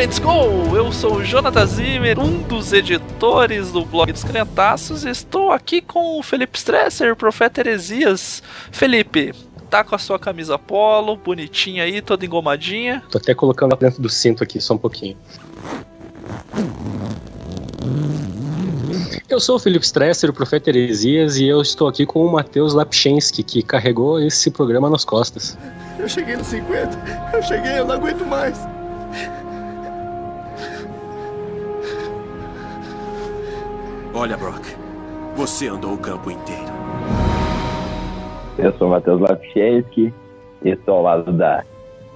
Gigantes Go! Eu sou o Jonathan Zimmer, um dos editores do blog dos Crentaços, e estou aqui com o Felipe Stresser, profeta Heresias. Felipe, tá com a sua camisa polo, bonitinha aí, toda engomadinha. Tô até colocando dentro do cinto aqui, só um pouquinho. Eu sou o Felipe Stresser, o Profeta Heresias, e eu estou aqui com o Matheus Lapchensky, que carregou esse programa nas costas. Eu cheguei nos 50, eu cheguei, eu não aguento mais. Olha, Brock, você andou o campo inteiro. Eu sou o Matheus Lapchensky, e estou ao lado da,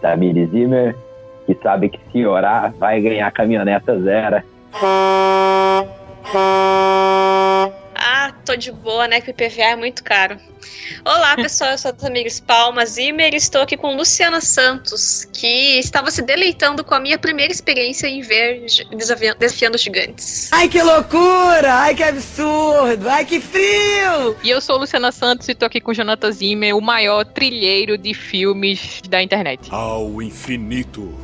da Miri Zimmer, que sabe que se orar vai ganhar caminhoneta zero. Tô de boa, né? Que o IPVA é muito caro. Olá, pessoal, eu sou a Tamires Palma Zimmer e estou aqui com Luciana Santos, que estava se deleitando com a minha primeira experiência em ver Desafiando, desafiando Gigantes. Ai, que loucura! Ai, que absurdo! Ai, que frio! E eu sou Luciana Santos e estou aqui com o Jonathan Zimmer, o maior trilheiro de filmes da internet. Ao infinito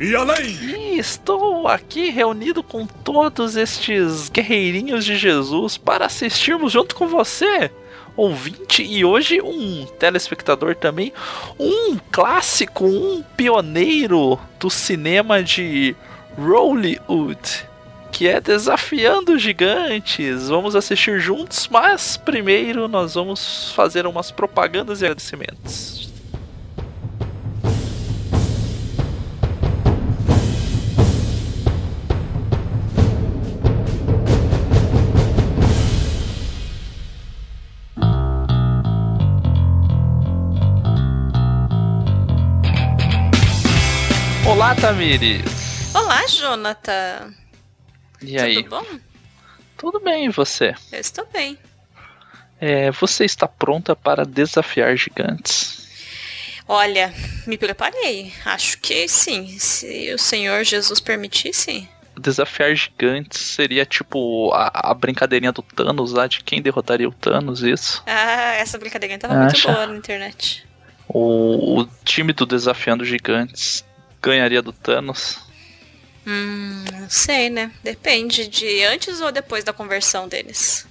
e além! E estou aqui reunido com todos estes guerreirinhos de Jesus para assistirmos junto com você, ouvinte, e hoje um telespectador também, um clássico, um pioneiro do cinema de Rollywood. Que é Desafiando Gigantes. Vamos assistir juntos, mas primeiro nós vamos fazer umas propagandas e agradecimentos. Olá, Tamires. Olá, Jonathan. E aí? Tudo bom? Tudo bem, e você? Eu estou bem. É, você está pronta para desafiar gigantes? Olha, me preparei. Acho que sim. Se o Senhor Jesus permitir, sim. Desafiar gigantes seria tipo a, a brincadeirinha do Thanos lá, de quem derrotaria o Thanos, isso? Ah, essa brincadeirinha tava muito Acha? boa na internet. O, o time do Desafiando Gigantes ganharia do Thanos? Hum, não sei, né? Depende de antes ou depois da conversão deles.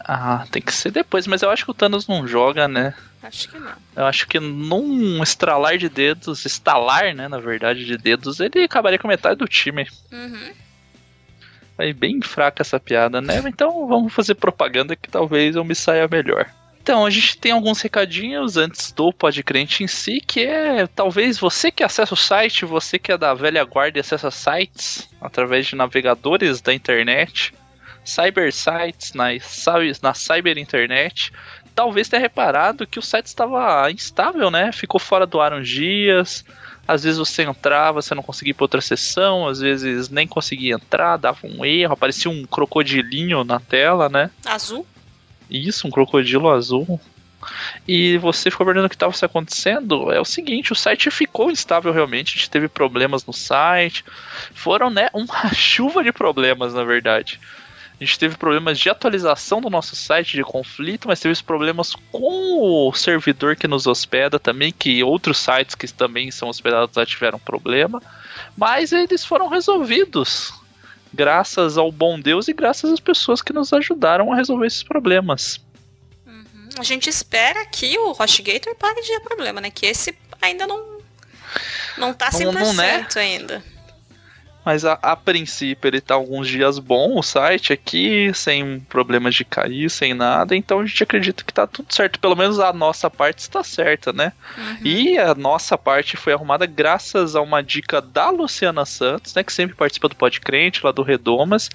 Ah, tem que ser depois, mas eu acho que o Thanos não joga, né? Acho que não. Eu acho que num estralar de dedos, estalar, né, na verdade, de dedos, ele acabaria com metade do time. Uhum. Aí bem fraca essa piada, né? Então vamos fazer propaganda que talvez eu me saia melhor. Então, a gente tem alguns recadinhos antes do Podcrente em si, que é talvez você que acessa o site, você que é da velha guarda e acessa sites através de navegadores da internet, cybersites, na, na cyber internet, talvez tenha reparado que o site estava instável, né? Ficou fora do ar uns dias. Às vezes você entrava, você não conseguia ir para outra sessão, às vezes nem conseguia entrar, dava um erro, aparecia um crocodilinho na tela, né? Azul? Isso, um crocodilo azul. E você ficou perdendo o que estava acontecendo. É o seguinte, o site ficou instável realmente, a gente teve problemas no site. Foram, né, uma chuva de problemas, na verdade. A gente teve problemas de atualização do nosso site, de conflito, mas teve problemas com o servidor que nos hospeda também, que outros sites que também são hospedados lá tiveram problema. Mas eles foram resolvidos graças ao bom Deus e graças às pessoas que nos ajudaram a resolver esses problemas. Uhum. A gente espera que o HostGator pare de ter problema, né? Que esse ainda não não tá 100% Não- não, né? ainda. Mas a, a princípio ele tá alguns dias bom o site aqui, sem problemas de cair, sem nada, então a gente acredita que tá tudo certo. Pelo menos a nossa parte está certa, né? E a nossa parte foi arrumada graças a uma dica da Luciana Santos, né? Que sempre participa do Podcrente, lá do Redomas,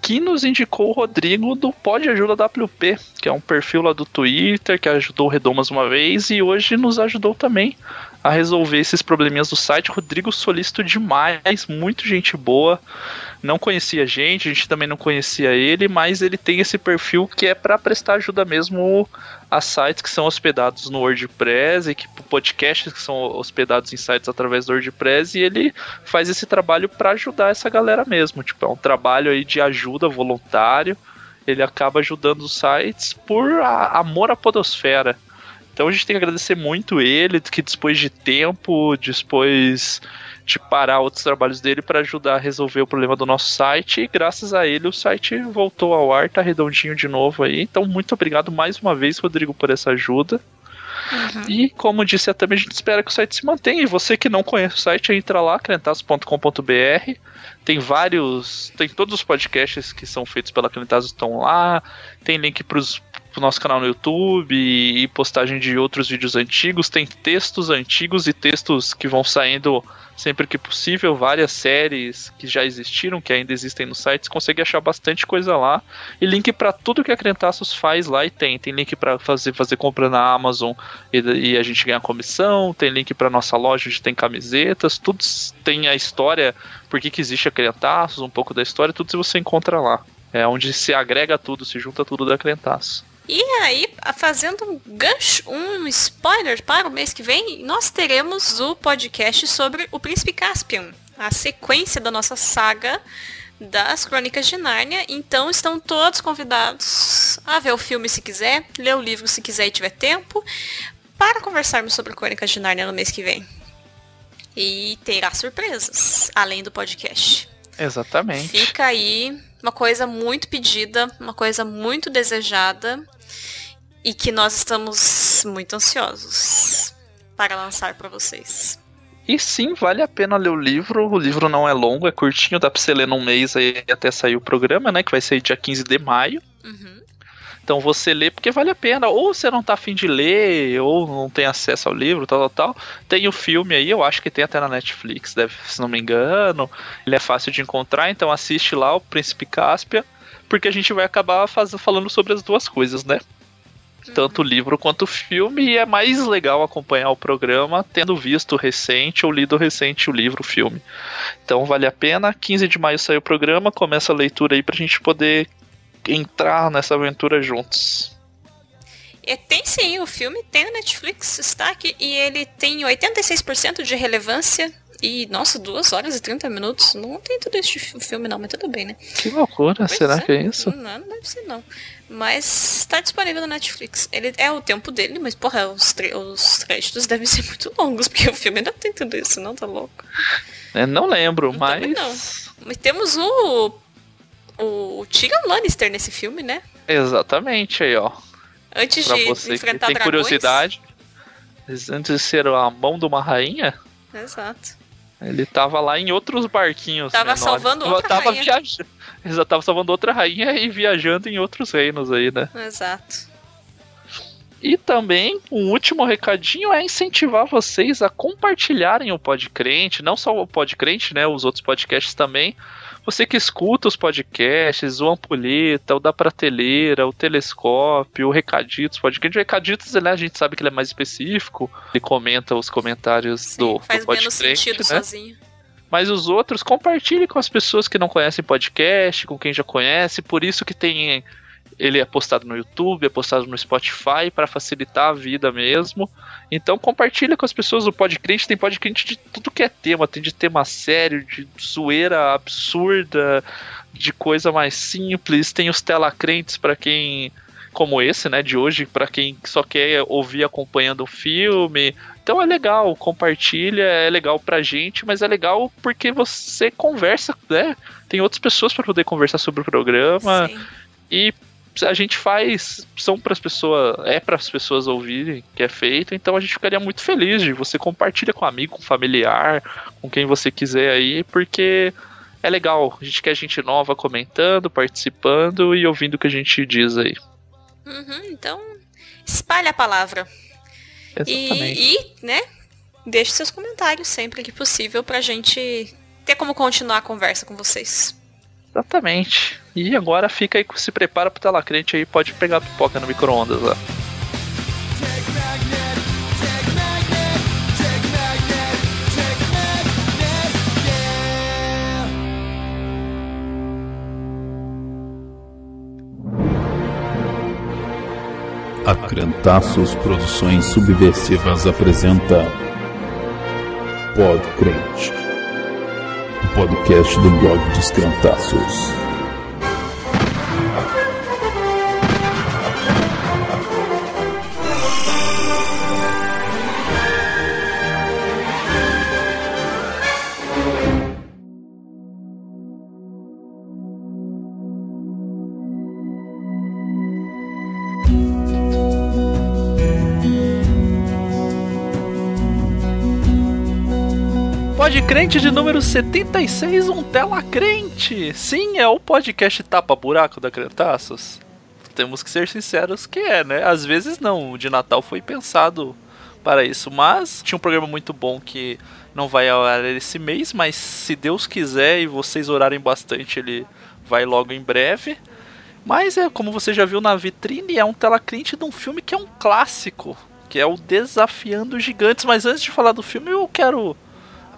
que nos indicou o Rodrigo do Pod Ajuda WP, que é um perfil lá do Twitter, que ajudou o Redomas uma vez e hoje nos ajudou também a resolver esses probleminhas do site. Rodrigo solicito demais, muito gente boa. Não conhecia a gente, a gente também não conhecia ele, mas ele tem esse perfil que é para prestar ajuda mesmo a sites que são hospedados no WordPress e que podcasts que são hospedados em sites através do WordPress e ele faz esse trabalho para ajudar essa galera mesmo. Tipo, é um trabalho aí de ajuda voluntário. Ele acaba ajudando os sites por amor à podosfera. Então a gente tem que agradecer muito ele, que depois de tempo, depois de parar outros trabalhos dele para ajudar a resolver o problema do nosso site. E graças a ele o site voltou ao ar, tá redondinho de novo aí. Então, muito obrigado mais uma vez, Rodrigo, por essa ajuda. Uhum. E como disse a Tami, a gente espera que o site se mantenha. E você que não conhece o site, entra lá, crentaço.com.br. Tem vários. Tem todos os podcasts que são feitos pela Crentaço estão lá. Tem link para os pro nosso canal no YouTube e postagem de outros vídeos antigos. Tem textos antigos e textos que vão saindo sempre que possível, várias séries que já existiram, que ainda existem no site, você consegue achar bastante coisa lá. E link para tudo que a Crentaços faz lá e tem. Tem link para fazer, fazer compra na Amazon e, e a gente ganha comissão, tem link para nossa loja onde tem camisetas, tudo tem a história, por que, existe a Crentaços, um pouco da história, tudo você encontra lá. É onde se agrega tudo, se junta tudo da Crentaço. E aí, fazendo um gancho, um spoiler para o mês que vem, nós teremos o podcast sobre o Príncipe Caspian, a sequência da nossa saga das Crônicas de Nárnia. Então estão todos convidados a ver o filme se quiser, ler o livro se quiser e tiver tempo, para conversarmos sobre Crônicas de Nárnia no mês que vem. E terá surpresas, além do podcast. Exatamente. Fica aí uma coisa muito pedida, uma coisa muito desejada e que nós estamos muito ansiosos para lançar para vocês. E sim, vale a pena ler o livro. O livro não é longo, é curtinho, dá pra você ler num mês aí até sair o programa, né? Que vai ser dia 15 de maio. Uhum. Então você lê porque vale a pena. Ou você não tá afim de ler, ou não tem acesso ao livro, tal, tal, tal. Tem o filme aí, eu acho que tem até na Netflix, deve, se não me engano. Ele é fácil de encontrar, então assiste lá o Príncipe Cáspia, porque a gente vai acabar faz, falando sobre as duas coisas, né? tanto o livro quanto o filme, e é mais legal acompanhar o programa tendo visto recente ou lido recente o livro, o filme. Então vale a pena. 15 de maio sai o programa, começa a leitura aí pra gente poder entrar nessa aventura juntos. E tem sim, o filme tem na Netflix, está aqui, e ele tem 86% de relevância e, nossa, 2 horas e 30 minutos. Não tem tudo isso de filme, não, mas tudo bem, né? Que loucura, pois será é. que é isso? Não, não deve ser, não. Mas está disponível na Netflix. Ele é o tempo dele, mas, porra, os, os créditos devem ser muito longos, porque o filme ainda tem tudo isso, não? Tá louco? É, não lembro, não mas. Não. Mas temos o. O Tyrion Lannister nesse filme, né? Exatamente, aí, ó. Antes pra de você enfrentar que tem dragões. curiosidade, antes de ser a mão de uma rainha. Exato. Ele tava lá em outros barquinhos. Tava menores. salvando outra tava rainha. Viajando. Exato, tava salvando outra rainha e viajando em outros reinos aí, né? Exato. E também, um último recadinho é incentivar vocês a compartilharem o Podcrente, não só o Podcrente, né? Os outros podcasts também. Você que escuta os podcasts, o Ampulheta, o da Prateleira, o Telescópio, o Recaditos, podcast. O Recaditos, né, a gente sabe que ele é mais específico. Ele comenta os comentários Sim, do, faz do menos sentido né? sozinho. Mas os outros, compartilhe com as pessoas que não conhecem podcast, com quem já conhece. Por isso que tem ele é postado no YouTube, é postado no Spotify para facilitar a vida mesmo. Então compartilha com as pessoas o podcast, tem podcast de tudo que é tema, tem de tema sério, de zoeira absurda, de coisa mais simples, tem os telacrentes para quem como esse, né, de hoje, para quem só quer ouvir acompanhando o filme. Então é legal, compartilha, é legal pra gente, mas é legal porque você conversa, né? Tem outras pessoas para poder conversar sobre o programa. Sim. E a gente faz, são para as pessoas, é para as pessoas ouvirem que é feito, então a gente ficaria muito feliz de você compartilha com um amigo, com um familiar, com quem você quiser aí, porque é legal, a gente quer gente nova comentando, participando e ouvindo o que a gente diz aí. Uhum, então, espalha a palavra. Exatamente. E, e, né, deixe seus comentários sempre que possível pra gente ter como continuar a conversa com vocês. Exatamente. E agora fica aí, se prepara pro telacrente aí, pode pegar pipoca no micro-ondas lá. A Crentaços Produções Subversivas apresenta Podcrente, podcast do blog dos Crente de número 76, um Tela Crente. Sim, é o podcast Tapa Buraco da Crentaços. Temos que ser sinceros que é, né? Às vezes não, o de Natal foi pensado para isso, mas tinha um programa muito bom que não vai ao ar esse mês, mas se Deus quiser e vocês orarem bastante, ele vai logo em breve. Mas é como você já viu na vitrine, é um telacrente de um filme que é um clássico, que é o Desafiando Gigantes. Mas antes de falar do filme, eu quero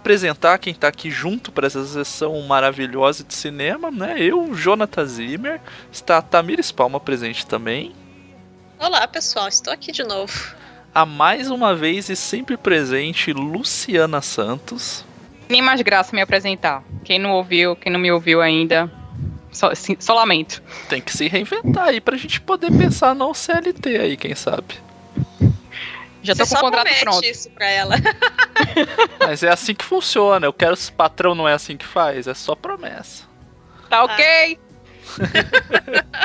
apresentar quem está aqui junto para essa sessão maravilhosa de cinema, né? Eu, Jonathan Zimmer, está a Tamires Palma presente também. Olá, pessoal, estou aqui de novo. A mais uma vez e sempre presente, Luciana Santos. Nem mais graça me apresentar. Quem não ouviu, quem não me ouviu ainda, só, sim, só lamento. Tem que se reinventar aí pra gente poder pensar no CLT aí, quem sabe. Já tô Você com o só contrato promete pronto. isso pra ela. Mas é assim que funciona. Eu quero esse patrão não é assim que faz, é só promessa. Tá ok?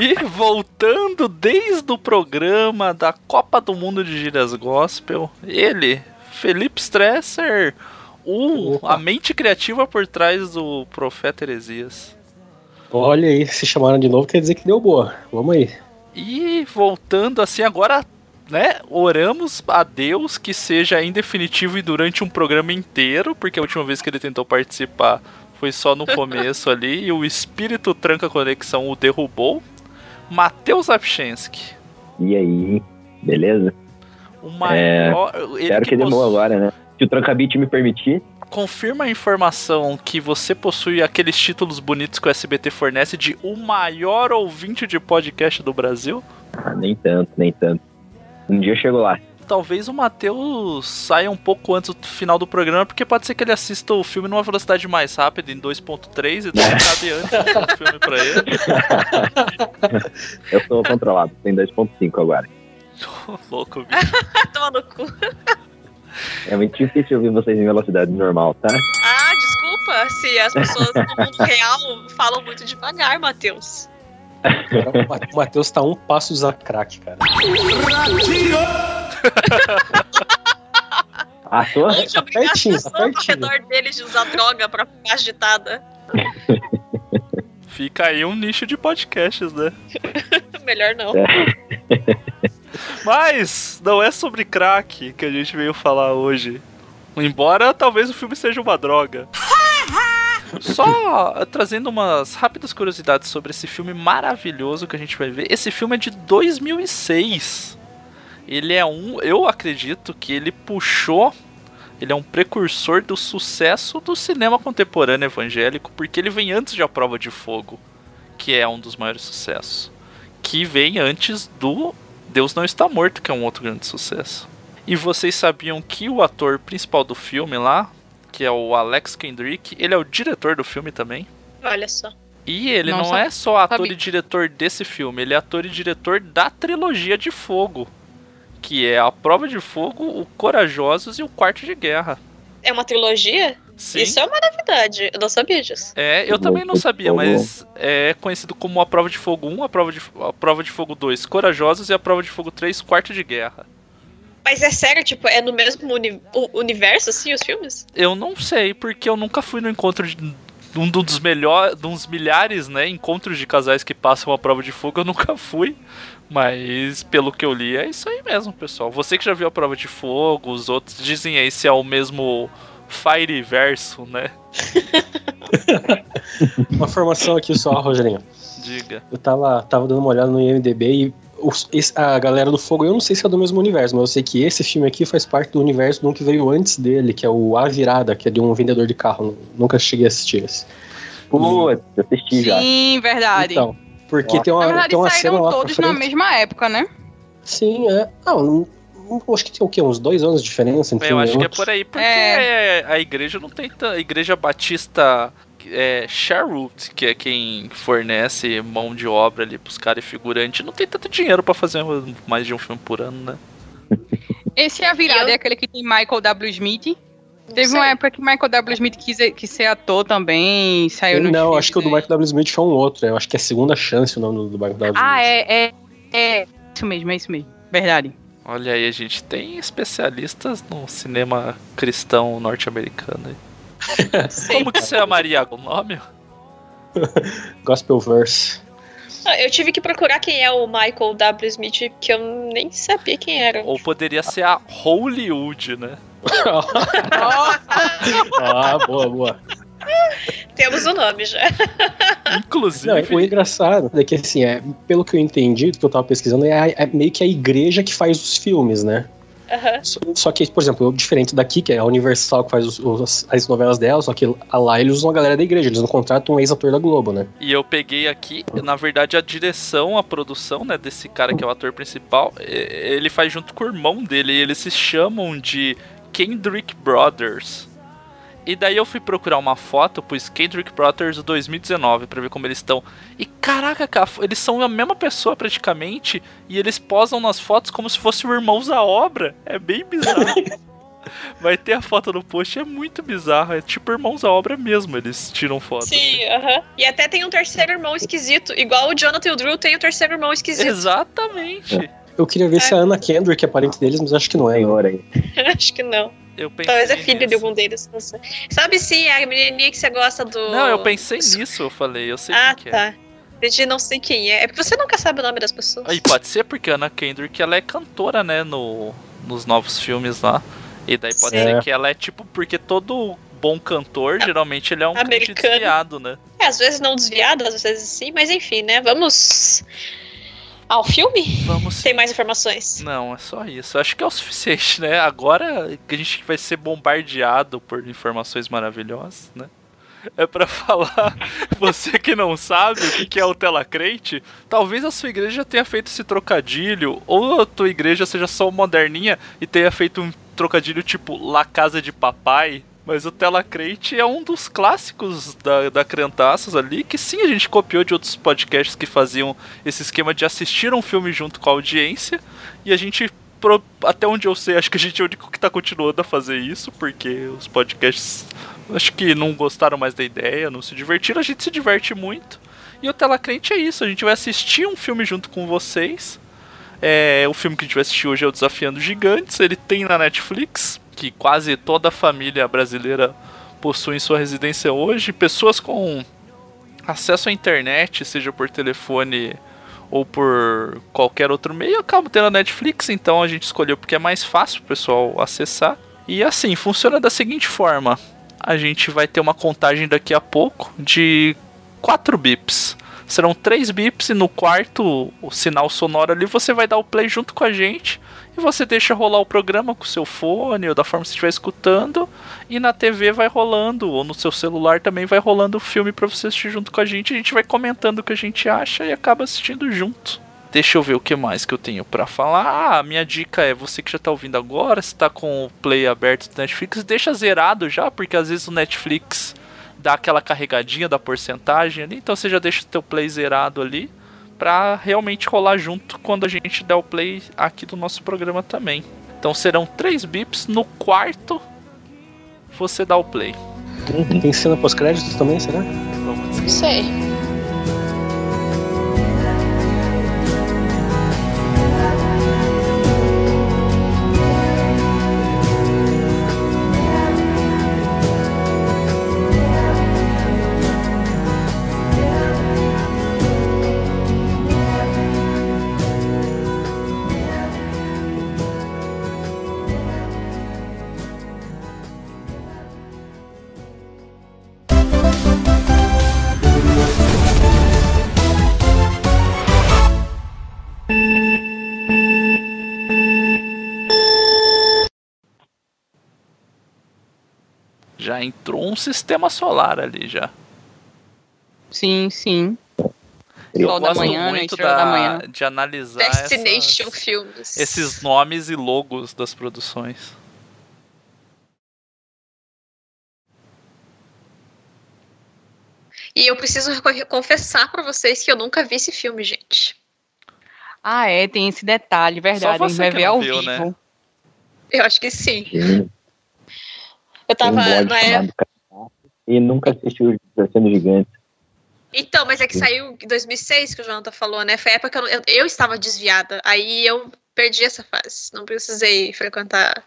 E voltando desde o programa da Copa do Mundo de Gírias Gospel, ele, Felipe Stresser, o, Opa. a mente criativa por trás do Profeta Heresias. Olha aí, se chamaram de novo, quer dizer que deu boa. Vamos aí. E voltando assim, agora, né, oramos a Deus que seja em definitivo e durante um programa inteiro, porque a última vez que ele tentou participar foi só no começo ali, e o espírito tranca conexão o derrubou. Matheus Apchensky, E aí, beleza? o maior. ele Espero que, possu- demorou agora, né? Se o Trancabit me permitir, Confirma a informação que você possui aqueles títulos bonitos que o SBT fornece de o maior ouvinte de podcast do Brasil? ah, nem tanto, nem tanto. Um dia eu chego lá. Talvez o Matheus saia um pouco antes do final do programa, porque pode ser que ele assista o filme numa velocidade mais rápida, em 2.3, e daí cabe antes do filme pra ele. Eu sou controlado, tem 2.5 agora. Louco, bicho. Toma no cu. É muito difícil ouvir vocês em velocidade normal, tá? Ah, desculpa se as pessoas no mundo real falam muito devagar, Matheus. O Ma- O Matheus tá um passo de usar crack, cara. De obrigar as pertinho, tá ao pertinho. redor deles de usar droga pra ficar agitada. Fica aí um nicho de podcasts, né? Melhor não. Mas não é sobre crack que a gente veio falar hoje. Embora talvez o filme seja uma droga. Só trazendo umas rápidas curiosidades sobre esse filme maravilhoso que a gente vai ver. Esse filme é de 2006. Ele é um, eu acredito que ele puxou, ele é um precursor do sucesso do cinema contemporâneo evangélico, porque ele vem antes de A Prova de Fogo, que é um dos maiores sucessos, que vem antes do Deus Não Está Morto, que é um outro grande sucesso. E vocês sabiam que o ator principal do filme lá, que é o Alex Kendrick, ele é o diretor do filme também. Olha só. E ele Não não, é só ator sabia. e diretor desse filme, ele é ator e diretor da trilogia de Fogo, que é A Prova de Fogo, O Corajosos e O Quarto de Guerra. É uma trilogia? Sim. Isso é uma novidade. Eu não sabia disso. É, eu também não sabia, mas é conhecido como a Prova de Fogo 1, a Prova de, a prova de Fogo 2, Corajosos e a Prova de Fogo 3, Quarto de Guerra. Mas é sério, tipo, é no mesmo uni- universo, assim, os filmes? Eu não sei, porque eu nunca fui no encontro de um dos melhores, de uns milhares, né, encontros de casais que passam a prova de fogo, eu nunca fui. Mas pelo que eu li, é isso aí mesmo, pessoal. Você que já viu a prova de fogo, os outros dizem aí se é o mesmo Fire Verso, né? Uma formação aqui só, Rogerinho. Diga. Eu tava, tava dando uma olhada no IMDB e os- a galera do Fogo, eu não sei se é do mesmo universo, mas eu sei que esse filme aqui faz parte do universo de um que veio antes dele, que é o A Virada, que é de um vendedor de carro. Nunca cheguei a assistir esse. Putz, assisti já. Sim, verdade. Então, porque tem Na uma, verdade, tem uma cena saíram lá todos na mesma época, né? Sim, é. Não, não, não- acho que tem o quê? Uns dois anos de diferença entre Eu um e acho que é por aí, porque É. a igreja não tem a igreja batista é, Sherwood, que é quem fornece mão de obra ali pros caras e figurante, não tem tanto dinheiro pra fazer mais de um filme por ano, né? Esse é a virada, Eu- é aquele que tem Michael W. Smith. Não Teve sei. uma época que Michael W. Smith quis, quis ser ator também, saiu no Não, acho que o do Michael W. Smith foi um outro. Eu acho que é Segunda Chance o nome do, Michael W. Ah, Smith. é, é, é. Isso mesmo, é isso mesmo. Verdade. Olha aí, a gente tem especialistas no cinema cristão norte-americano. aí. Como que você amaria o nome? Gospel Verse. Ah, Eu tive que procurar quem é o Michael W. Smith, que eu nem sabia quem era. Ou poderia ser a Hollywood, né? ah, boa, boa. Temos o nome já. Inclusive. Não, o engraçado é que, assim, é, pelo que eu entendi, do que eu tava pesquisando, é, a- é meio que a igreja que faz os filmes, né? Aham. Só, só que, por exemplo, diferente daqui, que é a Universal que faz os- os- as novelas dela, só que lá eles usam a galera da igreja, eles não contratam um ex-ator da Globo, né? E eu peguei aqui, na verdade, a direção, a produção, né, desse cara que é o ator principal, ele faz junto com o irmão dele, e eles se chamam de Kendrick Brothers. E daí eu fui procurar uma foto, pus Kendrick Brothers 2019, pra ver como eles estão. E caraca, cara, eles são a mesma pessoa praticamente, e eles posam nas fotos como se fossem irmãos à obra. É bem bizarro. Vai ter a foto no post, é muito bizarro. É tipo irmãos à obra mesmo, eles tiram foto. Sim, aham. E até tem um terceiro irmão esquisito. Igual o Jonathan e o Drew tem o terceiro irmão esquisito. Exatamente. Eu queria ver se a Anna Kendrick é parente deles, mas acho que não é. Aí. Acho que não. Eu pensei Talvez é filha de nisso. algum deles. Sabe sim, a menininha que você gosta do. Não, eu pensei nisso, eu falei, eu sei Ah, quem que é. tá. Não sei quem é. É porque você nunca sabe o nome das pessoas. Aí pode ser porque a Anna Kendrick ela é cantora, né, no, nos novos filmes lá. E daí pode Sim. ser que ela é tipo, porque todo bom cantor, geralmente ele é um Americano. desviado, né? É, às vezes não desviado, às vezes sim, mas enfim, né? Vamos ao filme? Vamos Tem mais informações? Não, é só isso. Acho que é o suficiente, né? Agora que a gente vai ser bombardeado por informações maravilhosas, né? É pra falar, você que não sabe o que que é o telacrente, talvez a sua igreja tenha feito esse trocadilho, ou a tua igreja seja só moderninha e tenha feito um trocadilho tipo La Casa de Papai. Mas o Telacrente é um dos clássicos da, da Crentaças ali, que sim, a gente copiou de outros podcasts que faziam esse esquema de assistir um filme junto com a audiência, e a gente, até onde eu sei, acho que a gente é o único que tá continuando a fazer isso, porque os podcasts acho que não gostaram mais da ideia, não se divertiram, a gente se diverte muito. E o Telacrente é isso, a gente vai assistir um filme junto com vocês. É, o filme que a gente vai assistir hoje é o Desafiando Gigantes, ele tem na Netflix, que quase toda a família brasileira possui em sua residência hoje. Pessoas com acesso à internet, seja por telefone ou por qualquer outro meio, acabam tendo a Netflix, então a gente escolheu porque é mais fácil o pessoal acessar. E assim, funciona da seguinte forma: a gente vai ter uma contagem daqui a pouco de 4 bips. Serão três bips e no quarto o sinal sonoro ali você vai dar o play junto com a gente e você deixa rolar o programa com o seu fone ou da forma que você estiver escutando e na TV vai rolando ou no seu celular também vai rolando o filme para você assistir junto com a gente. A gente vai comentando o que a gente acha e acaba assistindo junto. Deixa eu ver o que mais que eu tenho pra falar. Ah, a minha dica é você que já tá ouvindo agora, se tá com o play aberto do Netflix, deixa zerado já, porque às vezes o Netflix dá aquela carregadinha da porcentagem ali, então você já deixa o teu play zerado ali pra realmente rolar junto quando a gente der o play aqui do nosso programa também. Então serão três bips no quarto você dá o play. Tem cena pós-créditos também, será? Não sei. Já entrou um sistema solar ali já. Sim, sim. Eu Sol da gosto manhã, muito estrela da manhã. de analisar Destination essas- Filmes. esses nomes e logos das produções. E eu preciso confessar pra vocês que eu nunca vi esse filme, gente. Ah, é, tem esse detalhe, verdade. Só A gente você vai que ver não ao viu, vivo. né? Eu acho que sim. Eu um tava. bode na época- e nunca assistiu Descendo Gigantes. Então, mas é que saiu em 2006 que o Jonathan falou, né? Foi a época que eu, eu, eu estava desviada. Aí eu perdi essa fase. Não precisei frequentar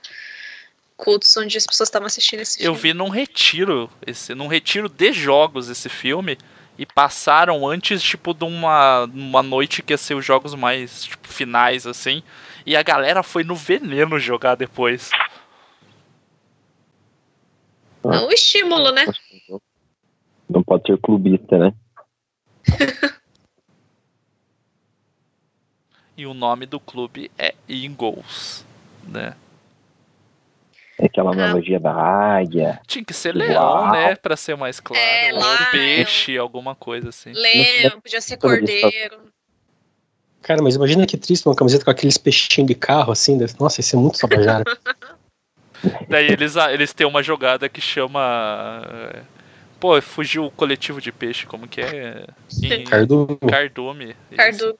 cultos onde as pessoas estavam assistindo esse Eu filme. vi num retiro, esse, num retiro de jogos esse filme. E passaram antes, tipo, de uma, uma noite que ia ser os jogos mais, tipo, finais, assim. E a galera foi no veneno jogar depois. É um estímulo, né? Não pode ser clubista, né? E o nome do clube é Eagles, né? É aquela analogia da águia. Tinha que ser Uau. leão, né? Pra ser mais claro. É, ou lá, peixe, alguma coisa assim. Leão, podia ser cordeiro. Cara, mas imagina que triste uma camiseta com aqueles peixinhos de carro, assim. Nossa, isso é muito sabajara. Daí eles, eles têm uma jogada que chama. eh, Pô, fugiu o coletivo de peixe, como que é? Em... Cardume. Cardume. isso. Cardu.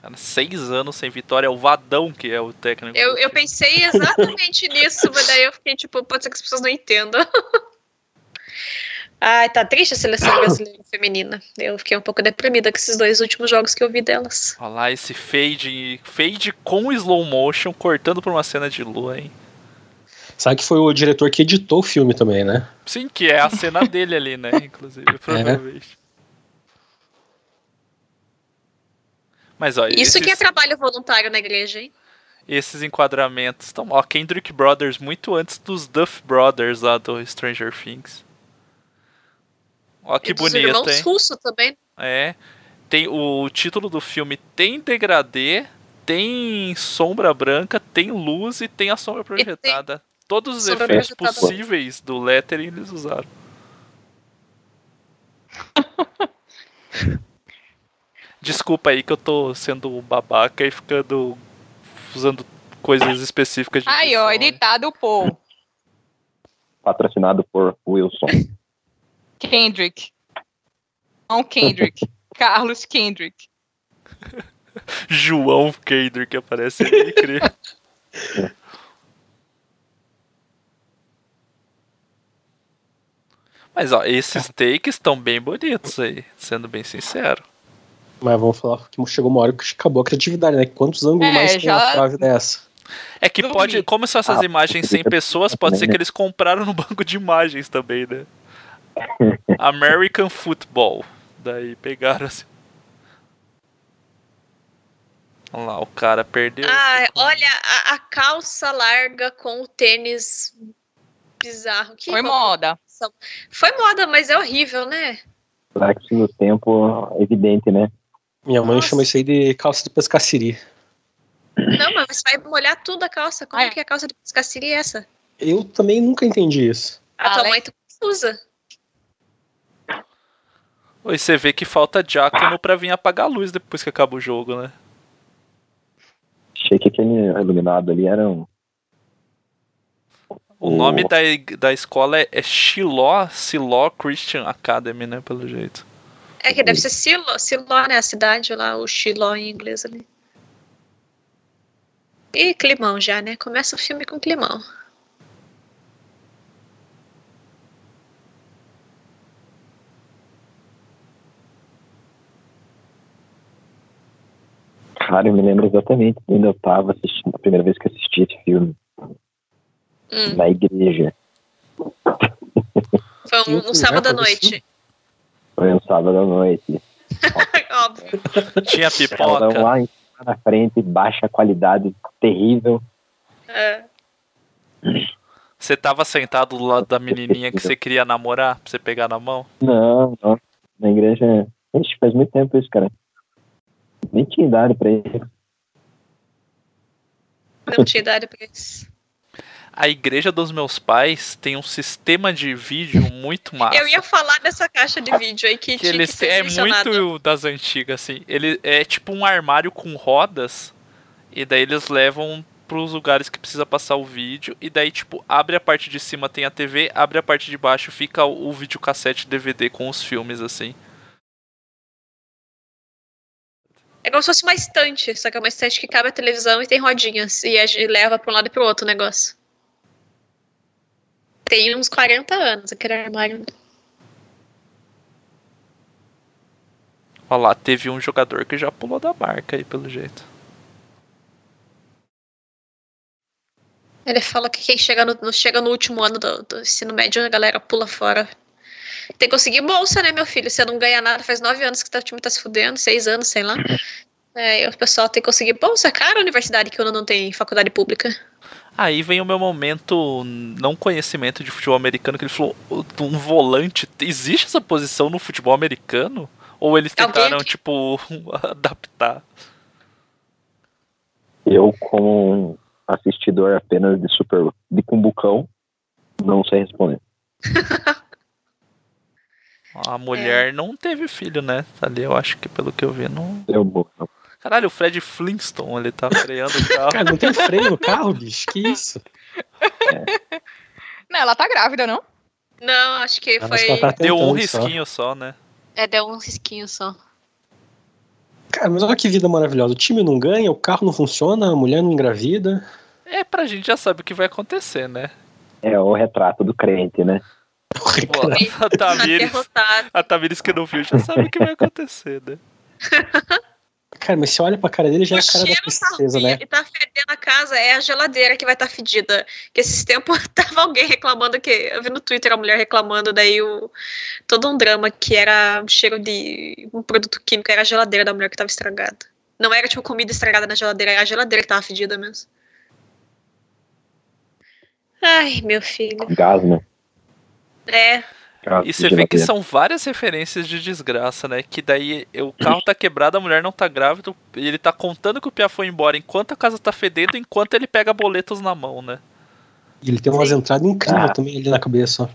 Cara, seis anos sem vitória, é o Vadão que é o técnico. Eu, eu pensei exatamente nisso, mas daí eu fiquei tipo, pode ser que as pessoas não entendam. Ai, tá triste a seleção brasileira feminina. Eu fiquei um pouco deprimida com esses dois últimos jogos que eu vi delas. Olha lá esse fade, fade com slow motion, cortando por uma cena de lua, hein? Sabe que foi o diretor que editou o filme também, né? Sim, que é a cena dele ali, né? Inclusive, provavelmente. Mas olha, Isso esses, que é trabalho voluntário na igreja, hein? esses enquadramentos estão. Ó, Kendrick Brothers muito antes dos Duff Brothers lá do Stranger Things. Ó, que e dos bonito, irmãos hein? Russo também. É. Tem o título do filme tem degradê, tem sombra branca, tem luz e tem a sombra projetada. Todos os sombra efeitos projetada. possíveis do lettering eles usaram. Desculpa aí que eu tô sendo babaca e ficando usando coisas específicas de Aí, ó, edição, editado por Patrocinado por Wilson. Kendrick. Não Kendrick. Carlos Kendrick. João Kendrick aparece aí, crer. Mas ó, esses takes estão bem bonitos aí, sendo bem sincero. Mas vamos falar que chegou uma hora que acabou a criatividade, né? Quantos ângulos É, mais tem já- uma frase dessa? É que Dormi. pode, como são essas Ah, imagens sem pessoas, pode ser que eles compraram no banco de imagens também, né? American Football. Daí pegaram assim. Olha lá, o cara perdeu. Ah, olha a, a calça larga com o tênis bizarro. Que Foi moda. Foi moda, mas é horrível, né? Reflexo no tempo evidente, né? Minha mãe Nossa. chama isso aí de calça de pescaciri. Não, mas vai molhar tudo a calça. Como Ai. que a calça de pescaria é essa? Eu também nunca entendi isso. A tua Alex- mãe tá confusa. E você vê que falta diácono pra vir apagar a luz depois que acaba o jogo, né? Achei que aquele iluminado ali era um. O O- nome da, da escola é, é Shiloh, Shiloh Christian Academy, né? Pelo jeito. É que deve ser Silo, Siló, né? A cidade lá, o Chiló em inglês ali. E climão já, né? Começa o filme com climão. Cara, eu me lembro exatamente quando eu tava assistindo, a primeira vez que assisti esse filme, Hum, na igreja. foi um, um sábado à noite. Foi um sábado à noite. Óbvio. Tinha pipoca. lá em cima na frente, baixa qualidade, terrível. É. Você tava sentado do lado da menininha que você queria namorar, pra você pegar na mão? Não, não. Na igreja. Ixi, faz muito tempo isso, cara. Nem tinha idade pra isso. Não tinha idade pra isso. A igreja dos meus pais tem um sistema de vídeo muito massa. Eu ia falar dessa caixa de vídeo aí que, que tinha eles que ser é muito das antigas, assim. Ele é tipo um armário com rodas, e daí eles levam pros lugares que precisa passar o vídeo, e daí, tipo, abre a parte de cima, tem a TV, abre a parte de baixo, fica o, o videocassete DVD com os filmes, assim. É como se fosse uma estante, só que é uma estante que cabe a televisão e tem rodinhas. E a gente leva para um lado e para o outro o negócio. Tem uns 40 anos aquele armário. Olha lá, teve um jogador que já pulou da marca aí, pelo jeito. Ele fala que quem chega no, chega no último ano do, do ensino médio, a galera pula fora. Tem que conseguir bolsa, né, meu filho? Você não ganha nada, faz nove anos que o time tá se fudendo, seis anos, sei lá. É, e o pessoal tem que conseguir bolsa. É caro a universidade que não tem faculdade pública. Aí vem o meu momento não conhecimento de futebol americano, que ele falou, um volante, existe essa posição no futebol americano? Ou eles Alguém tentaram, aqui- tipo, adaptar? Eu, como assistidor apenas de Super de Cumbucão, não sei responder. A mulher não teve filho, né? Ali eu acho que pelo que eu vi, não. Eu vou. Caralho, o Fred Flintstone, ele tá freando o carro. Cara, não tem freio no carro, bicho? Que isso? Não, ela tá grávida, não? Não, acho que Ela foi. tá Deu um tentando só. risquinho só, né? É, deu um risquinho só. Cara, mas olha que vida maravilhosa. O time não ganha, o carro não funciona, a mulher não engravida. É, pra gente já sabe o que vai acontecer, né? É o retrato do crente, né? Pô, a Tamires, Derrotado. a Tamires não viu já sabe o que vai acontecer, né? Cara, mas você olha pra cara dele já é a cara da cheiro tristeza, né? E tá fedendo a casa, é a geladeira que vai estar fedida. Que esses tempos tava alguém reclamando que. Eu vi no Twitter a mulher reclamando, daí o, todo um drama que era um cheiro de um produto químico, era a geladeira da mulher que tava estragada. Não era tipo comida estragada na geladeira, era a geladeira que tava fedida mesmo. Ai, meu filho. Gás, né? É. Gás E você vê que são várias referências de desgraça, né? Que daí o carro tá quebrado, a mulher não tá grávida, e ele tá contando que o Pia foi embora enquanto a casa tá fedendo, enquanto ele pega boletos na mão, né? E ele tem umas entradas incríveis Ah. também ali na cabeça, ó.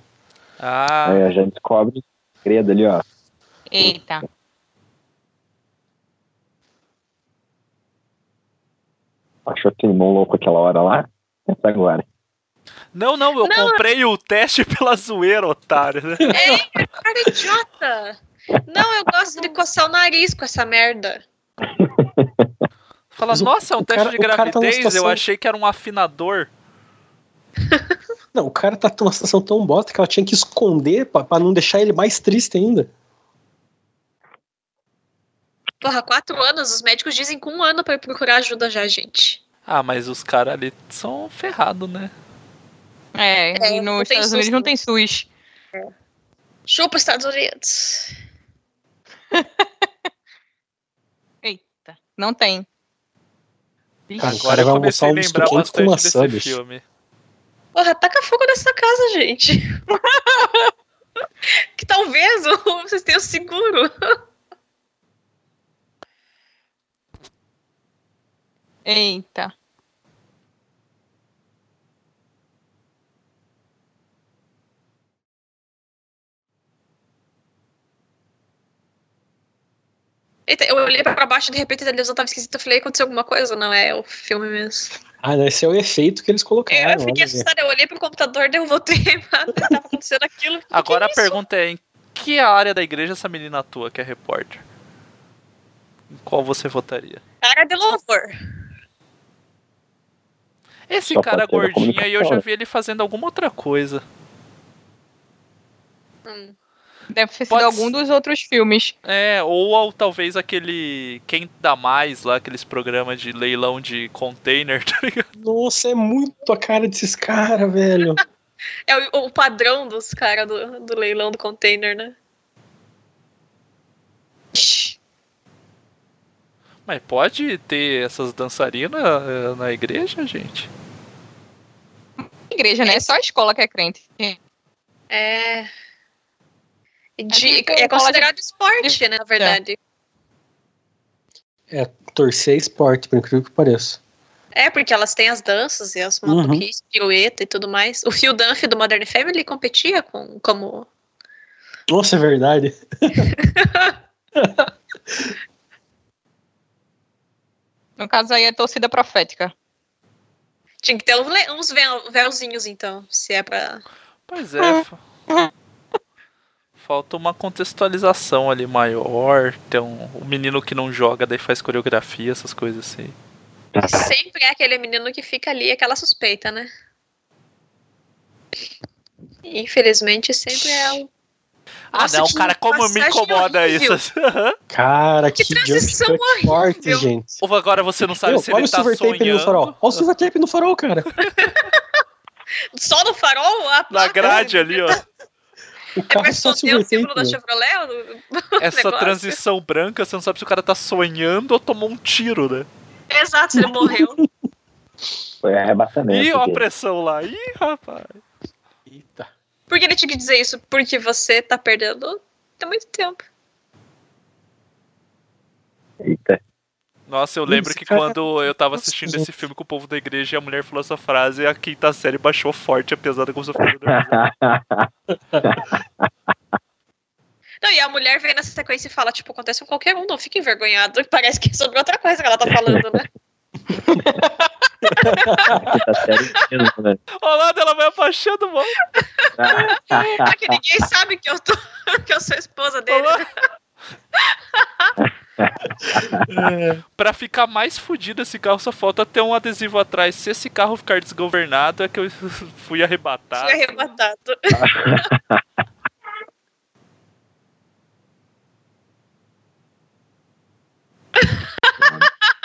Ah, Aí a gente descobre o segredo ali, ó. Eita. Achou que limão louco aquela hora lá? Pensa agora. Não, não, eu Não. comprei o teste pela zoeira, otário, né? É, cara idiota! Não, eu gosto de coçar o nariz com essa merda. Fala, nossa, é um teste cara- de tá gravidez, eu situação- achei que era um afinador. Não, o cara tá numa situação tão bosta que ela tinha que esconder pra, pra não deixar ele mais triste ainda. Porra, quatro anos, os médicos dizem com um ano pra ir procurar ajuda já, gente. Ah, mas os caras ali são ferrados, né? É, É, e nos Estados SUS, Unidos não tem SUS. Chupa os Estados Unidos. Eita, não tem. Cara, Agora eu vai comecei a um lembrar com bastante desse bicho. filme. Porra, taca fogo nessa casa, gente. que talvez vocês tenham seguro. Eita. Eu olhei pra baixo e de repente a televisão tava esquisita. Eu falei, aconteceu alguma coisa? Não, é o filme mesmo. Ah, não, esse é o efeito que eles Eu, colocaram. eu fiquei assustada, eu olhei pro computador, daí eu voltei pra tava acontecendo aquilo. Que Agora a isso? pergunta é: em que área da igreja essa menina atua que é repórter? Em qual você votaria? Cara de louvor. Esse Só cara gordinho aí eu já comunicação, vi ele fazendo alguma outra coisa. Hum. Deve ter sido Pode algum dos outros filmes. É, ou, ao- talvez aquele. Quem dá mais lá, aqueles programas de leilão de container, tá ligado? Nossa, é muito a cara desses caras, velho. É o, o padrão dos caras do, do leilão do container, né? Mas pode ter essas dançarinas eh, na igreja, gente? Igreja, né? É só a escola que é crente. É. De- é escola considerado esporte, né? Na verdade. É, torcer é esporte, por incrível que pareça. É, porque elas têm as danças e as Uhum. maluquices, pirueta e tudo mais. O Phil Dunphy do Modern Family competia com, como. Nossa, é verdade. No caso aí é torcida profética. Tinha que ter uns, véuzinhos, então, se é pra. Pois é. Fa- Falta uma contextualização ali maior. Tem um, o menino que não joga, daí faz coreografia, essas coisas assim. Sempre é aquele menino que fica ali, aquela suspeita, né? Infelizmente, sempre é o. Ah, Nossa, não, cara, como me incomoda horrível. isso. Cara, que, Que transição horrível. forte, gente. Ou agora você não sabe Meu, se olha ele o tá silver tape no farol. Olha o silver tape no farol, cara. Só no farol? A Na placa grade ali, ó. O É carro pra é só esconder o silver símbolo da. Chevrolet? o- o Essa negócio? transição branca, você não sabe se o cara tá sonhando ou tomou um tiro, né? Exato, ele morreu. Foi arrebatamento. Ih, ó a pressão lá. Ih, rapaz. Eita. Por que ele tinha que dizer isso? Porque você tá perdendo tem muito tempo. Eita. Nossa, eu lembro que quando eu tava assistindo esse filme com o povo da igreja e a mulher falou essa frase, a quinta série baixou forte, apesar da como você falou. Não, e a mulher vem nessa sequência e fala, tipo, acontece com qualquer um, não fica envergonhado. E Parece que é sobre outra coisa que ela tá falando, né? Quinta série mesmo, né? Olha lá, ela vai abaixando, mano. É que ninguém sabe que eu, tô, que eu sou esposa dele. Olha Pra ficar mais fudido esse carro, só falta ter um adesivo atrás. Se esse carro ficar desgovernado, é que eu fui arrebatado. Fui arrebatado.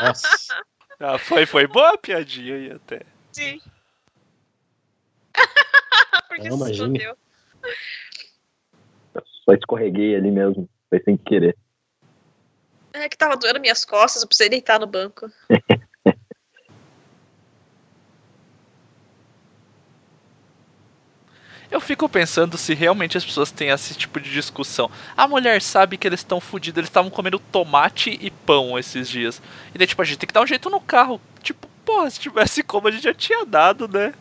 Nossa. Ah, foi, foi boa a piadinha aí até. Sim. Porque Não, se fodeu. Só escorreguei ali mesmo. Foi sem querer. É que tava doendo minhas costas, eu precisei deitar no banco. Eu fico pensando se realmente as pessoas têm esse tipo de discussão. A mulher sabe que eles estão fudidos, eles estavam comendo tomate e pão esses dias. E daí, tipo, a gente tem que dar um jeito no carro. Tipo, porra, se tivesse como, a gente já tinha dado, né?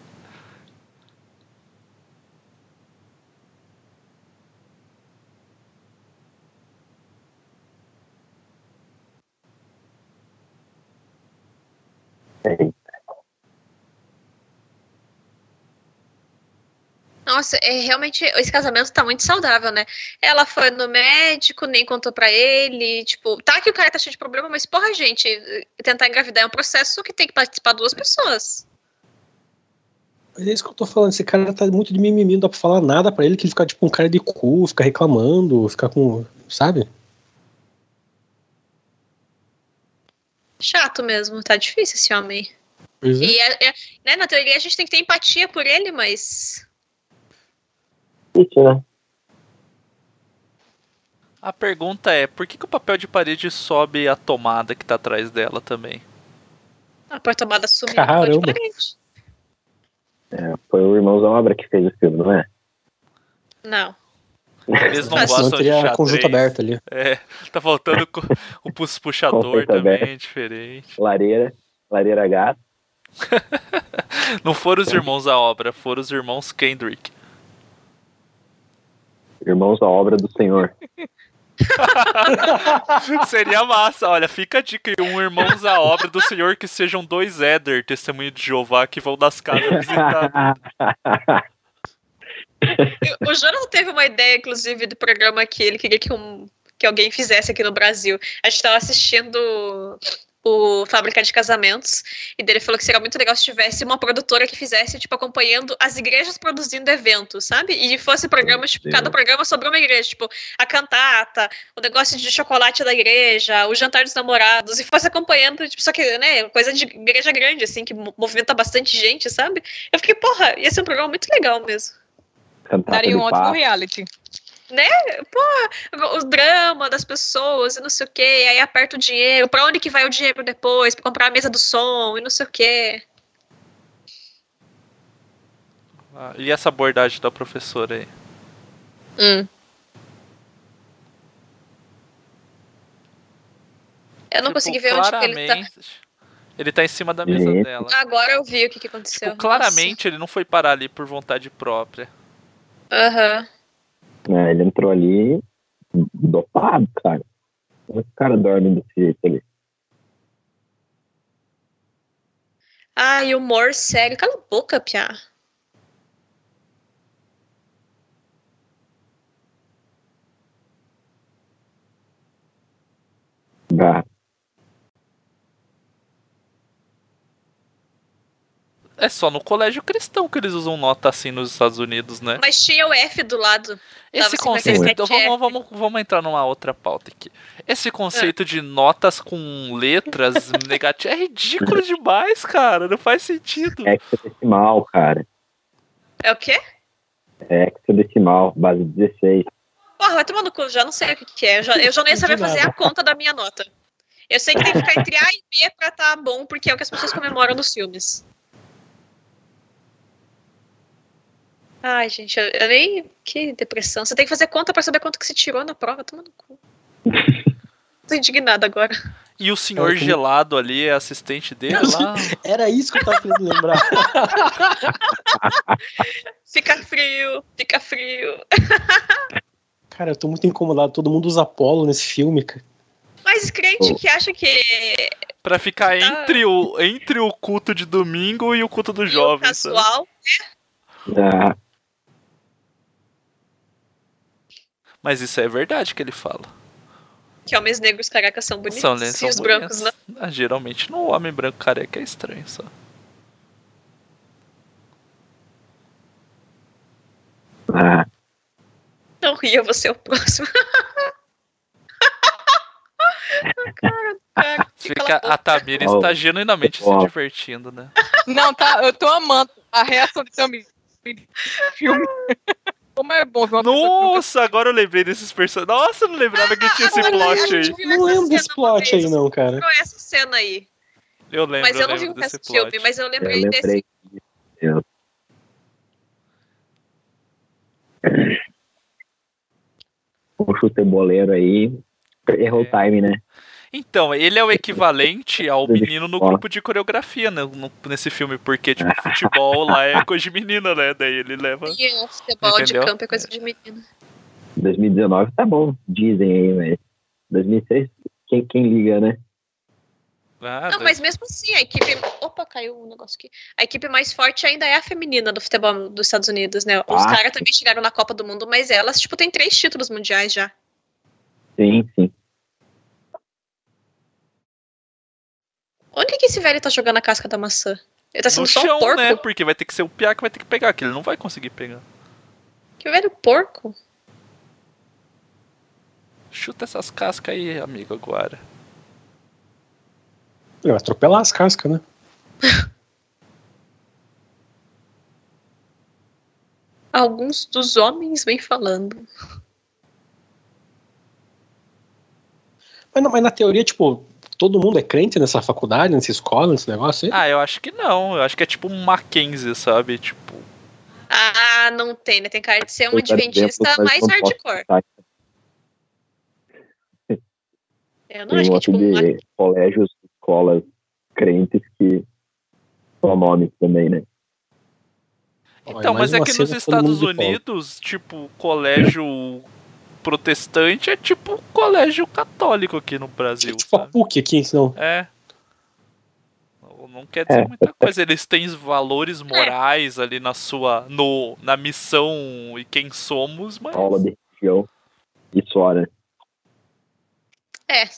Nossa, é realmente esse casamento tá muito saudável, né? Ela foi no médico, nem contou pra ele, tipo, tá que o cara tá cheio de problema, mas porra, gente, tentar engravidar é um processo que tem que participar duas pessoas. Mas é isso que eu tô falando. Esse cara tá muito de mimimi, não dá pra falar nada pra ele, que ele fica tipo um cara de cu, fica reclamando, fica com. Sabe? Chato mesmo, tá difícil esse homem. Pois é. E é- é- né, na teoria a gente tem que ter empatia por ele, mas Isso, né? A pergunta é, por que, que o papel de parede sobe a tomada que tá atrás dela também? a porta-tomada sumiu. Caramba. ficou diferente. É, foi o Irmãos à Obra que fez o filme, não é? Não. Eles não Senão gostam de teria xadrez. conjunto aberto ali. É, tá faltando o puxador também, aberto. diferente. Lareira, lareira gato. Não foram os irmãos à obra, foram os irmãos Kendrick. Irmãos à Obra do Senhor. Seria massa, olha, fica a dica um irmãos à obra do Senhor que sejam dois Éder, testemunho de Jeová, que vão das casas visitar. O Jonathan teve uma ideia, inclusive, do programa que ele queria que, um, que alguém fizesse aqui no Brasil. A gente tava assistindo o Fábrica de Casamentos, e dele falou que seria muito legal se tivesse uma produtora que fizesse, tipo, acompanhando as igrejas produzindo eventos, sabe? E fosse programas, tipo, cada programa sobre uma igreja, tipo, a cantata, o negócio de chocolate da igreja, o jantar dos namorados, e fosse acompanhando, tipo, só que, né, coisa de igreja grande, assim, que mo- movimenta bastante gente, sabe? Eu fiquei, porra, ia ser um programa muito legal mesmo. Cantata Daria um ótimo reality. o drama das pessoas e não sei o que, aí aperta o dinheiro, pra onde que vai o dinheiro depois, pra comprar a mesa do som e não sei o que. Ah, e essa abordagem da professora aí? Hum. Eu não Tipo, consegui ver onde que ele tá. claramente, ele tá em cima da mesa dela. Agora eu vi o que, que aconteceu. Tipo, claramente ele não foi parar ali por vontade própria. Aham. É, ele entrou ali dopado, cara. Como o cara dorme desse jeito ali? Ai, humor sério. Cala a boca, Piá. Bah, É só no colégio cristão que eles usam nota assim nos Estados Unidos, né? Mas tinha o F do lado. Esse Tava conceito. 57 Então, vamos, vamos, vamos entrar numa outra pauta aqui. Esse conceito de notas com letras negativas é ridículo demais, cara. Não faz sentido. Hexadecimal, cara. É o quê? É hexadecimal, base 16. Porra, vai tomar no cu, já não sei o que, que é. Eu já, eu já não ia saber fazer a conta da minha nota. Eu sei que tem que ficar entre A e B pra tá bom, porque é o que as pessoas comemoram nos filmes. Ai, gente, eu, eu nem. Que depressão. Você tem que fazer conta pra saber quanto que se tirou na prova. Toma no cu. Tô indignada agora. E o senhor gelado ali é assistente dele lá. Era isso que eu tava querendo lembrar. Fica frio, fica frio. Cara, eu tô muito incomodado. Todo mundo usa polo nesse filme, cara. Mas crente que acha que Pra ficar entre o, entre o culto de domingo e o culto do jovem. sabe? casual. Ah, Mas isso é verdade que ele fala. Que homens negros carecas são bonitos. São, né? e São os brancos bonitos. não. Ah, geralmente no homem branco careca é estranho só. ah, Não ria, você é o próximo. cara, cara, Fica, a Tamira Oh. está genuinamente se Oh. divertindo, né? Não, tá, eu tô amando a reação desse amigo. Filme. Como é bom ver uma Nossa, agora eu lembrei desses personagens. Nossa, eu não lembrava que tinha esse Ah, plot aí. Não essa lembro desse plot aí, não, cara. Lembrou essa cena aí. Eu lembro, Mas eu não vi o do filme, plot. mas eu eu lembrei desse. lembrei. Eu- Um chuteboleiro aí. Errou o time, né? Então, ele é o equivalente ao menino no grupo de coreografia, né? no- nesse filme, porque, tipo, futebol lá é coisa de menina, né? Daí ele leva. E o futebol Entendeu? de campo é coisa de menino. 2019 tá bom, dizem aí, mas 2006, quem, quem liga, né? Ah, Não, dois- mas mesmo assim, a equipe. Opa, caiu um negócio aqui. A equipe mais forte ainda é a feminina do futebol dos Estados Unidos, né? Os Ah. caras também chegaram na Copa do Mundo, mas elas, tipo, tem três títulos mundiais já. Sim, sim. Onde que esse velho tá jogando a casca da maçã? Ele tá sendo no só chão, um porco? né? Porque vai ter que ser o Piá que vai ter que pegar, que ele não vai conseguir pegar. Que velho porco? Chuta essas cascas aí, amigo, agora. Ele vai atropelar as cascas, né? Alguns dos homens vêm falando. Mas, não, mas na teoria, tipo, todo mundo é crente nessa faculdade, nessa escola, nesse negócio aí? Ah, eu acho que não. Eu acho que é tipo um Mackenzie, sabe? Tipo. Ah, não tem, né? Tem cara de ser um adventista mais hardcore. Eu não Tem acho um que é tipo monte de colégios, escolas crentes que são nomes também, né? Então, mas é que nos Estados Unidos, tipo, colégio protestante é tipo colégio católico aqui no Brasil. Tipo a PUC aqui, não. É. Não- quer dizer É. muita coisa. Eles têm valores morais ali na sua. No, na missão e quem somos, mas. Aula de religião e né? É.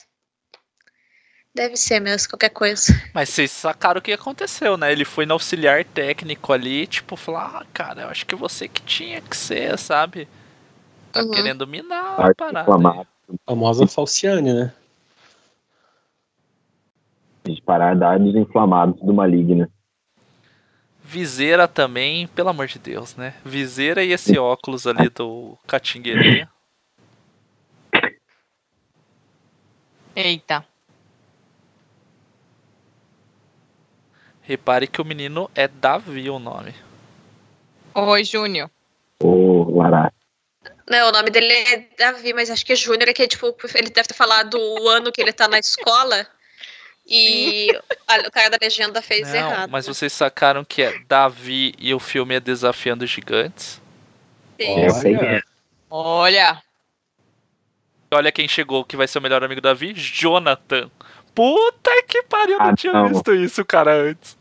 Deve ser mesmo, qualquer coisa. Mas vocês sacaram o que aconteceu, né? Ele foi no auxiliar técnico ali, tipo, falar, ah, cara, eu acho que você que tinha que ser, sabe? Tá Uhum. querendo minar a parada. famosa Falciane, né? Disparar dados inflamados do maligno. Viseira também, pelo amor de Deus, né? Viseira e esse óculos ali do Catingueria. Eita. Repare que o menino é Davi o nome. Oi, Júnior. Ô, Lará. Não, o nome dele é Davi, mas acho que é Júnior, é que tipo, ele deve ter falado o ano que ele tá na escola e a- o cara da legenda fez Não, errado. mas vocês sacaram que é Davi e o filme é Desafiando os Gigantes? Sim. Que é. Olha. Olha quem chegou que vai ser o melhor amigo Davi, Jonathan. Puta que pariu, eu não Ah, tinha não. visto isso, cara, antes.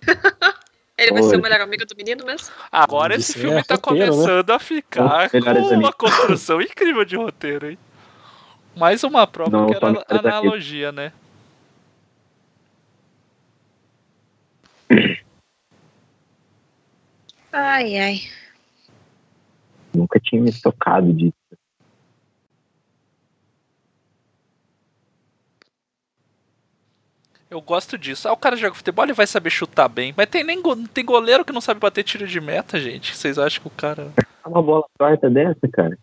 Ele vai Oi. ser o melhor amigo do menino mesmo? Agora esse é filme é, tá roteiro, né? começando né? a ficar com uma construção incrível de roteiro, hein? Mais uma prova Não, que era tá analogia, né? Ai, ai. Nunca tinha me tocado de Eu gosto disso. Ah, o cara joga futebol, ele vai saber chutar bem. Mas tem, nem go- tem goleiro que não sabe bater tiro de meta, gente. Vocês acham que o cara. Uma bola torta dessa, cara.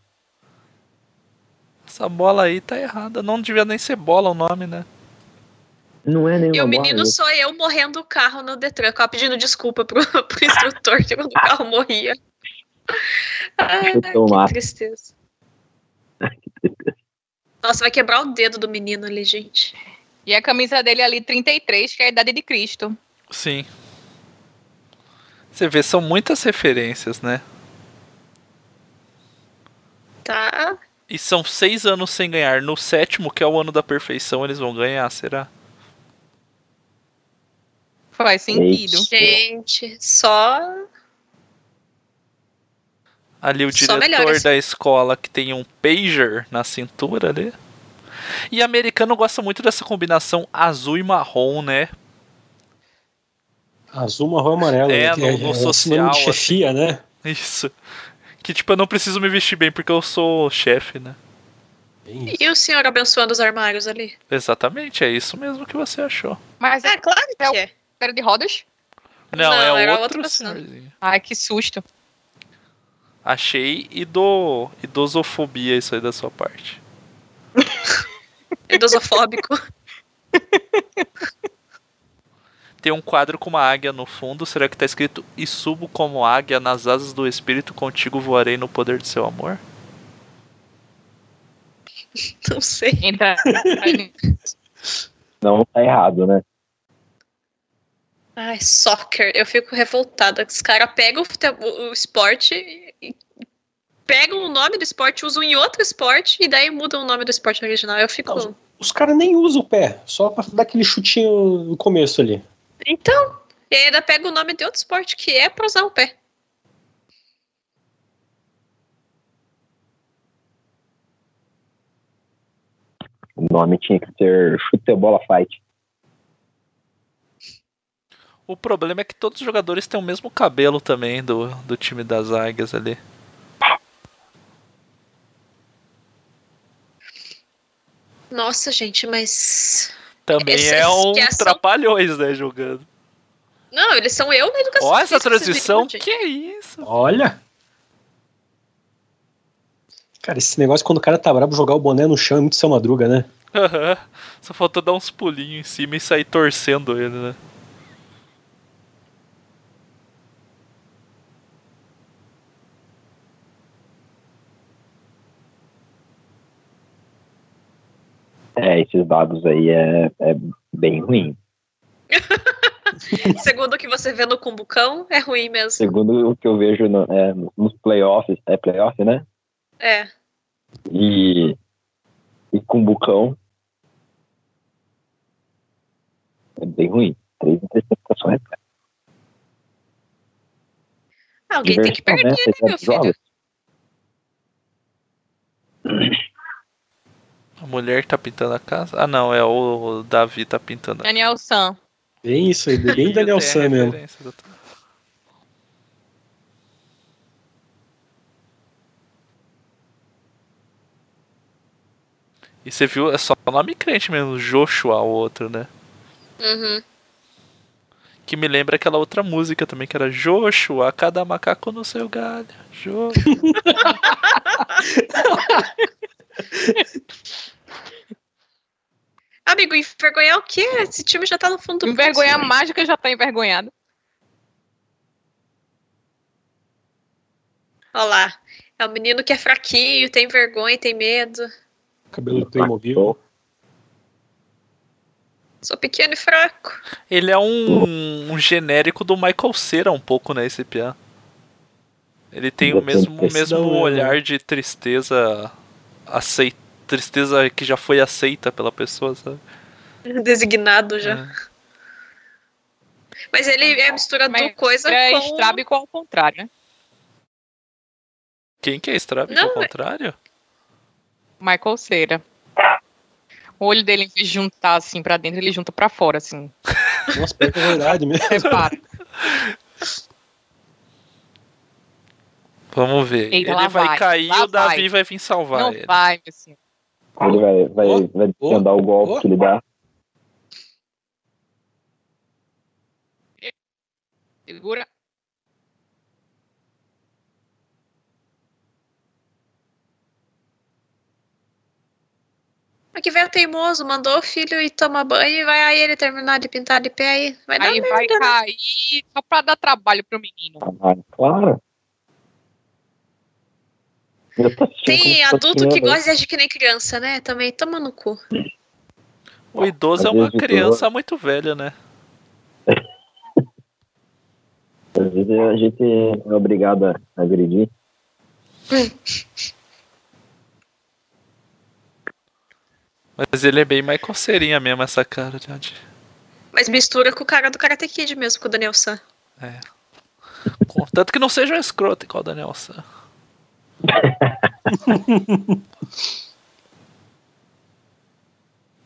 Essa bola aí tá errada. Não devia nem ser bola o nome, né? Não é nenhuma E o bola. menino sou eu morrendo o carro no Detran, ó, pedindo desculpa pro, pro instrutor que quando o carro morria. Ai, o que tristeza. Nossa, vai quebrar o dedo do menino ali, gente. E a camisa dele ali, 33, que é a idade de Cristo. Sim. Você vê, são muitas referências, né? Tá. E são seis anos sem ganhar. No sétimo, que é o ano da perfeição, eles vão ganhar, será? Faz sentido. Gente, só. Ali o Só diretor melhores. da escola que tem um pager na cintura ali. E americano gosta muito dessa combinação azul e marrom, né? Azul, marrom e amarelo. É, que no- no sinônimo social, de chefia, né? Isso. Que tipo, eu não preciso me vestir bem porque eu sou chefe, né? E o senhor abençoando os armários ali? Exatamente, é isso mesmo que você achou. Mas É, é claro que é. era de rodas? Não, Não, é era outro outra pessoa. senhorzinho. Ai, que susto. Achei ido... idosofobia isso aí da sua parte. Idosofóbico. Tem um quadro com uma águia no fundo. Será que tá escrito E subo como águia nas asas do espírito, contigo voarei no poder de seu amor? Não sei. Entra. Não tá errado, né? Ai, soccer. Eu fico revoltada. Os caras pegam o, o- o esporte, e- pegam o nome do esporte, usam em outro esporte e daí mudam o nome do esporte original. Eu fico. Não, Os caras nem usam o pé, só pra dar aquele chutinho no começo ali. Então, e ainda pega o nome de outro esporte que é pra usar o pé. O nome tinha que ser Chutebola Fight. O problema é que todos os jogadores têm o mesmo cabelo também do, do time das águias ali. Nossa, gente, mas. Também é um esquece- trapalhões, né, jogando. Não, eles são eu na educação. Ó, essa transição, que é isso? Olha! Cara, esse negócio quando o cara tá brabo jogar o boné no chão é muito seu madruga, né? Aham. Só faltou dar uns pulinhos em cima e sair torcendo ele, né? É, esses dados aí é, é bem ruim. Segundo o que você vê no Cumbucão, é ruim mesmo. Segundo o que eu vejo no- é, nos playoffs, é playoff, né? É. E, e com Bucão é bem ruim. Três interceptações. cara. Alguém tem que perder, né? né, meu Sete filho? A mulher tá pintando a casa? Ah, não, é o Davi tá pintando a Daniel San. Bem isso aí, bem Daniel Sam mesmo. E você viu, é só nome crente mesmo, Joshua, o outro, né? Uhum. Que me lembra aquela outra música também, que era Joshua, cada macaco no seu galho. Joshua. Amigo, envergonhar o quê? Esse time já tá no fundo do Envergonhar poço. mágica já tá envergonhado. Olha lá. É um menino que é fraquinho, tem vergonha, tem medo. Cabelo Playmobil. Sou pequeno e fraco. Ele é um, um genérico do Michael Cera um pouco, né, esse piá. Ele tem o mesmo, o mesmo olhar de tristeza acei- tristeza que já foi aceita pela pessoa, sabe? Designado já. É. Mas ele é mistura Mas do coisa é com... estrábico ao contrário, né? Quem que é estrábico Não, ao é- contrário? Michael Cera. O olho dele, em vez de juntar assim pra dentro, ele junta pra fora, assim. Nossa, é verdade mesmo. Repara. Vamos ver. Eita, ele vai, vai, cair e o Davi vai. vai, vir salvar Não ele. vai, meu senhor. Ele vai, vai, vai desvendar o golpe que ele dá. Segura. Aqui velho teimoso, mandou o filho ir tomar banho e vai aí ele terminar de pintar de pé aí. Vai dar Aí merda, vai né? cair só pra dar trabalho pro menino. Ah, claro. Tem adulto que gosta de agir que nem criança, né? Também toma no cu. O idoso é uma criança muito velha, né? Às vezes a gente é obrigado a agredir. Mas ele é bem mais coceirinha mesmo, essa cara, gente. Mas mistura com o cara do Karate Kid mesmo, com o Daniel San. É. Contanto que não seja um escroto igual o Daniel San.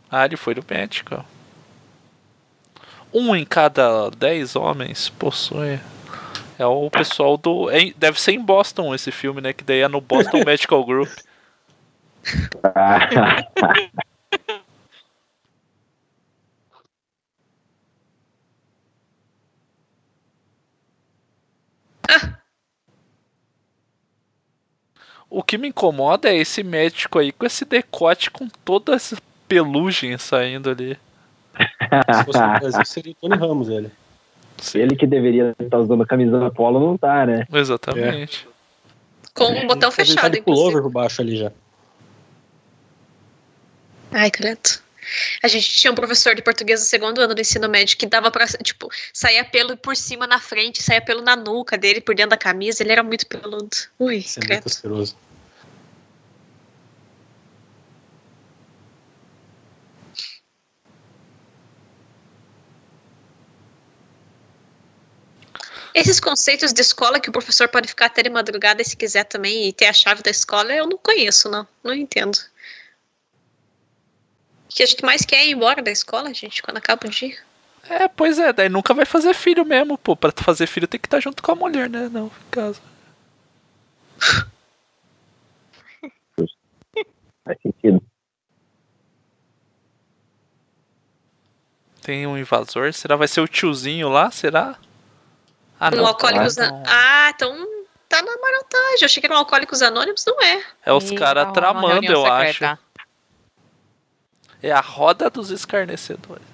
ah, ele foi do médico. Um em cada dez homens possui. É o pessoal do. é deve ser em Boston esse filme, né? Que daí é no Boston Medical Group. O que me incomoda é esse médico aí com esse decote com toda essa pelugem saindo ali. Se fosse no Brasil, seria o Tony Ramos, ele. Ele que deveria estar usando a camisa polo não tá, né? Exatamente. Com o botão Ele tá fechado, de inclusive. pullover por baixo ali já. Ai, credo. A gente tinha um professor de português no segundo ano do ensino médio que dava pra, tipo, saía pelo por cima na frente, saía pelo na nuca dele, por dentro da camisa. Ele era muito peludo. Ui, Isso é muito credo. asqueroso. Esses conceitos de escola que o professor pode ficar até de madrugada se quiser também e ter a chave da escola, eu não conheço, não. Não entendo. O que a gente mais quer é ir embora da escola, gente, quando acaba o dia. É, pois é, daí nunca vai fazer filho mesmo, pô. Pra fazer filho tem que estar junto com a mulher, né? Não, em casa. Faz sentido. Tem um invasor. Será vai ser o tiozinho lá? Será? Ah, um não. alcoólicos. ah, a- não. Ah, então tá na marotagem. Eu achei que era um alcoólicos anônimos, não é. É os caras tá tramando, eu secreta. acho. É a roda dos escarnecedores.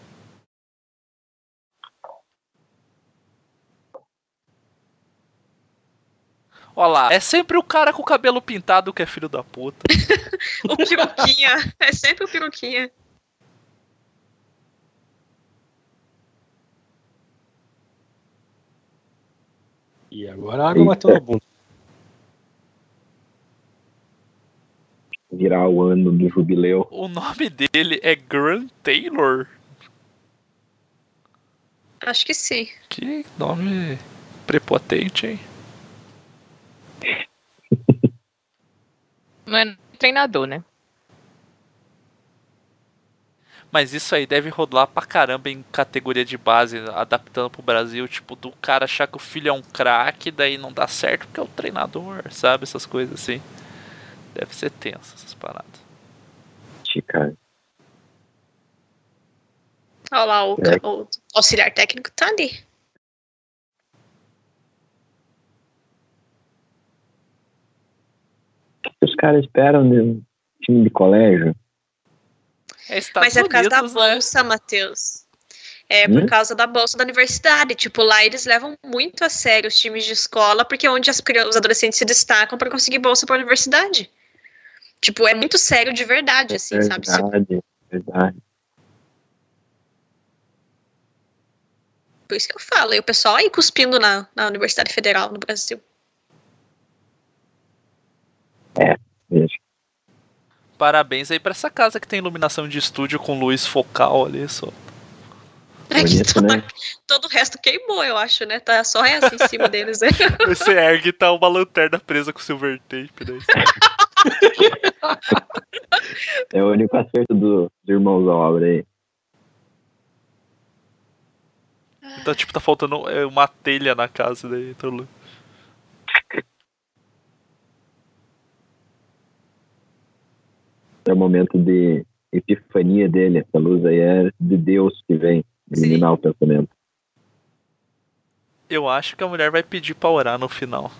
Olha lá, é sempre o cara com o cabelo pintado que é filho da puta. O peruquinha. é sempre o peruquinha. E agora a água bateu na bunda. Virar o ano do jubileu. O nome dele é Grant Taylor. Acho que sim. Que nome prepotente, hein? Não é treinador, né? Mas isso aí deve rolar pra caramba em categoria de base, adaptando pro Brasil, tipo, do cara achar que o filho é um craque, daí não dá certo porque é o treinador, sabe? Essas coisas assim. Deve ser tenso essas paradas. Cara. Olha lá, o, É. o auxiliar técnico tá ali. Os caras esperam de um time de colégio. É Mas é por causa da né? bolsa, Matheus. É por Hum? causa da bolsa da universidade. Tipo, lá eles levam muito a sério os times de escola, porque é onde as os adolescentes se destacam para conseguir bolsa para universidade. Tipo, é muito sério de verdade, assim, sabe? Se- Verdade, verdade. Por isso que eu falo. E o pessoal aí cuspindo na, na Universidade Federal no Brasil. Veja. Parabéns aí pra essa casa que tem iluminação de estúdio com luz focal ali só. É que Bonito, todo, né? todo o resto queimou, eu acho, né? Tá só essa em cima deles. Né? Esse ergue tá uma lanterna presa com silver tape, né? é o único acerto do, do Irmãos da Obra aí. Tá, tipo, tá faltando é, uma telha na casa daí, tô É o momento de epifania dele, essa luz aí é de Deus que vem eliminar Sim. o pensamento. Eu acho que a mulher vai pedir pra orar no final.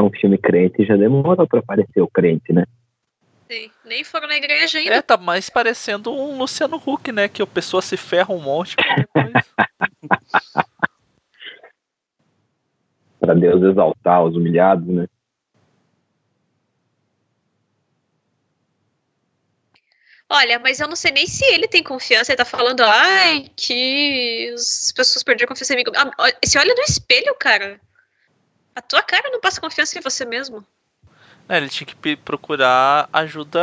Pra um filme crente já demora pra aparecer o crente, né? Sim, nem foram na igreja ainda. É, tá mais parecendo um Luciano Huck, né? Que a pessoa se ferra um monte. depois- Pra Deus exaltar os humilhados, né? Olha, mas eu não sei nem se ele tem confiança. Ele tá falando, ai, que as pessoas perderam confiança em mim. Ah, Você olha no espelho, cara. A tua cara não passa confiança em você mesmo. É, ele tinha que procurar ajuda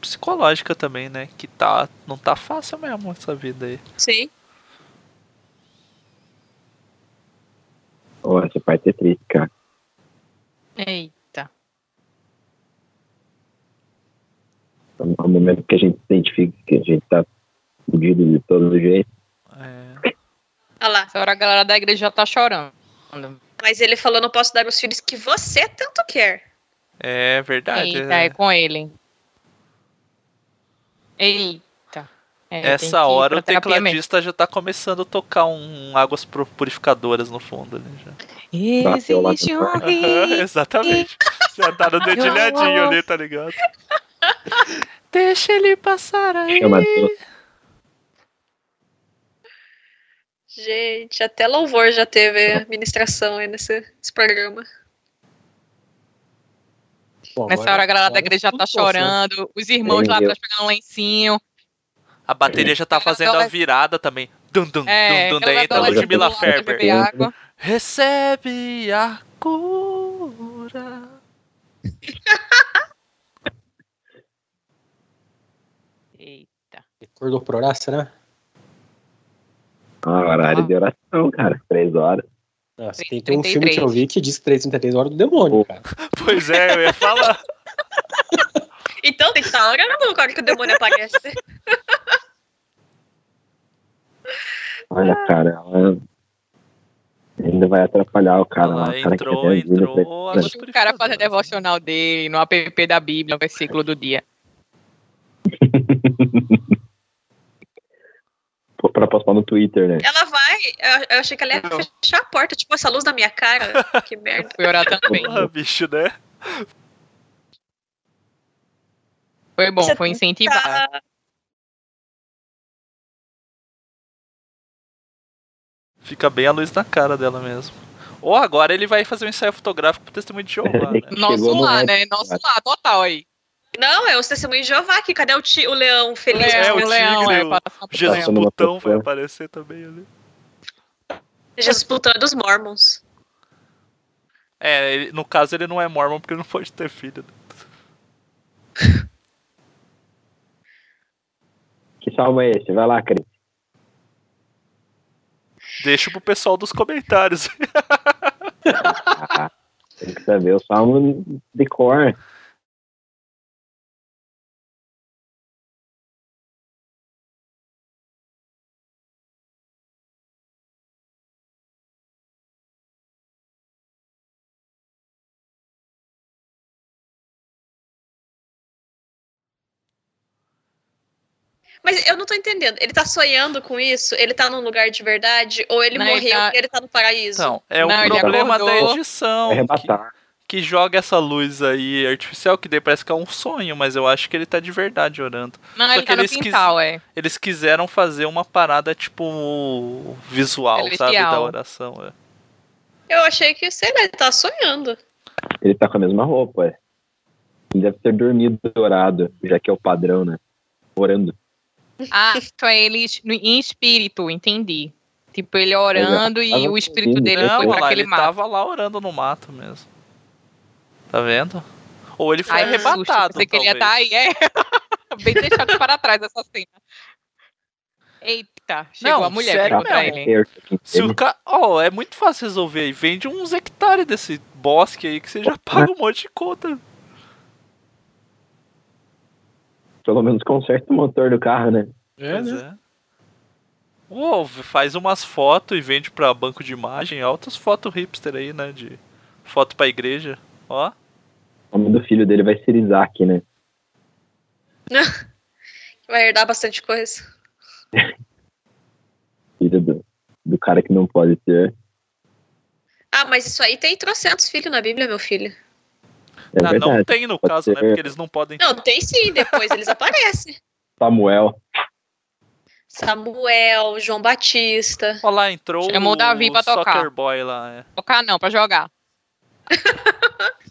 psicológica também, né? Que tá, não tá fácil mesmo essa vida aí. Sim. Oh, essa parte é triste, cara. Eita. É um momento que a gente se identifica que a gente tá fudido de todo jeito. É. Olha lá. Essa hora a galera da igreja já tá chorando. Mas ele falou, não posso dar os filhos que você tanto quer. É verdade. Eita, é com ele. Eita. É, Essa hora o tecladista já tá começando a tocar um águas pu- purificadoras no fundo ali já. Existe um. Exatamente. Já tá no dedilhadinho ali, tá ligado? Deixa ele passar aí. Chama Deus. Gente, até louvor já teve ministração aí nesse, nesse programa. Bom, Nessa agora- hora a galera da igreja já tá né? chorando. Os irmãos lá atrás pegando um lencinho. A bateria já tá fazendo a virada também. Dum, dum, É, dum, dum. Daí entra Ludmilla Ferber. Recebe a cura. Eita. Acordou por orar, será? Ah, horário de oração, cara. Três horas. Nossa, tem, tem um 33. filme que eu vi que diz que 333 horas do demônio, cara. Pois é, eu ia falar. Então tem que estar orando agora que o demônio aparece. Olha, cara, ela ainda vai atrapalhar o cara lá. Ela O cara entrou, vida entrou, pra- acho O cara faz a devocional dele no app da Bíblia, o versículo do dia. Pra postar no Twitter, né? Ela vai. Eu, eu achei que ela ia Não. fechar a porta, tipo, essa luz na minha cara. Que merda. Fui orar também. Porra, bicho, né? Foi bom, Você foi incentivar. Tá- Fica bem a luz na cara dela mesmo. Ou agora ele vai fazer um ensaio fotográfico pro testemunho de Jeová, né? Nosso lá, rap, né? Nosso lá, total aí. Não, é o testemunho de Jeová aqui. Cadê o, ti, o leão feliz? É, o o leão, tigre, é, o Jesus Putão vai aparecer também ali. Jesus Plutão é dos Mormons. É, ele- no caso ele não é mormon porque não pode ter filho. né? Que salmo é esse? Vai lá, Cris. Deixa pro pessoal dos comentários. Ah, tem que saber o salmo de cor. Mas eu não tô entendendo. Ele tá sonhando com isso? Ele tá num lugar de verdade? Ou ele Não, ele morreu tá- e ele tá no paraíso? Então, é o Não, ele problema da edição. Vai Que, que joga essa luz aí artificial, que daí parece que é um sonho, mas eu acho que ele tá de verdade orando. Não, Só ele que tá no eles quis- quintal, é. Eles quiseram fazer uma parada, tipo, visual, sabe? Celestial. Da oração. é. Eu achei que, sei lá, ele tá sonhando. Ele tá com a mesma roupa, é. Ele deve ter dormido orado, já que é o padrão, né? Orando. Ah, então é ele no- em espírito, entendi. Tipo, ele orando e o espírito dele? Não, foi lá, aquele ele mato. tava lá orando no mato mesmo. Tá vendo? Ou ele foi Ai, que susto, arrebatado. Pensei que ele ia estar talvez. aí, é. Bem deixado para trás essa cena. Eita, chegou Não, a mulher sério pra ele. Se o ca... oh, é muito fácil resolver aí. Vende uns hectares desse bosque aí que você já paga um monte de conta. Pelo menos conserta o motor do carro, né? É, Pois né? é. Ô, faz umas fotos e vende pra banco de imagem. Altas fotos hipster aí, né? De foto pra igreja. Ó. O nome do filho dele vai ser Isaac, né? Vai herdar bastante coisa. Filho do, do cara que não pode ter. Ah, mas isso aí tem trocentos filhos na Bíblia, meu filho. É Ah, verdade. não tem no Pode caso, né? ser. Porque eles não podem. Não, tem sim, depois eles aparecem. Samuel. Samuel, João Batista. Olha lá, entrou Chamou o Davi pra tocar. Soccer Boy lá. É. Tocar não, pra jogar.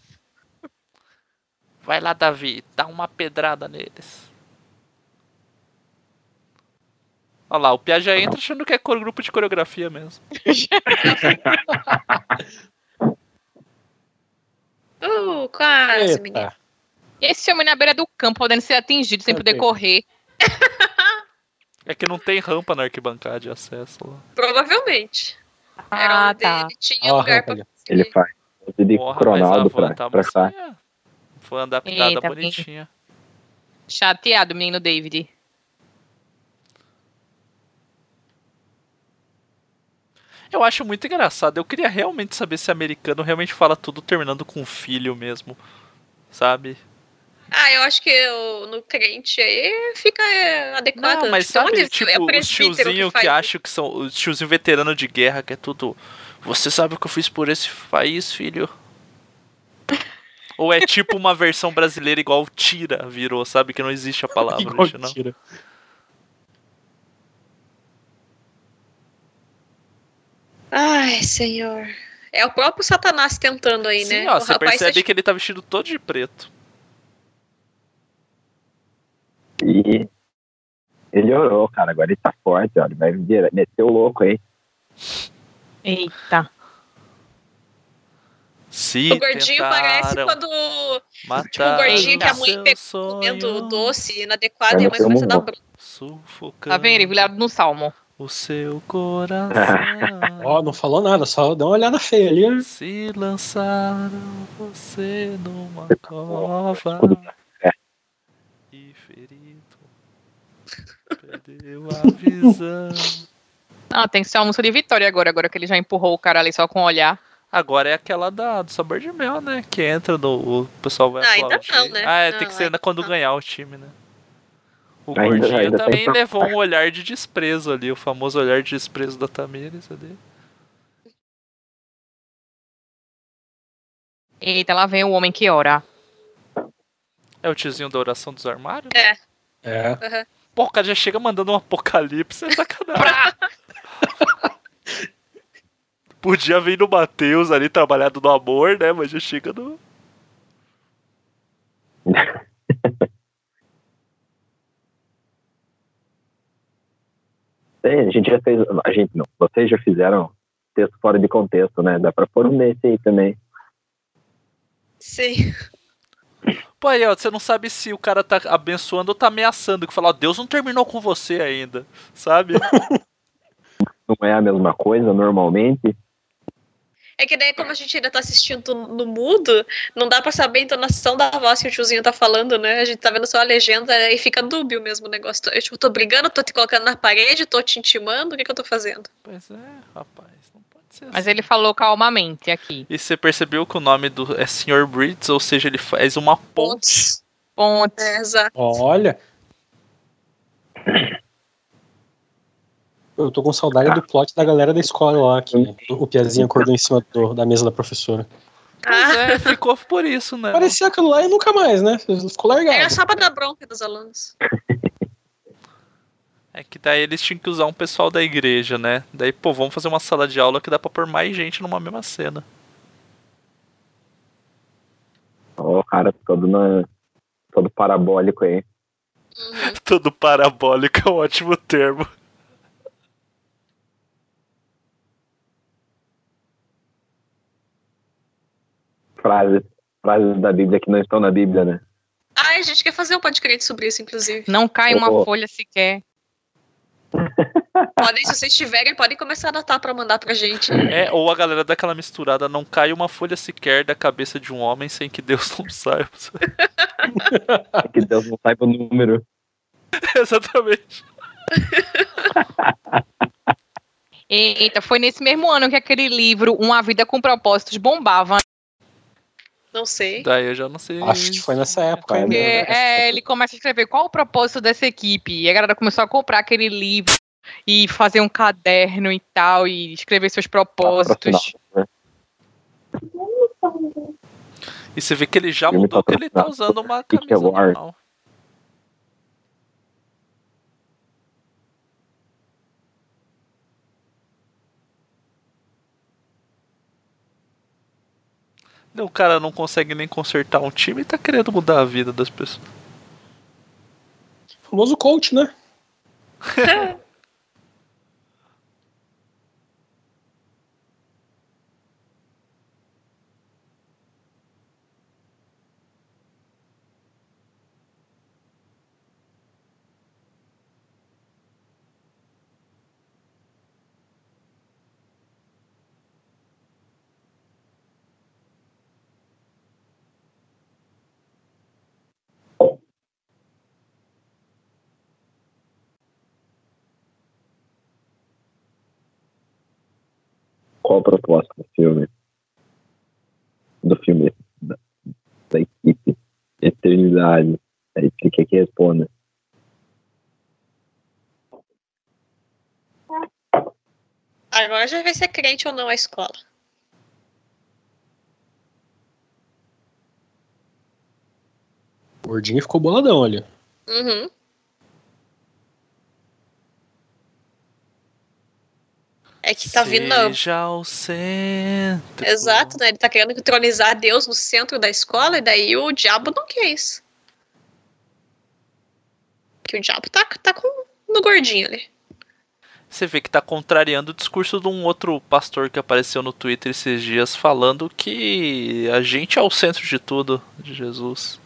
Vai lá, Davi, dá uma pedrada neles. Olha lá, o Pia já entra achando que é grupo de coreografia mesmo. Uh, quase, menino. Eita. Esse homem na beira do campo, podendo ser atingido sem poder correr. É que não tem rampa na arquibancada de acesso lá. Provavelmente. Era Ah, onde tá. ele tinha Ó, lugar pra. Ele faz. De Porra, Ronaldo pra, tá pra cá. Foi adaptada Eita, bonitinha. Chateado, menino David. Eu acho muito engraçado. Eu queria realmente saber se americano realmente fala tudo terminando com filho mesmo. Sabe? Ah, eu acho que eu- no crente aí fica é, adequado. Não, mas Tipo, sabe, onde- tipo, é o os tiozinhos que, faz acham que são os tiozinhos veteranos de guerra, que é tudo. Você sabe o que eu fiz por esse país, filho? Ou é tipo uma versão brasileira igual tira virou, sabe? Que não existe a palavra Igual original. tira. Ai, senhor. É o próprio Satanás tentando aí, Sim, né? ó, O você rapaz percebe tá- que ele tá vestido todo de preto. E ele orou, cara. Agora ele tá forte, ó. Ele vai meter o louco aí. Eita. Se O gordinho parece quando. matar Tipo, o gordinho que a mãe pegou comendo doce inadequado e a mãe começa a dar bronca. Sufocando Tá vendo? Ele virado no salmo. O seu coração. Ó, não falou nada, só dá uma olhada feia ali. ó. Se lançaram você numa cova É. e ferido perdeu a visão. Ah, tem que ser uma música de vitória agora, agora que ele já empurrou o cara ali só com o olhar. Agora é aquela da, do sabor de mel, né? Que entra no. O pessoal vai Não, ainda não, né? Ah, é, Não, tem que ser ainda quando não. ganhar o time, né? O Ainda- gordinho ainda também pra- levou um olhar de desprezo ali, o famoso olhar de desprezo da Tamires ali. Eita, lá vem o homem que ora. É o tiozinho da oração dos armários? É. É. Pô, o cara já chega mandando um apocalipse, é sacanagem. Podia vir no Mateus ali, trabalhado no amor, né? Mas já chega no. Tem, a gente já fez. A gente não. Vocês já fizeram texto fora de contexto, né? Dá pra pôr um desse aí também. Sim. Pô, aí, ó, você não sabe se o cara tá abençoando ou tá ameaçando. Que fala, ó, Deus não terminou com você ainda, sabe? Não é a mesma coisa normalmente. É que daí, como a gente ainda tá assistindo no mudo, não dá pra saber a entonação da voz que o tiozinho tá falando, né? A gente tá vendo só a legenda e fica dúbio mesmo o negócio. Eu, tipo, tô brigando, tô te colocando na parede, tô te intimando, o que que eu tô fazendo? pois é, rapaz, não pode ser Mas assim. ele falou calmamente aqui. E você percebeu que o nome do é Sr. Brits, ou seja, ele faz uma ponte. Ponte. É, exato. Olha. Eu tô com saudade do plot da galera da escola lá, que o Piazinho acordou em cima do- da mesa da professora. Pois é, ficou por isso, né? Parecia aquilo lá e nunca mais, né? Ficou Era largado. só pra dar bronca dos alunos. É que daí eles tinham que usar um pessoal da igreja, né? Daí, pô, vamos fazer uma sala de aula que dá pra pôr mais gente numa mesma cena. Ó, o cara todo, na, todo parabólico aí. Todo parabólico é um ótimo termo. Frases, frases da Bíblia que não estão na Bíblia, né? Ai, a gente quer fazer um podcast sobre isso, inclusive. Não cai uma Oh. folha sequer. Podem, se vocês tiverem, podem começar a anotar pra mandar pra gente. É, ou a galera daquela misturada, não cai uma folha sequer da cabeça de um homem sem que Deus não saiba. que Deus não saiba o número. Exatamente. Eita, foi nesse mesmo ano que aquele livro, Uma Vida com Propósitos, bombava. Não sei. Daí eu já não sei. Acho que foi nessa época. né? Porque, é, ele começa a escrever qual o propósito dessa equipe. E a galera começou a comprar aquele livro e fazer um caderno e tal, e escrever seus propósitos. E você vê que ele já mudou que ele tá usando uma camisa normal. O cara não consegue nem consertar um time e tá querendo mudar a vida das pessoas. famoso coach, né? Qual o propósito do filme? Do filme da, da equipe. Eternidade. Aí você quer que responda. Agora já vai ser crente ou não a escola. O gordinho ficou boladão ali. Uhum. É que tá vindo. Seja o centro. Exato, né? Ele tá querendo entronizar Deus no centro da escola, e daí o diabo não quer isso. Que o diabo tá, tá com, no gordinho ali. Você vê que tá contrariando o discurso de um outro pastor que apareceu no Twitter esses dias falando que a gente é o centro de tudo, de Jesus.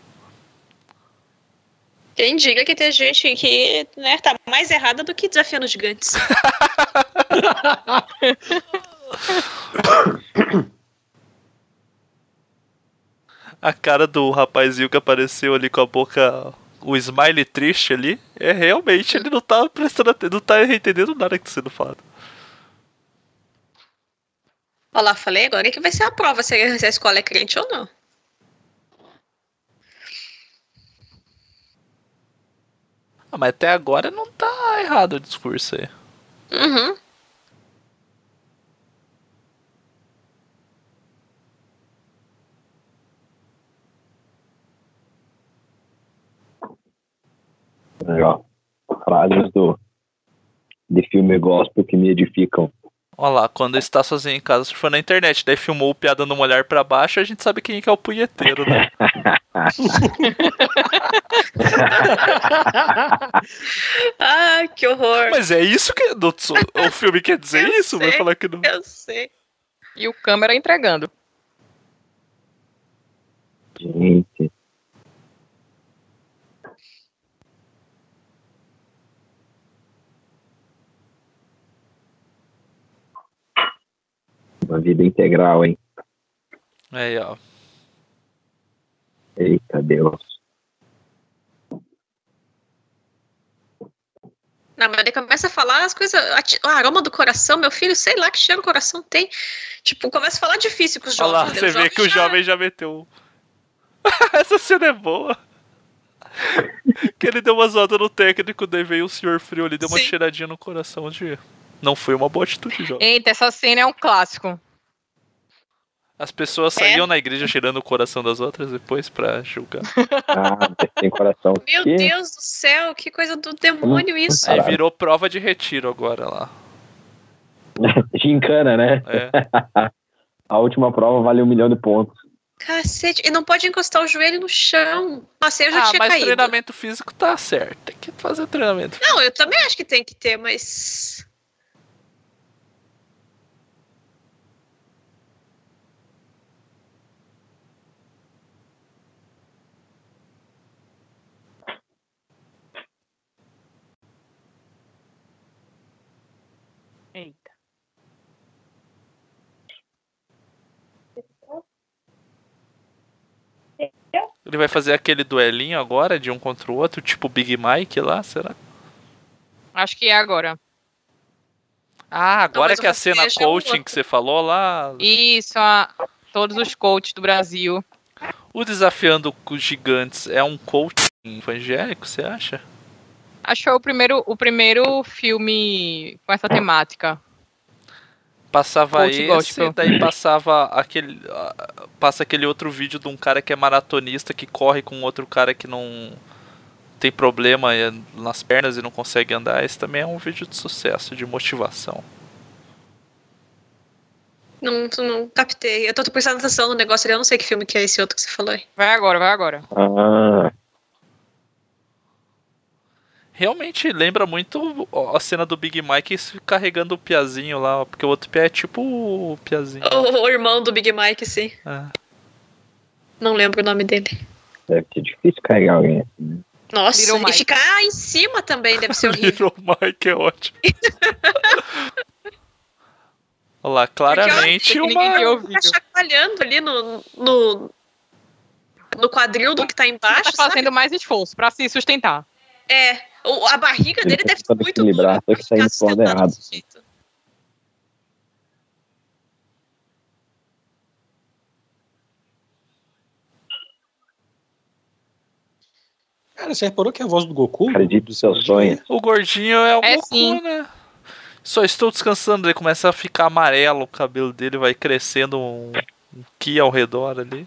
Quem diga que tem gente que né, tá mais errada do que desafiando os gigantes. A cara do rapazinho que apareceu ali com a boca, o smile triste ali, é realmente ele não tá prestando atenção, não tá entendendo nada que tá sendo falado. Olha lá, falei agora que vai ser a prova se a escola é crente ou não. Ah, mas até agora não tá errado o discurso aí. Uhum. Aí, ó. Frases do, de filme gospel que me edificam. Olha lá, quando está sozinho em casa, se for na internet, daí filmou o piada dando um olhar pra baixo, a gente sabe quem que é o punheteiro, né? Ah, que horror. Mas é isso que do- o filme quer dizer Eu isso? Vai sei, falar que não. Eu sei. E o câmera entregando. Gente. Uma vida integral, hein? Aí, ó. Eita Deus. Não, mas ele começa a falar as coisas. O aroma do coração, meu filho, sei lá que cheiro o coração tem. Tipo, começa a falar difícil com os Olha jovens. lá, né? você vê jovens que o já- jovem já meteu. um. Essa cena é boa. que ele deu uma zoada no técnico, daí veio o senhor frio ali, deu uma Sim. cheiradinha no coração de. Não foi uma boa atitude, jovem. Eita, essa cena é um clássico. As pessoas É. saíam na igreja cheirando o coração das outras depois pra julgar. Ah, tem coração. Meu Que? Deus do céu, que coisa do demônio isso. Aí Caralho. virou prova de retiro agora lá. Gincana, né? É. A última prova vale um milhão de pontos. Cacete, e não pode encostar o joelho no chão. Nossa, eu já ah, tinha mas caído. treinamento físico tá certo. Tem que fazer treinamento. Não, eu também acho que tem que ter, mas. Ele vai fazer aquele duelinho agora de um contra o outro, tipo Big Mike lá, será? Acho que é agora. Ah, agora mas que a cena é coaching que você falou lá, Isso, a, todos os coaches do Brasil. o desafiando os gigantes é um coaching evangélico, você acha? Acho que foi o primeiro, o primeiro filme com essa temática. Passava Coach esse, gospel. daí passava aquele. Passa aquele outro vídeo de um cara que é maratonista que corre com outro cara que não tem problema eh, nas pernas e não consegue andar. Esse também é um vídeo de sucesso, de motivação. Não, não captei. Eu tô prestando atenção no negócio ali, eu não sei que filme que é esse outro que você falou aí. Vai agora, vai agora. Ah, Realmente lembra muito a cena do Big Mike carregando o piazinho lá, porque o outro pé é tipo o piazinho. O, o irmão do Big Mike, sim. É. Não lembro o nome dele. deve ser difícil carregar alguém assim. né? Nossa, Little e Mike. ficar em cima também deve ser horrível. Little Mike é ótimo. Olha lá, claramente Porque, ó, ninguém uma. o vídeo. chacoalhando ali no, no, no quadril do que tá embaixo, tá fazendo mais esforço pra se sustentar. sabe? É, o- a barriga Ele dele deve ser muito dura. só que pro lado sustentar errado. Cara, você reparou que é a voz do Goku? Acredite do no seu sonho. O gordinho é o É Goku, sim. né? Só estou descansando, ele começa a ficar amarelo, o cabelo dele vai crescendo um, um ki ao redor ali.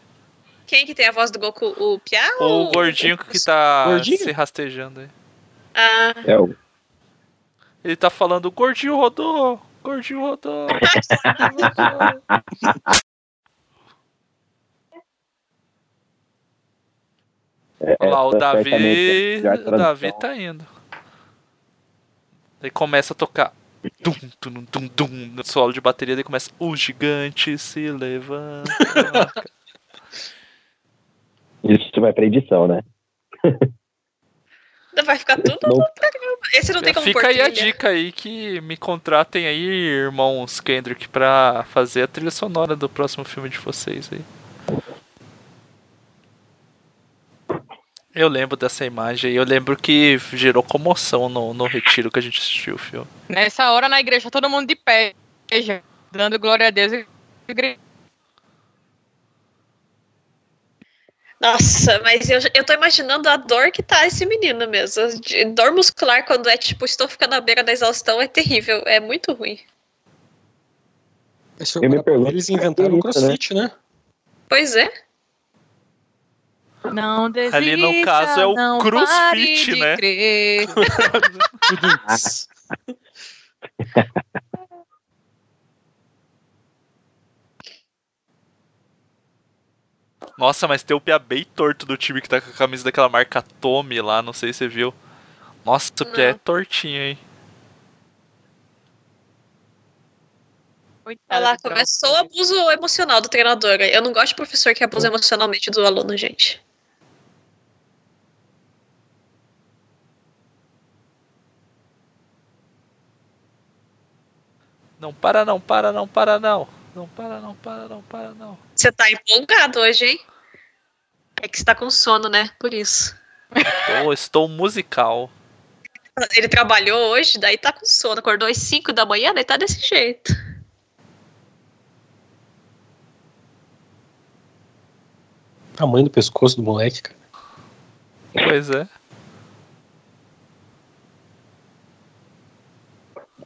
Quem que tem a voz do Goku? O Pia? O gordinho que tá Gordinho? se rastejando aí. Ah, É o Ele tá falando, gordinho rodou, gordinho rodou. é, Olha lá, o essa Davi, é o Davi tá indo. Daí começa a tocar. Dum, dum, dum, dum, no solo de bateria, daí começa. O gigante se levanta. Isso vai pra edição, né? vai ficar tudo Não. no programa. Esse não tem como Fica aí a dica aí que me contratem aí, irmãos Kendrick, pra fazer a trilha sonora do próximo filme de vocês aí. Eu lembro dessa imagem aí, eu lembro que gerou comoção no, no retiro que a gente assistiu o filme. Nessa hora na igreja, todo mundo de pé, dando glória a Deus e Nossa, mas eu, eu tô imaginando a dor que tá esse menino mesmo. De- dor muscular quando é tipo, estou ficando à beira da exaustão é terrível. É muito ruim. Esse Eu me pergunto eles que inventaram o né? crossfit, né? Pois é. Não desista, Ali no caso é o CrossFit, né? Nossa, mas tem o pia bem torto do time que tá com a camisa daquela marca Tommy lá, não sei se você viu. Nossa, o pia é tortinho, hein? Olha lá, começou o abuso emocional do treinador. Eu não gosto de professor que abusa emocionalmente do aluno, gente. Não para não, para não, para não. Não para não, para não, para não. Você tá empolgado hoje, hein? É que você tá com sono, né? Por isso. Estou, estou musical. Ele trabalhou hoje, daí tá com sono. Acordou às 5 da manhã, daí tá desse jeito. Tamanho do pescoço do moleque, cara. Pois é.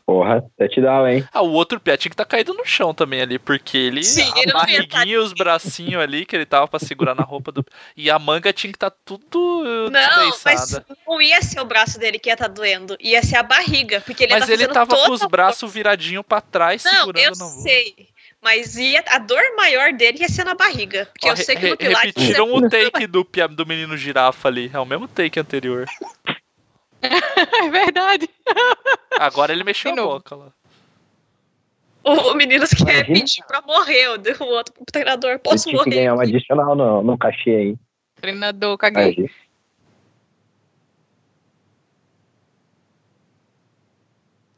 Porra, touchdown, hein? Ah, o outro pia tinha que tá caído no chão também ali, porque ele. Sim, a ele não ia tá- barriguinha e os bracinhos ali que ele tava pra segurar na roupa do. E a manga tinha que tá tudo Não, mas não ia ser o braço dele que ia estar doendo. Ia ser a barriga. Porque ele Mas tá ele tava com os braços viradinhos pra trás, Não, segurando eu na voz. sei. Mas ia, a dor maior dele ia ser na barriga. Porque Ó, eu sei que no Pilates. repetiram o take do, do menino girafa ali. É o mesmo take anterior. É verdade. Agora ele mexeu a boca lá. O, o menino que quer Imagina. pedir pra morrer. O, o outro treinador, Ele posso morrer? ganhar um adicional no, no cachê aí. Treinador, caguei. Imagina.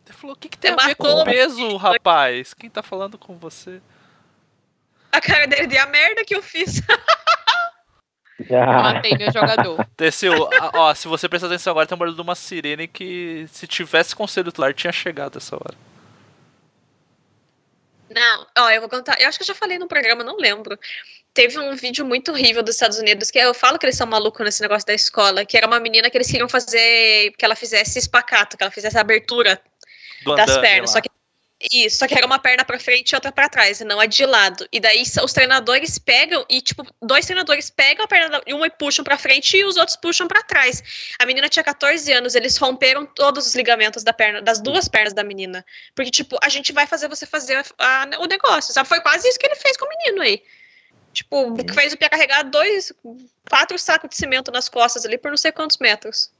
Ele falou: o que, que tem Você a ver com o peso, rapaz? Quem tá falando com você? A cara dele de a merda que eu fiz. Matei meu jogador. Desceu, a- ó, se você prestar atenção agora, tem um barulho de uma sirene que, se tivesse conselho tutelar, tinha chegado essa hora. Não, ó, eu vou contar. Eu acho que eu já falei no programa, não lembro. Teve um vídeo muito horrível dos Estados Unidos, que eu falo que eles são malucos nesse negócio da escola, que era uma menina que eles queriam fazer, que ela fizesse espacato, que ela fizesse a abertura Do das andame pernas. lá. Só que, isso, só que era uma perna pra frente e outra pra trás, e não a de lado. E daí os treinadores pegam e, tipo, dois treinadores pegam a perna da- e uma e puxam pra frente e os outros puxam pra trás. A menina tinha 14 anos, eles romperam todos os ligamentos da perna, das duas pernas da menina. Porque, tipo, a gente vai fazer você fazer a- a- o negócio, sabe? Foi quase isso que ele fez com o menino aí. Tipo, fez o Pia carregar dois, quatro sacos de cimento nas costas ali por não sei quantos metros.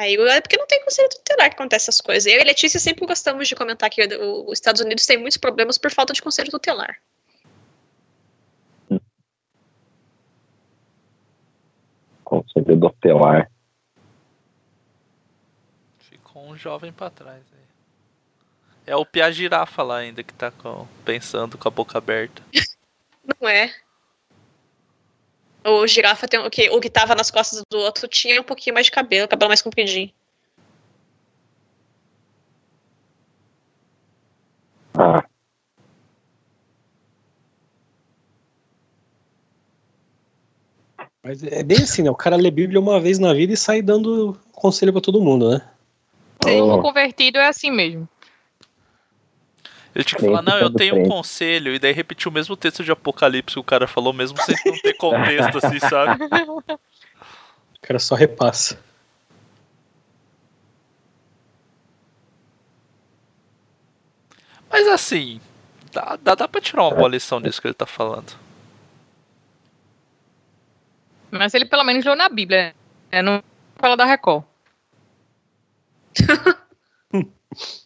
Aí é porque não tem conselho tutelar que acontece essas coisas. Eu e Letícia sempre gostamos de comentar que os Estados Unidos tem muitos problemas por falta de conselho tutelar. Conselho tutelar. Ficou um jovem pra trás aí. É o Pia Girafa lá ainda que tá com- pensando com a boca aberta. Não é? O girafa tem o que o que tava nas costas do outro tinha um pouquinho mais de cabelo, cabelo mais compridinho. Ah, Mas é bem assim, né? O cara lê Bíblia uma vez na vida e sai dando conselho pra todo mundo, né? O oh, convertido é assim mesmo. Ele tinha que falar, não, eu tenho um conselho, e daí repetiu o mesmo texto de Apocalipse que o cara falou, mesmo sem não ter contexto, assim, sabe? O cara só repassa. Mas assim, dá, dá, dá pra tirar uma boa lição disso que ele tá falando. Mas ele pelo menos leu na Bíblia. É não fala da Record.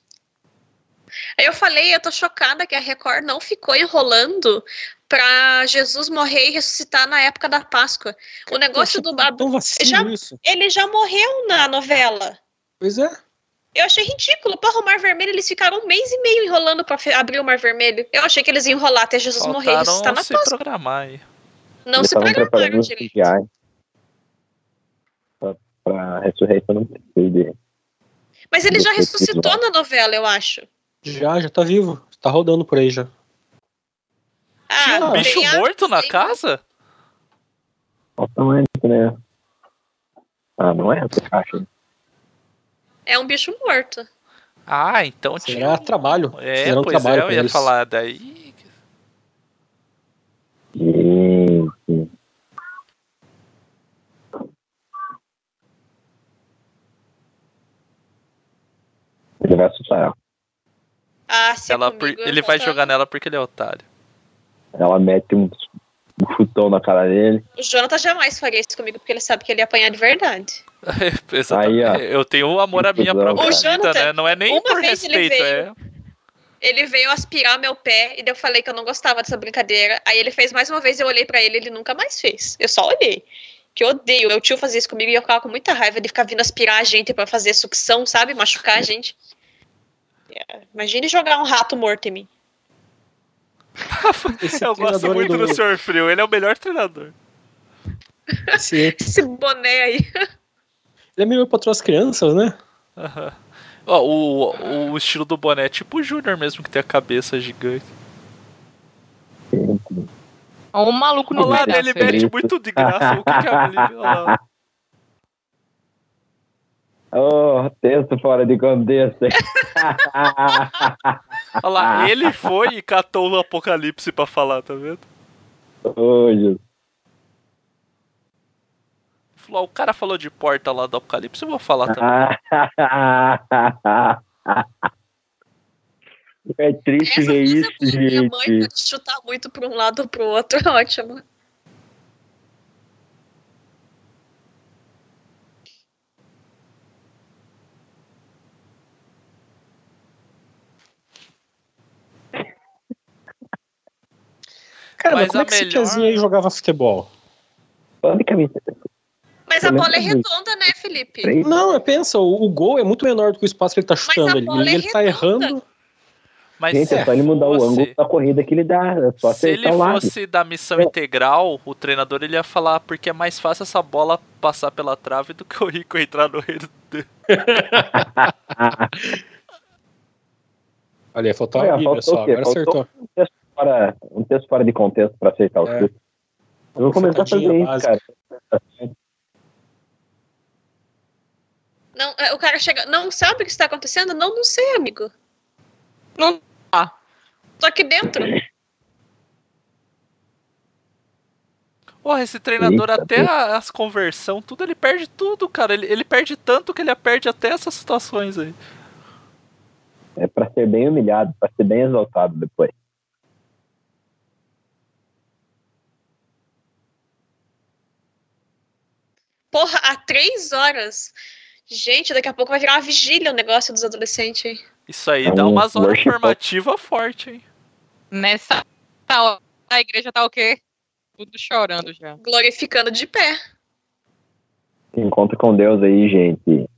Aí eu falei, eu tô chocada que a Record não ficou enrolando pra Jesus morrer e ressuscitar na época da Páscoa. O negócio do Babu, já- isso. ele já morreu na novela. Pois é. Eu achei ridículo. Porra, o Mar Vermelho, eles ficaram um mês e meio enrolando pra fe- abrir o Mar Vermelho. Eu achei que eles iam enrolar até Jesus morrer e ressuscitar Faltaram na se Páscoa. programar aí. Não eles se programaram direito. Pra, pra ressurreição não perder. Mas ele já ressuscitou na novela, eu acho. Já, já tá vivo. Tá rodando por aí já. Tinha um bicho a- morto na casa? Altamente, né? Ah, não é essa caixa. É um bicho morto. Ah, então Será tinha. trabalho. É, Fizeram pois trabalho é, eu ia eles. falar daí. Gente. Ele vai assustar ela. Ah, se Ela, por- comigo, eu ele vai jogar nela porque ele é otário. Ela mete um, um chutão na cara dele. O Jonathan jamais faria isso comigo, porque ele sabe que ele ia apanhar de verdade. Exatamente. Aí, ó. eu tenho amor à minha própria O vida, Jonathan, né? Não é nem uma por vez ele respeito, veio- é. Ele veio aspirar meu pé e daí eu falei que eu não gostava dessa brincadeira. Aí ele fez mais uma vez, eu olhei pra ele, ele nunca mais fez. Eu só olhei. Que eu odeio. Meu tio fazia isso comigo e eu ficava com muita raiva de ficar vindo aspirar a gente pra fazer sucção, sabe? Machucar a gente. É, Imagine jogar um rato morto em mim. Esse Eu gosto aí muito do do- Sr. Frio, ele é o melhor treinador. Esse, Esse boné aí. ele é meio patrão as crianças, né? Aham. Ó, o, o estilo do boné é tipo o Júnior mesmo, que tem a cabeça gigante. Um maluco no Olha lá, pedaço. ele aí. mete muito de graça. O que, que é a Felipe? Olha lá. Oh, texto fora de contexto. Olha lá, ele foi e catou o Apocalipse pra falar, tá vendo? oh, Jesus. Falou, "Ah, o cara falou de porta lá do Apocalipse, eu vou falar também. É triste Essa ver isso, boa, minha mãe gente. pode chutar muito pra um lado ou pro outro. Ótimo. Cara, mas, Mas como a é que esse melhor- tiazinho aí jogava futebol? Basicamente, Mas a bola é redonda, né, Felipe? Não, pensa, o, o gol é muito menor do que o espaço que ele tá chutando ali. bola é ele tá errando. Mas Gente, é só ele mudar o ângulo da corrida que ele dá. É só se ele lado. fosse da missão integral, o treinador ele ia falar porque é mais fácil essa bola passar pela trave do que o Rico entrar no reino dele. Olha, faltou Olha, a Bíblia só, agora Faltou acertou. Um fora, um texto fora de contexto pra acertar o É. chute. Eu vou começar a fazer isso, básica. cara. Não, é, o cara chega. Não sabe o que está acontecendo? Não, não sei, amigo. Não tá. Tô aqui dentro. Porra, esse treinador, Eita, até a- as conversão, tudo, ele perde tudo, cara. Ele, ele perde tanto que ele perde até essas situações aí. É pra ser bem humilhado, pra ser bem exaltado depois. Porra, há três horas. Gente, daqui a pouco vai virar uma vigília o negócio dos adolescentes aí. Isso aí É dá um umas horas worship. formativas forte, hein? Nessa hora, a igreja tá o quê? Tudo chorando já. Glorificando de pé. Encontra com Deus aí, gente.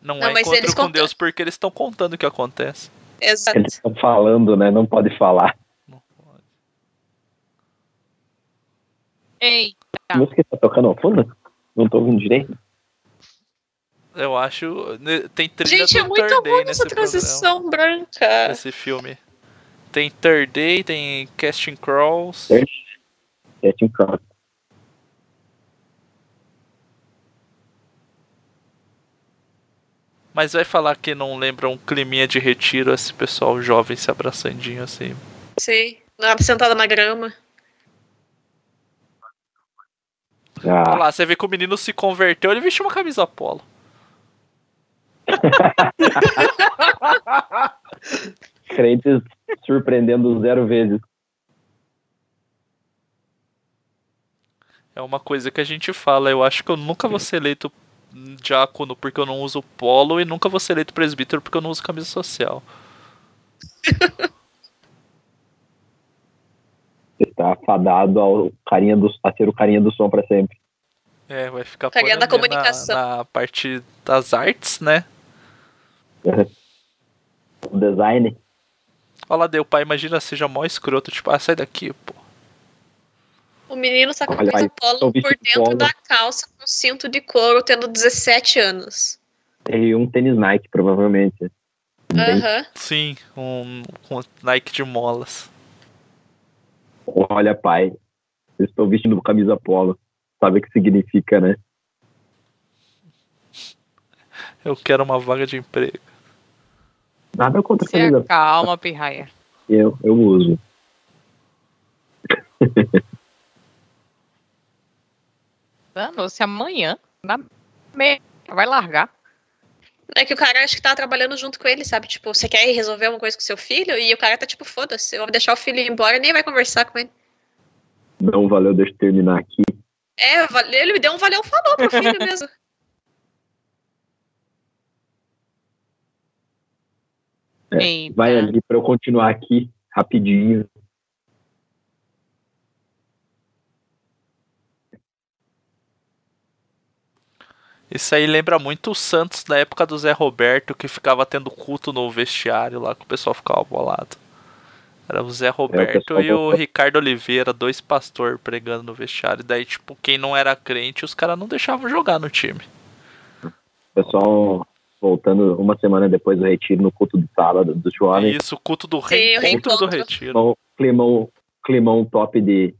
Não, Não, é mas encontro com contam- Deus porque eles estão contando o que acontece. Exato. Eles estão falando, né? Não pode falar. Ei, A música tá tocando ao fundo? Não tô ouvindo direito. Eu acho. né, Tem trilha Gente, é muito ruim essa transição branca. Esse filme. Tem Third Day, tem Casting Crawls. Getting Cross. Mas vai falar que não lembra um climinha de retiro, esse pessoal jovem se abraçandinho assim. Sim. Sentada na grama. Olha Ah, lá, você vê que o menino se converteu, ele vestiu uma camisa polo. crentes surpreendendo zero vezes. É uma coisa que a gente fala. Eu acho que eu nunca vou ser eleito diácono porque eu não uso polo e nunca vou ser eleito presbítero porque eu não uso camisa social. Você tá fadado ao carinha do, a ser o carinha do som pra sempre. É, vai ficar Carinha da comunicação. Na, na parte das artes, né? O design. Olha lá, deu pai, imagina seja mó escroto, tipo, ah, sai daqui, pô. O menino tá com Olha, polo por dentro polo. da calça com cinto de couro, tendo 17 anos. E um tênis Nike, provavelmente. Aham. Sim, um, um Nike de molas. Olha, pai, eu estou vestindo camisa polo. Sabe o que significa, né? Eu quero uma vaga de emprego. Nada contra se camisa acalma, pirraia. Eu, eu uso. Danou-se amanhã, na meia, vai largar. É que o cara acho que tá trabalhando junto com ele, sabe? Tipo, você quer ir resolver uma coisa com seu filho? E o cara tá tipo, foda-se, eu vou deixar o filho ir embora e nem vai conversar com ele. Não valeu, deixa eu terminar aqui. É, ele me deu um valeu falou pro filho mesmo. É. Vai ali pra eu continuar aqui rapidinho. Isso aí lembra muito o Santos na época do Zé Roberto, que ficava tendo culto no vestiário lá, que o pessoal ficava bolado. Era o Zé Roberto pessoal e o. Ricardo Oliveira, dois pastor pregando no vestiário. Daí, tipo, quem não era crente, os caras não deixavam jogar no time. Pessoal voltando uma semana depois do retiro no culto de sábado dos jovens. Isso, o culto do Sim, o reencontro do retiro. Climão, climão, climão top de,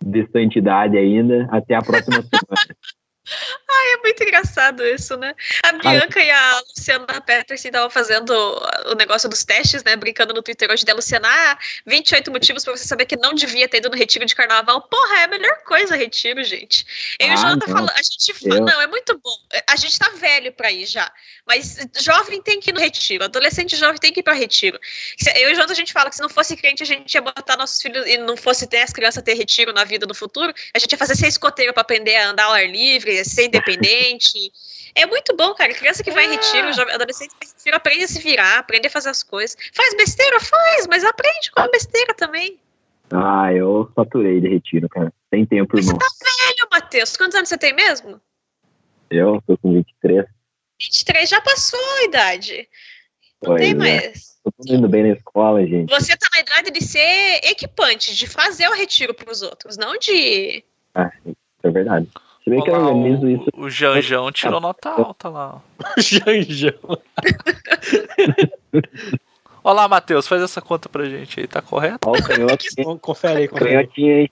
de santidade ainda. Até a próxima semana. É muito engraçado isso, né? A Bianca e a Luciana Peterson estavam fazendo o negócio dos testes, né? Brincando no Twitter hoje da Luciana. Ah, 28 motivos pra você saber que não devia ter ido no retiro de carnaval. Porra, é a melhor coisa retiro, gente. Eu e o Ah, Jonathan não. falando, a gente fala, Eu- não, é muito bom. A gente tá velho pra ir já. Mas jovem tem que ir no retiro. Adolescente jovem tem que ir pra retiro. Eu e o Jonathan, a gente fala que se não fosse crente, a gente ia botar nossos filhos e não fosse ter as crianças ter retiro na vida no futuro, a gente ia fazer ser escoteiro pra aprender a andar ao ar livre, ser independente. É muito bom, cara. Criança que vai em retiro, jovem, adolescente que retiro, aprende a se virar, aprende a fazer as coisas. Faz besteira? Faz, mas aprende com a besteira também. Ah, eu saturei de retiro, cara. Sem tempo, Mas você irmão. tá velho, Matheus. Quantos anos você tem mesmo? Eu tô com 23. 23 já passou a idade. Não Pois tem é. mais. todo mundo indo bem na escola, gente. Você tá na idade de ser equipante, de fazer o retiro pros outros, não de. Ah, isso é verdade. Se bem que eu organizo o, isso. o Janjão tirou nota alta lá. Janjão. Olha lá, Matheus, faz essa conta pra gente aí, tá correto? Ó, o canhoto, Confere aí, confere aí. canhotinho aí.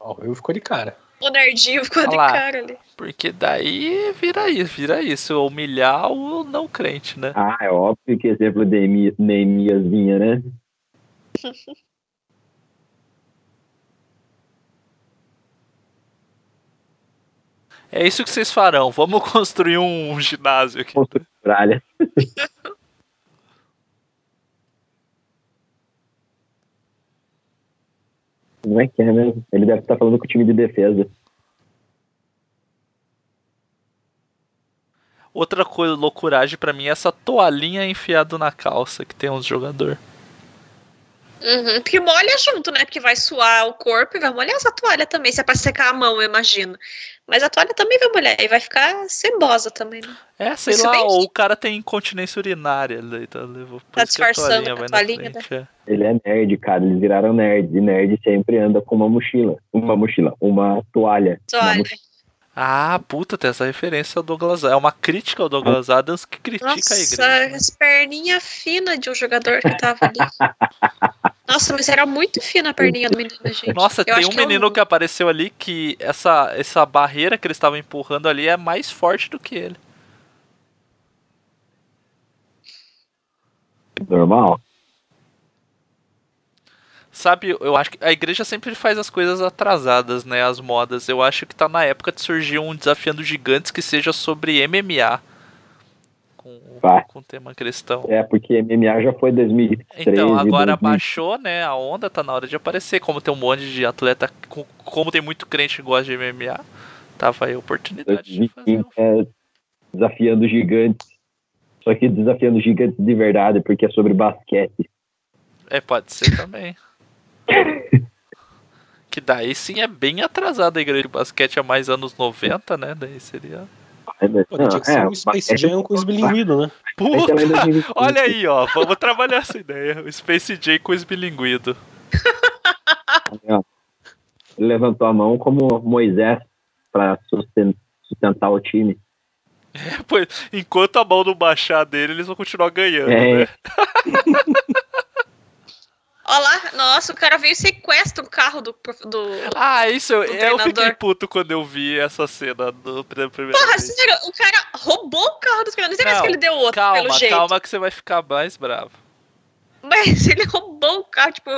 Ó, eu ficou de cara. O nerdinho ficou de cara ali. Porque daí vira isso, vira isso. Humilhar o não crente, né? Ah, é óbvio que exemplo de Neemi- Neemiaszinha, né? É isso que vocês farão. Vamos construir um ginásio aqui. Muralha. Não é que é mesmo. Ele deve estar falando com o time de defesa. Outra coisa, loucuragem pra mim é essa toalhinha enfiada na calça que tem uns jogador. Uhum, porque molha junto, né? Porque vai suar o corpo e vai molhar essa toalha também. Se é pra secar a mão, eu imagino. Mas a toalha também vai molhar e vai ficar cebosa também, né? É, sei Isso lá, bem- ou o cara tem incontinência urinária, daí tá, levou, Tá que a disfarçando toalhinha a vai toalhinha, frente. é. Ele é nerd, cara. Eles viraram nerd. E nerd sempre anda com uma mochila. Uma mochila. Uma toalha. Uma Toalha. mochila. Ah, puta, tem essa referência ao Douglas É uma crítica ao Douglas Adams que critica a Nossa, igreja. né? as perninhas finas de um jogador que tava ali. Nossa, mas era muito fina a perninha do menino, gente. Nossa, Eu tem acho um que é menino que apareceu ali que essa, essa barreira que eles estavam empurrando ali é mais forte do que ele. Normal. Sabe, eu acho que a igreja sempre faz as coisas atrasadas, né? As modas. Eu acho que tá na época de surgir um desafiando gigantes que seja sobre MMA. Com, com tema cristão. É, porque MMA já foi 2013. Então, agora 2000. baixou, né? A onda tá na hora de aparecer. Como tem um monte de atleta, co- como tem muito crente que gosta de MMA, tava aí a oportunidade de fazer. 2015 é desafiando gigantes. Só que desafiando gigantes de verdade, porque é sobre basquete. É, pode ser também. Que daí sim é bem atrasada a igreja de basquete há mais anos 90, né? Daí seria. É, Pô, tinha que ser é, um Space basquete- Jam com os bilinguidos, né? Puta! 2025. Olha aí, ó. Vamos trabalhar essa ideia. O Space J com os bilinguidos. Ele levantou a mão como Moisés para sustentar o time. Pois, enquanto a mão não baixar dele, eles vão continuar ganhando, É. né? Olha lá, nossa, o cara veio e sequestra o carro do. do... Ah, isso eu, Do eu fiquei treinador. puto quando eu vi essa cena do pela primeira Porra, vez. sério, o cara roubou o carro dos caras. Não sei que ele deu outro, calma, pelo jeito. calma que você vai ficar mais bravo. Mas ele roubou o carro, tipo,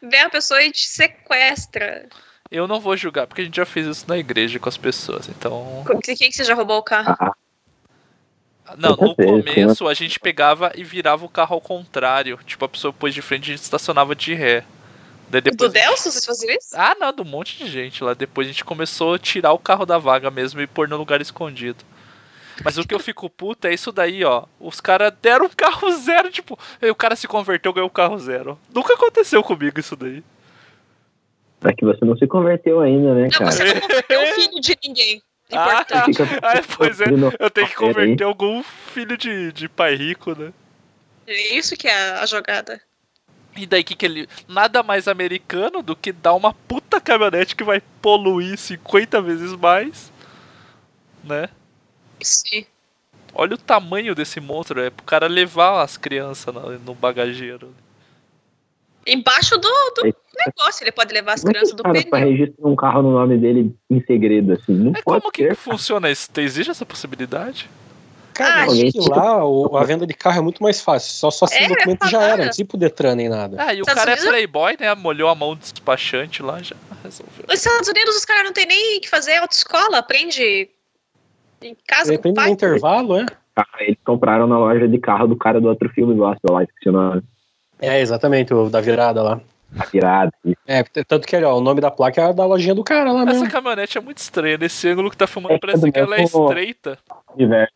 vem a pessoa e te sequestra. Eu não vou julgar, porque a gente já fez isso na igreja com as pessoas, então... Quem que você já roubou o carro? Não, no começo a gente pegava e virava o carro ao contrário. Tipo, a pessoa pôs de frente e a gente estacionava de ré. Daí Do depois... Delcio, vocês faziam isso? Ah, não, do monte de gente lá. Depois a gente começou a tirar o carro da vaga mesmo e pôr no lugar escondido. Mas o que eu fico puto é isso daí, ó. Os caras deram um carro zero, tipo, aí o cara se converteu, ganhou o carro zero. Nunca aconteceu comigo isso daí. É que você não se converteu ainda, né, Não, cara? você não converteu o filho de ninguém. Ah, Importante. Fica- ah, pois é, eu tenho que converter algum filho de, de pai rico, né? É isso que é a jogada. E daí que, que ele. Nada mais americano do que dar uma puta caminhonete que vai poluir 50 vezes mais. Né? Sim. Olha o tamanho desse monstro, é pro cara levar as crianças no, no bagageiro. Embaixo do, do negócio, ele pode levar as Como é que crianças do pneu. registrar um carro no nome dele em segredo, assim? Não É pode como que, ser. que funciona isso? Existe essa possibilidade? Cara, Ah, eu acho gente. que lá o- a venda de carro é muito mais fácil. Só só sem É, documento é já era. Não pro Detran nem nada. Ah, e o Estados cara é Unidos- playboy, né? Molhou a mão do despachante lá, já resolveu. Nos Estados Unidos, os caras não tem nem o que fazer autoescola, aprende em casa com o Depende do pai. intervalo, é? Ah, eles compraram na loja de carro do cara do outro filme gospel lá, esqueci o nome. É, exatamente, o da virada lá. A virada. É, tanto que ó, o nome da placa é da lojinha do cara lá mesmo. Essa caminhonete é muito estranha. Nesse ângulo que tá filmando, É, parece que ela é estreita. Universo.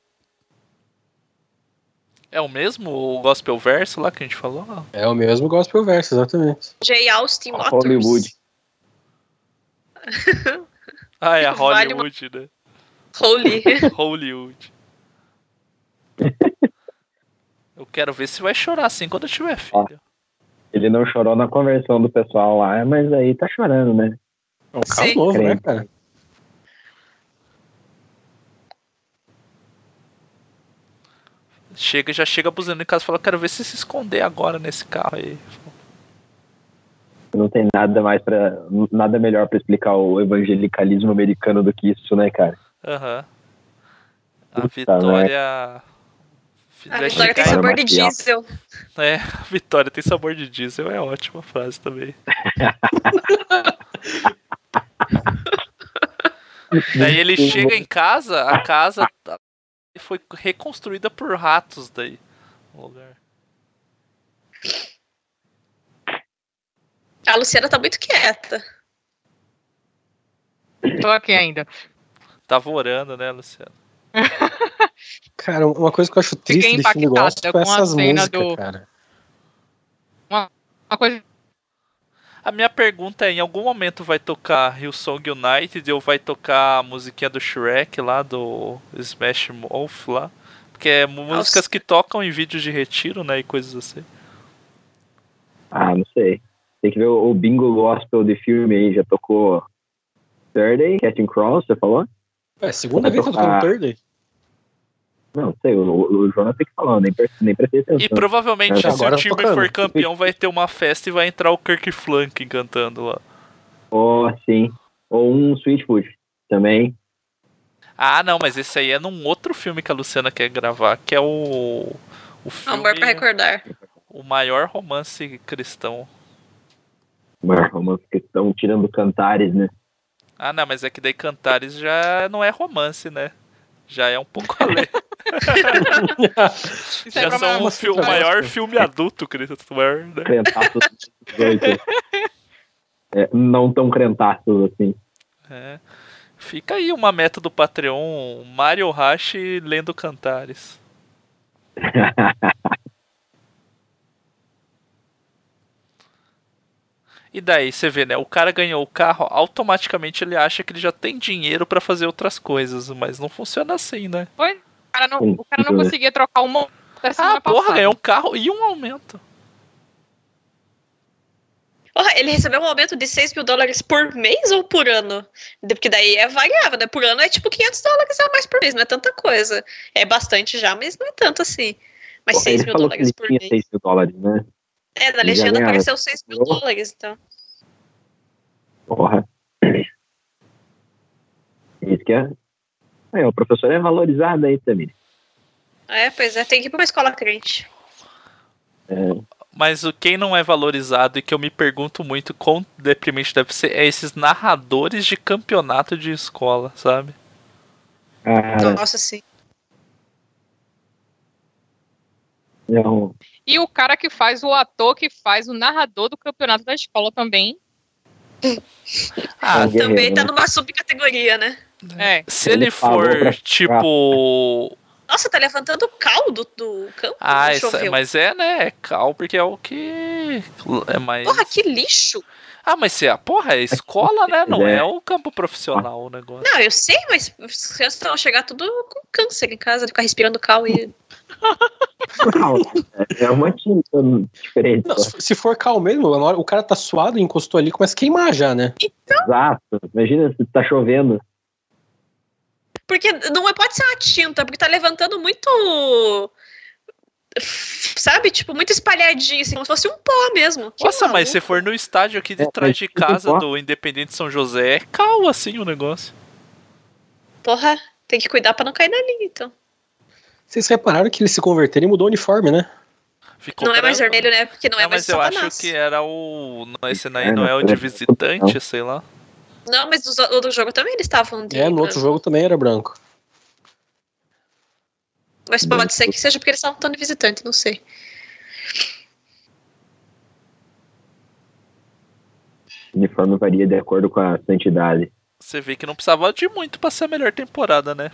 É o mesmo? O gospel verso lá que a gente falou? É o mesmo Gospel Verso, exatamente. J. Austin Motors. Hollywood. Ah, é a Vale Hollywood, né? Holy. Hollywood. Eu quero ver se vai chorar assim quando eu tiver filho. Ele não chorou na conversão do pessoal lá, mas aí tá chorando, né? É um carro Sim. novo, né, cara? Chega, já chega buzinando em casa e fala, quero ver se se esconder agora nesse carro aí. Não tem nada mais para nada melhor pra explicar o evangelicalismo americano do que isso, né, cara? Aham. A Puta Vitória. A Vitória tem sabor de diesel. É, a Vitória tem sabor de diesel, é ótima frase também. Daí ele chega em casa, a casa tá- foi reconstruída por ratos daí. o lugar. A Luciana tá muito quieta. Tô aqui ainda. Tava orando, né, Luciano? Cara, uma coisa que eu acho triste Fiquei filme impactada é com a essas cena músicas, do- cara. Uma coisa. A minha pergunta é, em algum momento vai tocar Hillsong United ou vai tocar a musiquinha do Shrek lá, do Smash Mouth lá? Porque é músicas que tocam em vídeos de retiro, né, e coisas assim. Ah, não sei. Tem que ver o, o bingo gospel de filme aí. Já tocou Thursday, Catching Cross, você falou? É, segunda Vai vez que eu tô com tocar- o Thursday. Não, sei, o, o, o Jonas tem que falar, nem, nem prestei atenção. E provavelmente, É, se o time tocando. for campeão, vai ter uma festa e vai entrar o Kirk Flunk cantando lá. Ou sim. Ou um Sweetwood também. Ah, não, mas esse aí é num outro filme que a Luciana quer gravar, que é o. O filme. Amor pra recordar. O maior romance cristão. Mas romance que estão tirando cantares, né? Ah, não, mas é que daí Cantares já não é romance, né? Já é um pouco além. É já pra são o uma fi- o cita maior filme adulto, Christopher, né? Crentaços 18. É, não tão crentaços assim. É. Fica aí uma meta do Patreon, Mario Hashi lendo Cantares. E daí você vê, né? O cara ganhou o carro, automaticamente ele acha que ele já tem dinheiro pra fazer outras coisas, mas não funciona assim, né? Foi? O cara não, o cara não conseguia trocar uma da semana Ah, porra, passada. ganhou um carro e um aumento. Porra, ele recebeu um aumento de 6 mil dólares por mês ou por ano? Porque daí é variável, né? Por ano é tipo 500 dólares a mais por mês, não é tanta coisa. É bastante já, mas não é tanto assim. Mas Porra, 6 ele mil falou que dólares ele por tinha mês. 6 mil dólares, né? É, na Ele legenda apareceu 6 mil dólares, então. Porra. Isso que é. É, o professor é valorizado aí também. É, pois é, tem que ir pra uma escola crente. É, Mas o quem não é valorizado e que eu me pergunto muito quão deprimente deve ser é esses narradores de campeonato de escola, sabe? cara, Nossa, sim. não. E o cara que faz o ator que faz o narrador do campeonato da escola também. Ah, É Também tá né? numa subcategoria, né? É. se ele, Ele for pra- tipo. Nossa, tá levantando o caldo do campo. Ah, choveu. mas é, né? É cal, porque é o que. É mais. Porra, que lixo! Ah, mas se é, porra, é escola, né? Não É. é o campo profissional o negócio. Não, eu sei, mas as crianças vão chegar tudo com câncer em casa, ficar respirando cal e. Não, é- é uma tinta diferente. Não, se for cal mesmo, na hora- o cara tá suado, encostou ali, começa a queimar já, né? Exato. Imagina se tá chovendo. Porque não é- pode ser uma tinta, porque tá levantando muito. Sabe? Tipo, muito espalhadinho, assim, como se fosse um pó mesmo. Que Nossa, mas maluco. se for no estádio aqui de É, trás mas de casa do Independente São José, é cal assim o negócio. Porra, tem que cuidar pra não cair na linha, então. Vocês repararam que eles se converteram e mudou o uniforme, né? Ficou não é mais branco. vermelho, né? Porque não, é Não, mais mas eu acho que era o. Não, esse daí É, não é o de é- visitante, sei lá. Não, mas no outro jogo também eles estavam de. É, no outro jogo também era branco. Mas pode ser que seja porque eles estavam tão de visitante, não sei. O uniforme varia de acordo com a santidade. Você vê que não precisava de muito pra ser a melhor temporada, né?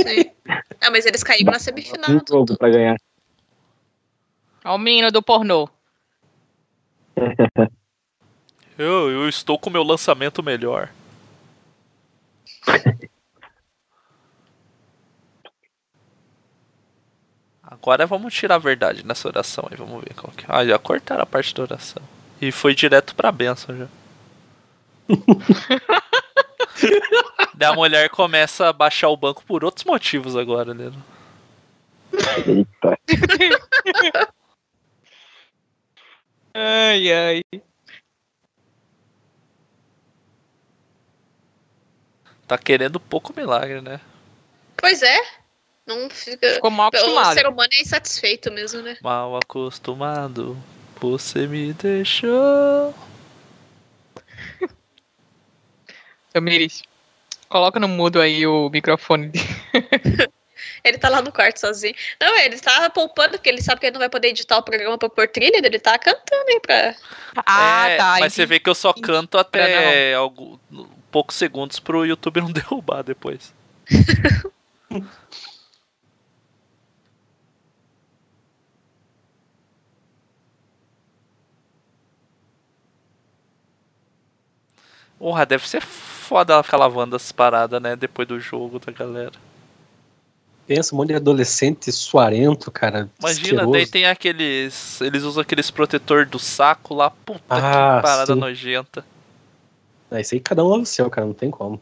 Sim. ah, mas eles caíram na semifinal. Um jogo pra ganhar. Ó, o menino do pornô. Eu, eu estou com o meu lançamento melhor. Agora vamos tirar a verdade nessa oração aí, vamos ver qual que é. Ah, já cortaram a parte da oração. E foi direto pra bênção já. Daí a mulher começa a baixar o banco por outros motivos agora, né? Eita. Ai, ai. Tá querendo pouco milagre, né? Pois é. Não fica. Ficou mal O acostumado. ser humano é insatisfeito mesmo, né? Mal acostumado, você me deixou. Seu Miris, coloca no mudo aí o microfone. Ele tá lá no quarto sozinho. Não, ele tá poupando, porque ele sabe que ele não vai poder editar o programa pra pôr trilha, ele tá cantando aí pra. Ah, É, tá. Mas você entendi. vê que eu só canto até algu- poucos segundos pro YouTube não derrubar depois. Porra, deve ser foda ela ficar lavando as paradas, né? Depois do jogo da galera. Pensa, um monte de adolescente suarento, cara. Imagina, asqueroso. daí tem aqueles. Eles usam aqueles protetor do saco lá. Puta Ah, que parada sim. nojenta. É, isso aí cada um lava o seu, cara, não tem como.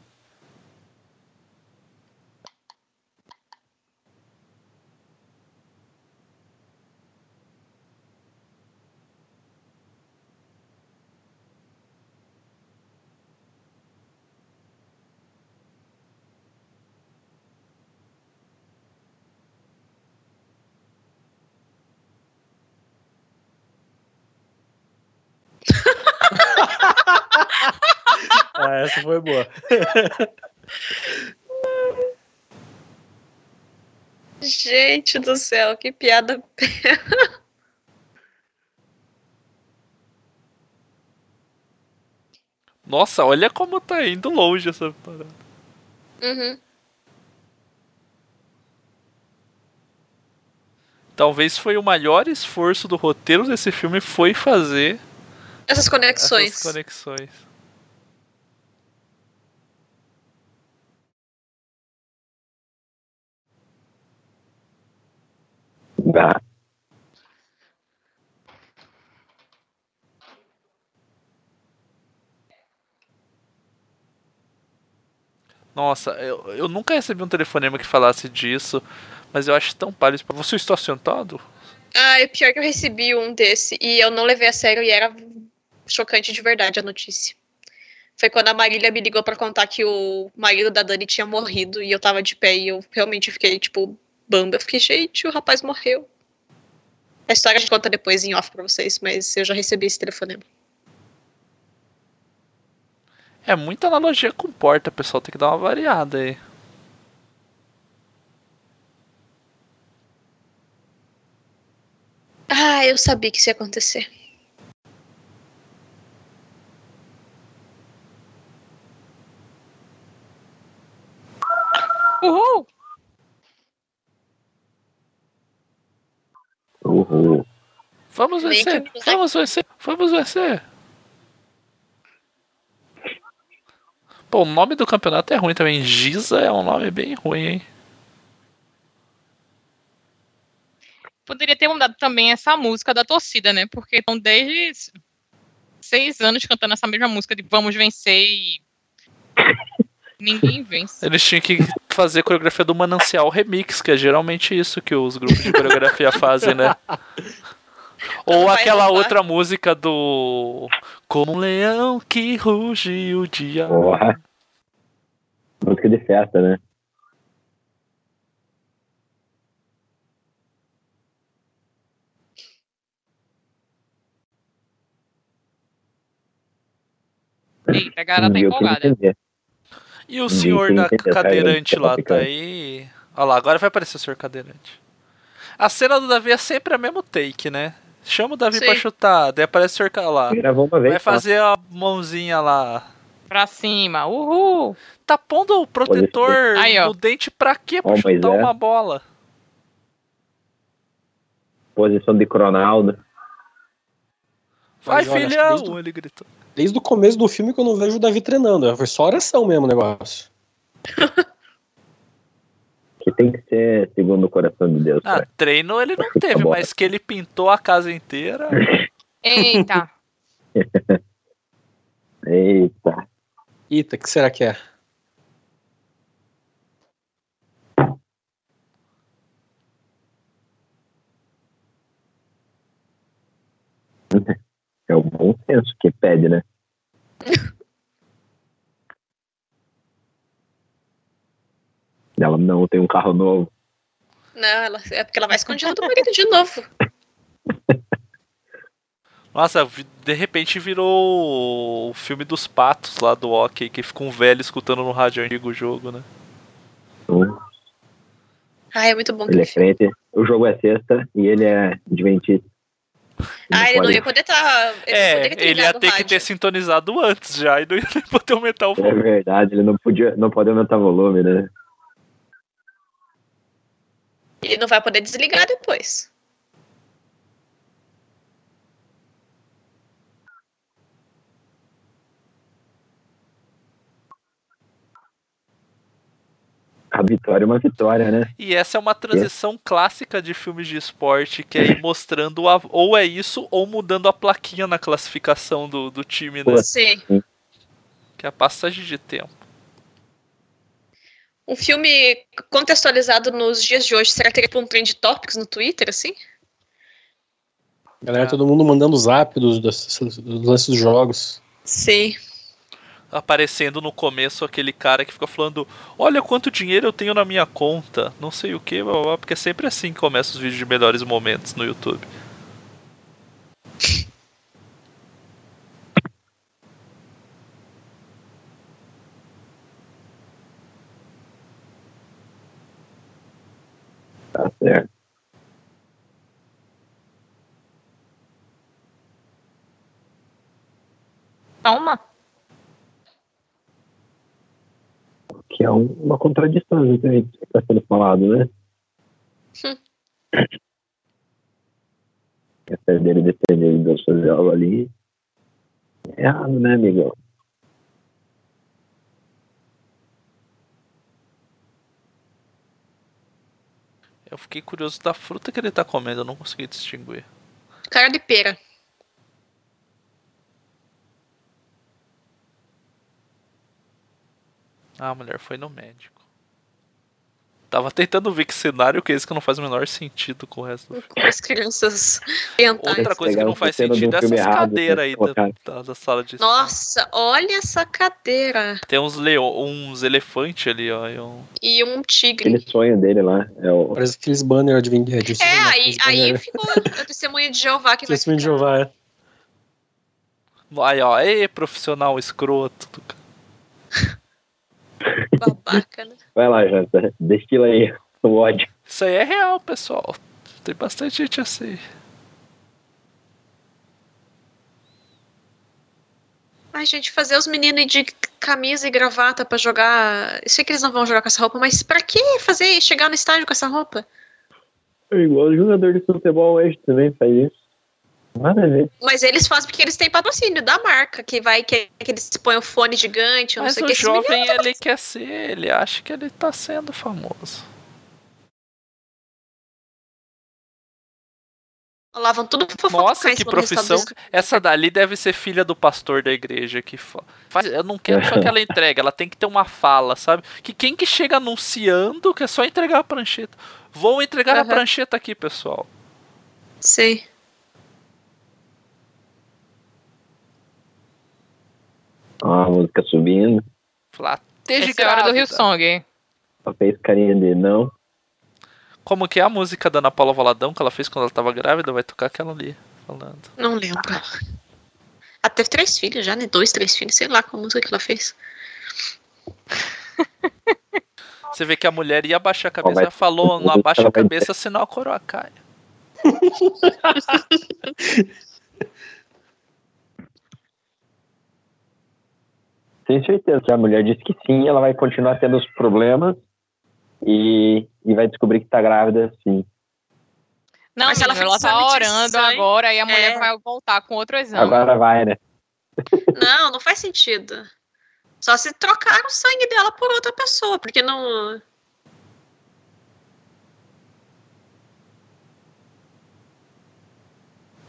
Essa foi boa. Gente do céu, que piada. Nossa, olha como tá indo longe essa parada. Uhum. Talvez foi o maior esforço do roteiro desse filme foi fazer Essas conexões. essas conexões. Nossa, eu, eu nunca recebi um telefonema que falasse disso, mas eu acho tão pálido. Você está sentado? Ah, e pior que eu recebi um desse e eu não levei a sério e era chocante de verdade a notícia. Foi quando a Marília me ligou pra contar que o marido da Dani tinha morrido e eu tava de pé e eu realmente fiquei, tipo, bamba. Eu fiquei, gente, o rapaz morreu. A história a gente conta depois em off pra vocês, mas eu já recebi esse telefonema. É muita analogia com porta, pessoal. Tem que dar uma variada aí. Ah, eu sabia que isso ia acontecer. Uhul! uhul. Vamos vencer! Vamos vencer! Vamos vencer! Pô, o nome do campeonato é ruim também. Giza é um nome bem ruim, hein? Poderia ter mudado também essa música da torcida, né? Porque estão desde seis anos cantando essa mesma música de vamos vencer e ninguém vence. Eles tinham que fazer a coreografia do Manancial Remix, que é geralmente isso que os grupos de coreografia fazem, né? Ou Vai aquela roubar. outra música do. Como um leão que ruge o dia. Porra. Música de festa, né? Eita, a galera tá empolgada. E o senhor da entender, cadeirante tá lá tá aí. Olha lá, agora vai aparecer o senhor cadeirante. A cena do Davi é sempre a mesmo take, né? Chama o Davi Sim. pra chutar, daí aparece o Ca- lá. Gravou uma vez. Vai só. fazer a mãozinha lá. Pra cima, uhul! Tá pondo o protetor Aí, no dente pra quê? Pra mas chutar é. uma bola. Posição de Cronaldo. Vai, que filhão! desde Ele gritou. Desde o começo do filme que eu não vejo o Davi treinando. Foi só oração mesmo o negócio. que tem que ser segundo o coração de Deus. Ah, treino ele não teve, bom. mas que ele pintou a casa inteira. Eita. Eita. Eita, o que será que é? É o bom senso que pede, né? Ela não tem um carro novo. Não, ela, é porque ela vai escondida do marido de novo. Nossa, de repente virou o filme dos patos lá do hockey, que fica um velho escutando no rádio antigo o jogo, né? Ai, é muito bom. ele é crente, o jogo é sexta e ele é adventista. Ah, ele não ia poder estar. É, ele ia ter que ter sintonizado antes já e não ia nem poder aumentar o É volume. verdade, ele não podia, não pode aumentar o volume, né? Ele não vai poder desligar depois. A vitória é uma vitória, né? E essa é uma transição clássica de filmes de esporte, que é ir mostrando a- ou é isso, ou mudando a plaquinha na classificação do, do time, né? Sim. Que é a passagem de tempo. Um filme contextualizado nos dias de hoje, será que teria tipo um trend topics no Twitter, assim? Galera, todo mundo mandando zap dos, dos, dos lances dos jogos. Sim. Aparecendo no começo aquele cara que fica falando: Olha quanto dinheiro eu tenho na minha conta, não sei o que, porque é sempre assim que começa os vídeos de melhores momentos no YouTube. Tá certo. Toma. Que é um- uma contradição entre o que está sendo falado, né? Essa dele depender de Deus fazer algo ali. É errado, né, amigo? Eu fiquei curioso da fruta que ele tá comendo, eu não consegui distinguir. Cara de pera. Ah, a mulher foi no médico. Tava tentando ver que cenário que é esse que não faz o menor sentido com o resto do filme. Com as crianças orientais. Outra coisa que não faz sentido é essas cadeiras né, aí da, da, da sala de. Nossa, olha essa cadeira. Tem uns leo, uns elefantes ali, ó. e um- E um tigre. Aquele sonho dele lá é o. Parece aqueles banners de, de, de É, aí, aí ficou a testemunha de Jeová que vai Testemunho de. Jeová, é. Aí, ó, ei, profissional escroto. do ca- babaca, né? Vai lá, Janta. Destila aí o ódio. Isso aí é real, pessoal. Tem bastante gente assim. Ai, gente, fazer os meninos de camisa e gravata pra jogar. Eu sei que eles não vão jogar com essa roupa, mas pra que fazer chegar no estádio com essa roupa? É igual o jogador de futebol hoje também faz isso. A ver. Mas eles fazem porque eles têm patrocínio da marca, que vai que, que eles põem o fone gigante, Mas sei o que. Jovem, ele quer ser, ele acha que ele tá sendo famoso. lá vão tudo Nossa, que profissão. Essa dali deve ser filha do pastor da igreja que fa- faz. Eu não quero só que ela entregue, ela tem que ter uma fala, sabe? Que quem que chega anunciando que é só entregar a prancheta. Vou entregar a Aham. prancheta aqui, pessoal. Sei. Ó, a música subindo. Esteja Essa é hora do. Rio Song. Só fez carinha de não. Como que é a música da Ana Paula Valadão que ela fez quando ela tava grávida? Vai tocar aquela ali, falando. Não lembro. Ela teve três filhos já, né? Dois, três filhos, sei lá qual música que ela fez. Você vê que a mulher ia abaixar a cabeça, vai- ela falou, não ela abaixa a cabeça, senão a coroa cai. Tenho certeza que a mulher disse que sim, ela vai continuar tendo os problemas e, e vai descobrir que tá grávida, sim. Não, mas ela ficou tá orando agora e a mulher é. vai voltar com outro exame. Agora vai, né? Não, não faz sentido. Só se trocar o sangue dela por outra pessoa, porque não.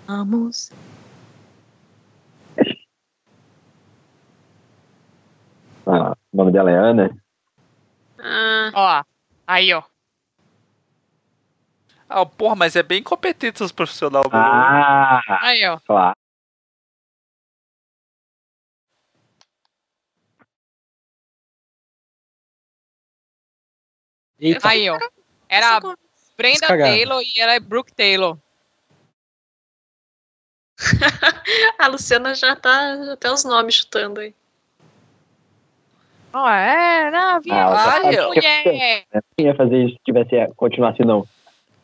Vamos Ah, o nome dela é Ana? Ah, Ó, aí, ó. Ah, porra, mas é bem competente os profissionais. Ah, Aí, ó. claro. Eita, Aí, ó. Era Brenda Cagada. Taylor e era Brooke Taylor. a Luciana já tá até os nomes chutando aí. Ó, é, não, vinha Ah, ah, que- mulher. Quem ia fazer isso se tivesse continuasse não?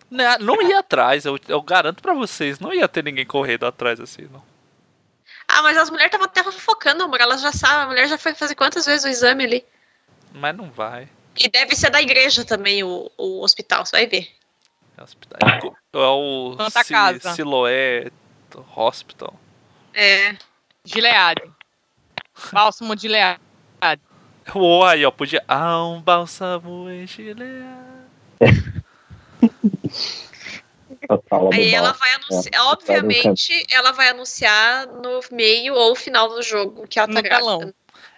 Não, não ia atrás, eu, eu garanto pra vocês, não ia ter ninguém correndo atrás assim, não. Ah, mas as mulheres estavam até fofocando, amor. Elas já sabem. A mulher já foi fazer quantas vezes o exame ali. Mas não vai. E deve ser da igreja também o, o hospital, você vai ver. É, hospital. é o Santa Si- Casa. Siloé Hospital. É. Gilead. Bálsamo de Gilead. Uou, aí, ó, podia. Ah, um bálsamo em Gilead. Total, Aí ela vai anunciar. É, obviamente, ela vai anunciar no meio ou final do jogo que ela tá No grávida.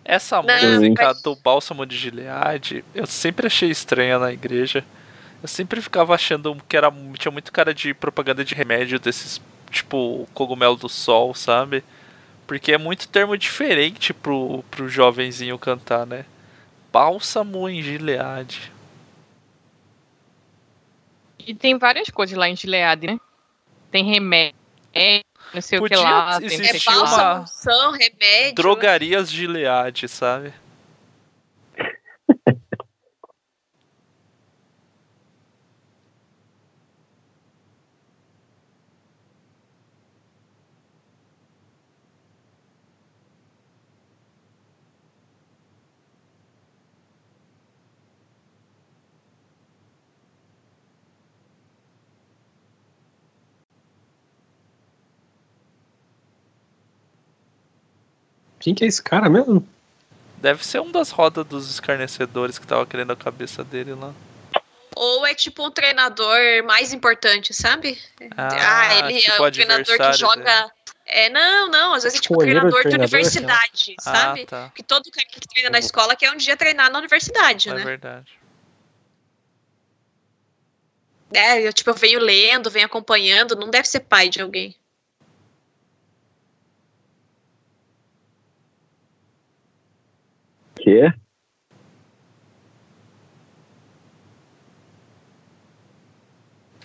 Essa Não, música mas- do Bálsamo de Gilead, eu sempre achei estranha na igreja. Eu sempre ficava achando que era, tinha muito cara de propaganda de remédio desses, tipo, cogumelo do sol, sabe? Porque é muito termo diferente pro, pro jovenzinho cantar, né? Bálsamo em Gilead. E tem várias coisas lá em Gilead, né? Tem remédio, não sei o que Podia lá. Tem É bálsamo, unção, remédio. Drogarias Gilead, sabe? Quem que é esse cara mesmo? Deve ser um das rodas dos escarnecedores que tava querendo a cabeça dele lá. Ou é tipo um treinador mais importante, sabe? Ah, ele tipo é o um treinador que joga. É, não, não, às vezes é tipo olheiro treinador de treinador, universidade, sabe? Ah, tá. Que todo cara que treina na escola quer um dia treinar na universidade, É né? verdade. É, eu, tipo, eu venho lendo, venho acompanhando, não deve ser pai de alguém. Quê?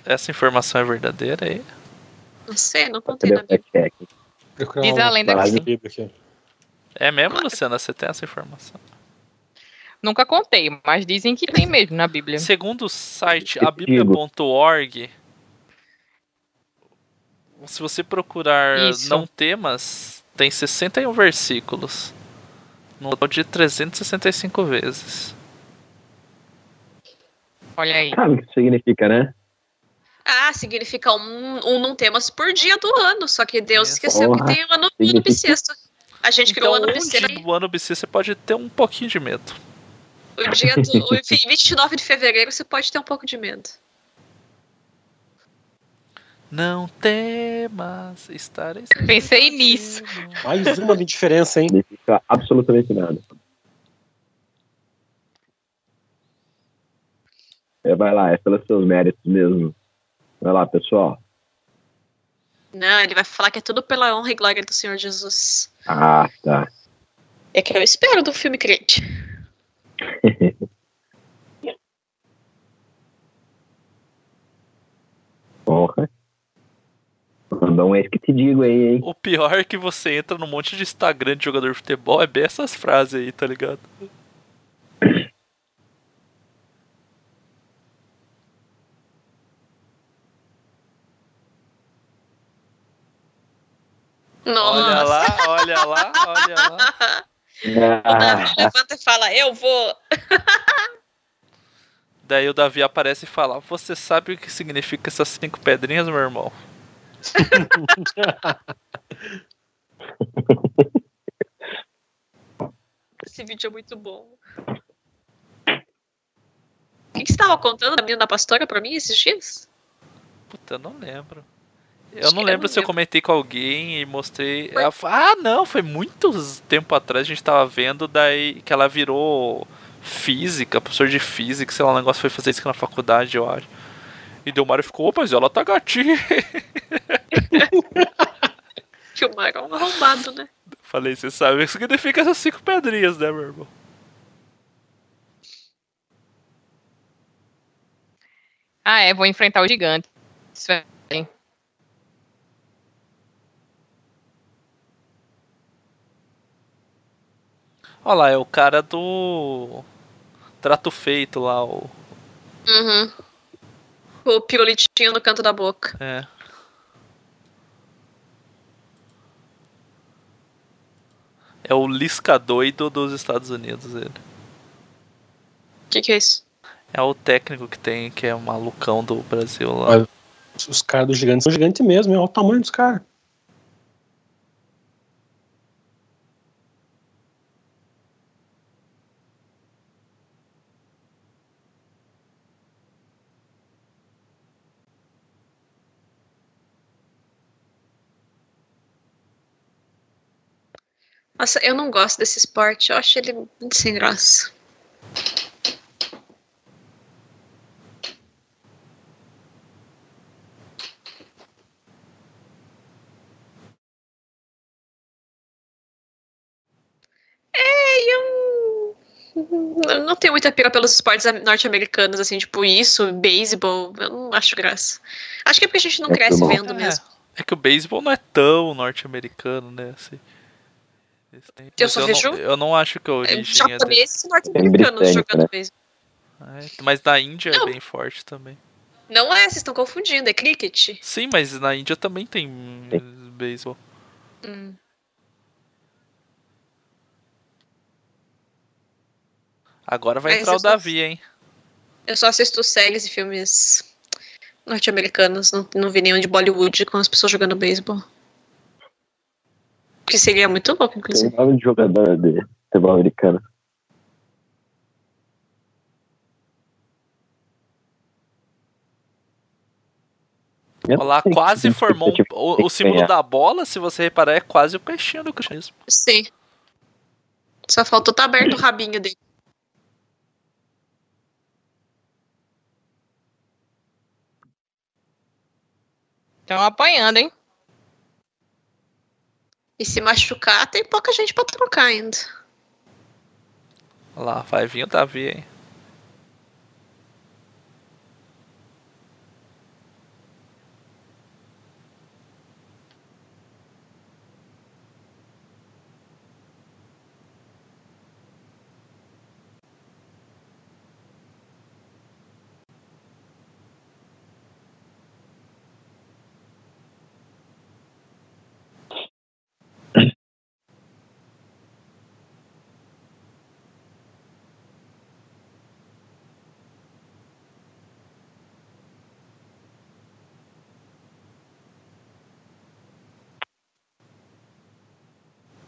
Essa informação é verdadeira aí? Não sei, não contei na Bíblia. Diz a lenda que sim. É mesmo, Luciana? Você tem essa informação? Nunca contei, mas dizem que tem mesmo na Bíblia. Segundo o site Eu abiblia.org, se você procurar Isso. não temas, tem 61 versículos. No total de 365 vezes. Olha aí. Sabe o que isso significa, né? Ah, significa um, um não temas por dia do ano. Ssó que Deus Isso. esqueceu que Porra. tem o ano, Significa- bissexto. A gente criou Então, o ano um bissexto. dia do ano bissexto você pode ter um pouquinho de medo. O dia do. O 29 de fevereiro você pode ter um pouco de medo. Não temas, estarei sempre Pensei nisso. Mais uma de diferença, hein? Não significa absolutamente nada. É, vai lá, é pelos seus méritos mesmo. Vai lá, pessoal. Não, ele vai falar que é tudo pela honra e glória do Senhor Jesus. Ah, tá. É que eu espero do filme crente. Porra. Não é isso que te digo aí, hein? O pior é que você entra num monte de Instagram de jogador de futebol, é bem essas frases aí, tá ligado? Olha Nossa. lá, olha lá, olha lá. O Davi levanta e fala, eu vou. Daí o Davi aparece e fala: Você sabe o que significa essas cinco pedrinhas, meu irmão? Esse vídeo é muito bom. O que, que você estava contando da menina da pastora pra mim esses dias? Puta, eu não lembro. Eu não lembro se eu comentei com alguém e mostrei. Ela ah, não, foi muitos tempo atrás a gente tava vendo, daí que ela virou física, professor de física, sei lá, o negócio foi fazer isso na faculdade, eu acho. E deu Mario ficou, "Ô, mas ela tá gatinha. Que o Mario é um arrombado, né? Falei, você sabe o que significa essas cinco pedrinhas, né, meu irmão? Ah, é, vou enfrentar o gigante. Isso é. Olha lá, é o cara do. Trato feito lá, o. Uhum. O pirulitinho no canto da boca. É. É o Lisca doido dos Estados Unidos, ele. O que, que é isso? É o técnico que tem, que é o malucão do Brasil lá. Mas Os caras dos gigantes são gigantes mesmo, olha o tamanho dos caras. Nossa, eu não gosto desse esporte. Eu acho ele muito sem graça. É, eu eu não tenho muita pira pelos esportes norte-americanos, assim, tipo isso, beisebol, eu não acho graça. Acho que é porque a gente não É cresce vendo mesmo. É que o beisebol não é tão norte-americano, né? Assim. Eu mas só não, vejo- eu não acho que a É, origem é. Japoneses e norte-americanos britânico, jogando né? beisebol. É, mas na Índia Não. é bem forte também. Não é, vocês estão confundindo, é cricket. Sim, mas na Índia também tem beisebol. Hum. Agora vai Mas entrar o eu só- Davi, hein? Eu só assisto séries e filmes norte-americanos, não, não vi nenhum de Bollywood com as pessoas jogando beisebol. Que seria muito louco, Tem inclusive. nome de jogador de futebol americano. Eu não Olha lá, sei quase que formou um- tipo o, tem o símbolo da bola, se você reparar, é quase o peixinho do cristianismo. Sim. Só faltou estar aberto o rabinho dele. Estão apanhando, hein? E se machucar, tem pouca gente pra trocar ainda. Olha lá, vai vir o Davi, hein?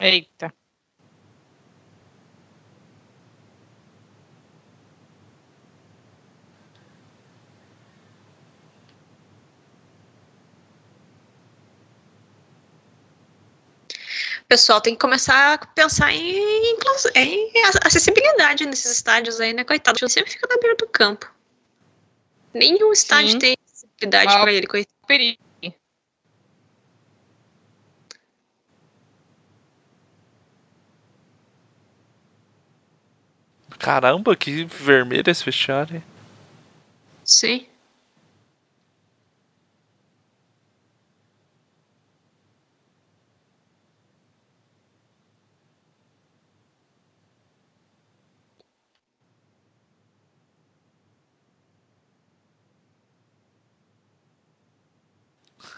Eita. Pessoal tem que começar a pensar em, em acessibilidade nesses estádios aí, né? Coitado, ele sempre fica na beira do campo. Nenhum estádio Sim. tem acessibilidade pra ele, coitado. Perigo. Caramba, que vermelho esse vestiário. Sim.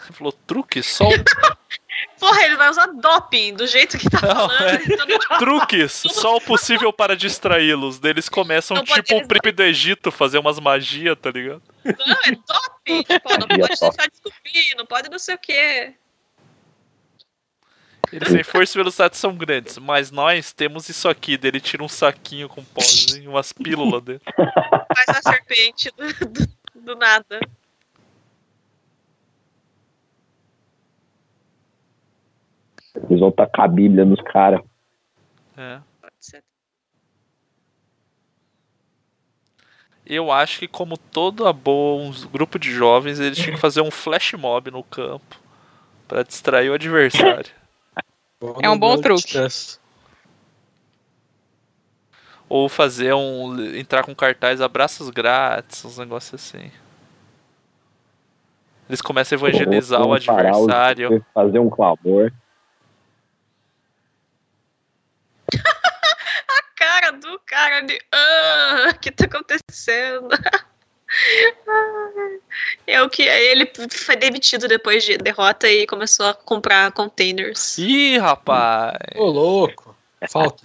Ele falou truque, um Porra, ele vai usar doping do jeito que tá Não, falando. é. então truques, só o possível para distraí-los. Deles começam Não tipo o príncipe do Egito fazer umas magias, tá ligado? Não, é doping. Tipo, não pode deixar de esculpir, não pode não sei o quê. Eles têm força e velocidade são grandes, mas nós temos isso aqui. Dele tira um saquinho com pozinho, umas pílulas dele. Faz uma serpente do, do- do nada. Eles vão tacar a Bíblia nos caras. É. Pode ser. Eu acho que, como todo a boa, um grupo de jovens, eles tinham que fazer um flash mob no campo pra distrair o adversário. É um bom truque. Ou fazer um. entrar com cartaz abraços grátis, uns negócios assim. Eles começam a evangelizar o adversário. Fazer um clamor. A cara do cara de. Ah, o que tá acontecendo? É o que ele foi demitido depois de derrota e começou a comprar containers. Ih, rapaz! Ô, louco. Falta.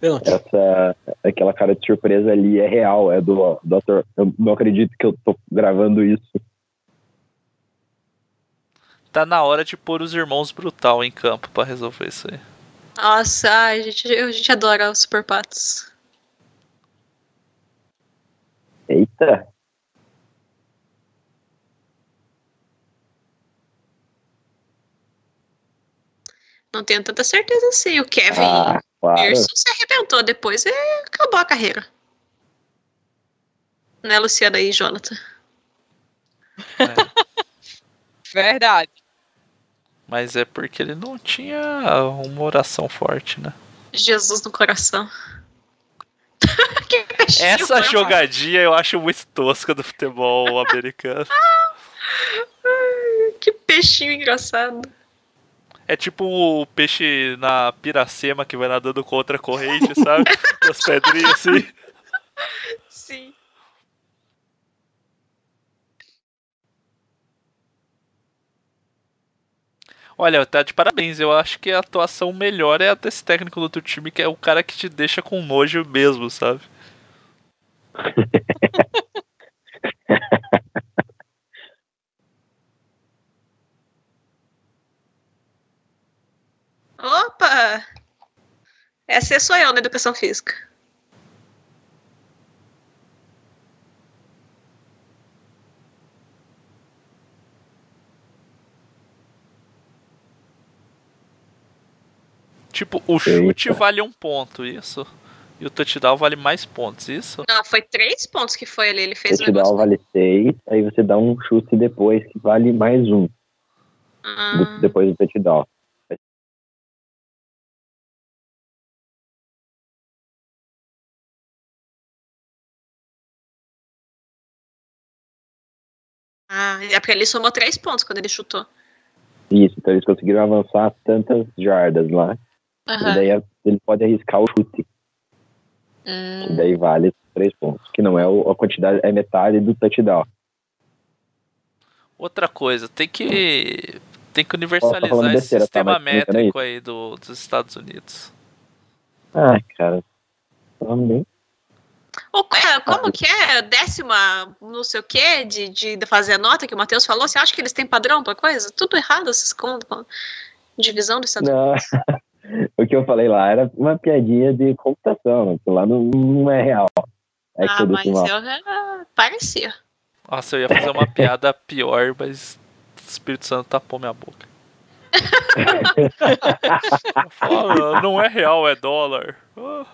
Essa, aquela cara de surpresa ali é real, é do, ator. Eu não acredito que eu tô gravando isso. Tá na hora de pôr os irmãos brutal em campo pra resolver isso aí. Nossa, ai, a gente, a gente adora os Super Patos. Eita, Não tenho tanta certeza assim. O Kevin ah, claro. Pearson se arrebentou depois e acabou a carreira. Né, Luciana e Jonathan? Verdade. Mas é porque ele não tinha uma oração forte, né? Jesus no coração. Essa foi, jogadinha eu acho muito tosca do futebol americano. Que peixinho engraçado. É tipo o peixe na piracema que vai nadando contra a corrente, sabe? As pedrinhas assim. Sim. Olha, tá de parabéns. Eu acho que a atuação melhor é a desse técnico do outro time, que é o cara que te deixa com nojo mesmo, sabe? Opa! Essa sou eu na educação física. Tipo, o chute Eita. vale um ponto, isso? E o touchdown vale mais pontos, isso? Não, foi três pontos que foi ali. Ele fez o touchdown negócio. vale 6, aí você dá um chute depois que vale mais um, Ah, depois do touchdown. ah, é porque ele somou três pontos quando ele chutou. Isso, então eles conseguiram avançar tantas jardas lá. E Aham. daí a- ele pode arriscar o chute, que Hum, daí vale três pontos. Que não é a quantidade, é metade do touchdown. Outra coisa, tem que. Tem que tá universalizar esse besteira, tá? sistema não é métrico aí do, dos Estados Unidos. Ah, cara. É, como que é? Décima, não sei o quê, de, de fazer a nota que o Matheus falou? Você acha que eles têm padrão pra coisa? Tudo errado essas contas. Divisão dos Estados Unidos. O que eu falei lá era uma piadinha de computação, né? Aquilo lá não, não é real. É Ah, mas eu, ah, parecia. Nossa, eu ia fazer uma piada pior, mas o Espírito Santo tapou minha boca. Fala, não é real, é dólar.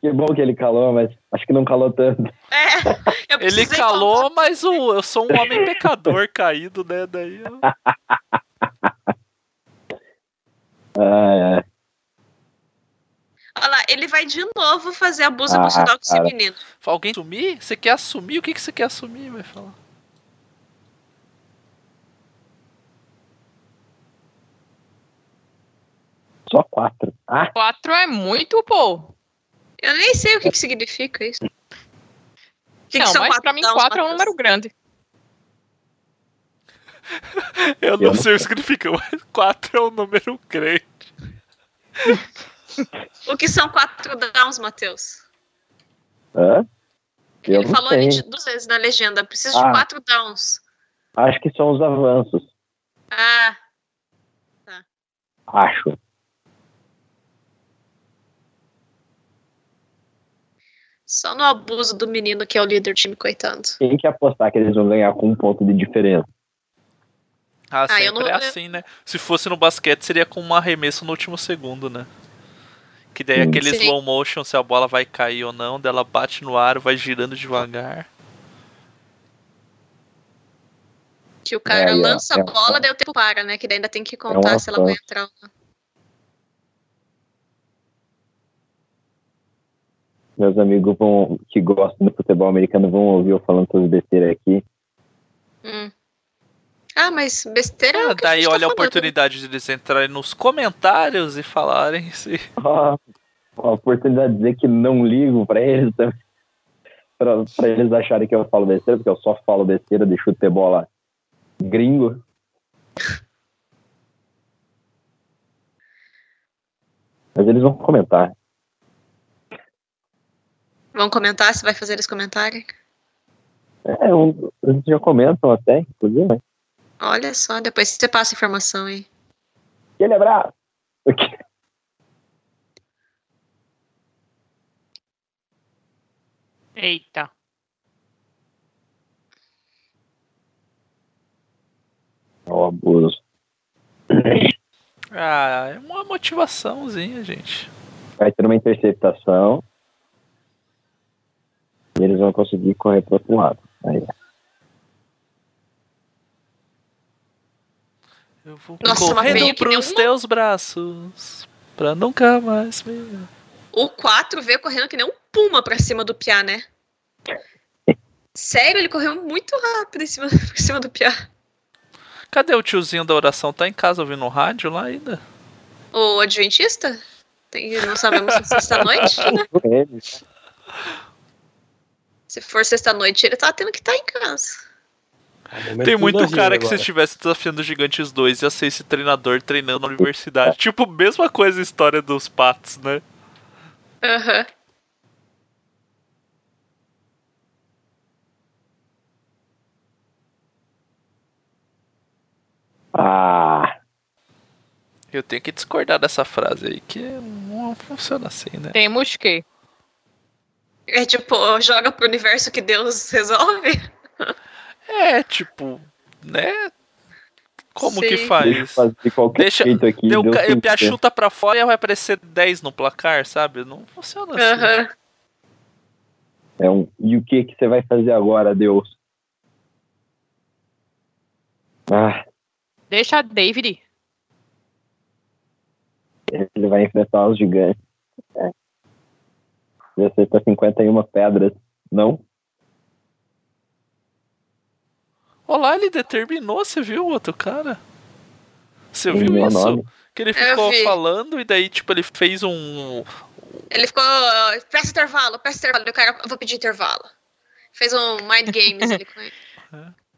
Que bom que ele calou, mas acho que não calou tanto. É, eu Ele calou, mas o, eu sou um homem pecador caído, né? Daí eu- Ah, é. Olha lá, ele vai de novo fazer abuso Ah, emocional com esse menino. Fala, Alguém assumir? Você quer assumir? O que, que você quer assumir? Vai falar. Só quatro. Ah, Quatro é muito, pô. Eu nem sei o que, que significa isso. Que, que não, são mas quatro pra mim quatro é um número grande. Eu não Eu não sei o que significa, mas 4 é um número grande. O que são quatro downs, Matheus? hã? Eu Ele falou sei. duas vezes na legenda. Preciso Ah. de quatro downs. Acho que são os avanços. Ah, Acho. só no abuso do menino que é o líder do time, coitado. Quem que apostar que eles vão ganhar com um ponto de diferença? Ah, Ah, eu sempre não- é assim, né? Se fosse no basquete, seria com um arremesso no último segundo, né? Que daí Sim. aquele Sim. slow motion, se a bola vai cair ou não, dela bate no ar, vai girando devagar. Que o cara É, é- lança é- a bola, daí o tempo para, né? Que daí ainda tem que contar uma se ela vai entrar ou não. Meus amigos vão, que gostam do futebol americano vão ouvir eu falando todas besteiras aqui. Hum. Ah, mas besteira é Ah, o que a daí tá olha a falando. oportunidade de eles entrarem nos comentários e falarem se. Ó, a oportunidade de dizer que não ligo pra eles também. Pra, pra eles acharem que eu falo besteira, porque eu só falo besteira de chute bola gringo. Mas eles vão comentar. Vão comentar se vai fazer eles comentarem? É, um, eles já comentam até, inclusive. Olha só, depois você passa a informação aí. Aquele abraço! Eita. Ó, abuso. Ah, é uma motivaçãozinha, gente. Vai ter uma interceptação. E eles vão conseguir correr pro outro lado. Aí, Eu vou Nossa, correndo nem pros teus braços. Pra nunca mais me. O 4 veio correndo que nem um puma pra cima do Piá, né? Sério, ele correu muito rápido em cima, por cima do Piá. Cadê o tiozinho da oração? Tá em casa ouvindo o rádio lá ainda? O Adventista? Tem, não sabemos se é sexta-noite, né? Se for sexta-noite, ele tá tendo que estar em casa. Tem muito cara que se estivesse desafiando Gigantes 2 ia ser esse treinador treinando na universidade. Tipo, mesma coisa a história dos patos, né? Aham. Ah, Eu tenho que discordar dessa frase aí, que não funciona assim, né? Temos que. É tipo, joga pro universo que Deus resolve? É, tipo, né? Como que Sim. faz? deixa eu fazer de qualquer Deixa- jeito aqui. Deu, deu a chuta pra fora e vai aparecer 10 no placar, sabe? Não funciona assim. Aham. É um, e o que que você vai fazer agora, Deus? Ah, Deixa David. ele vai enfrentar os gigantes. É. E acertou 51 pedras. Não? Olá, ele determinou, você viu o outro cara? Você viu meu isso? nome. Que ele ficou vi. falando e daí, tipo, ele fez um. Ele ficou. Peça intervalo, peça intervalo. O cara, eu vou pedir intervalo. Fez um mind games ali com ele.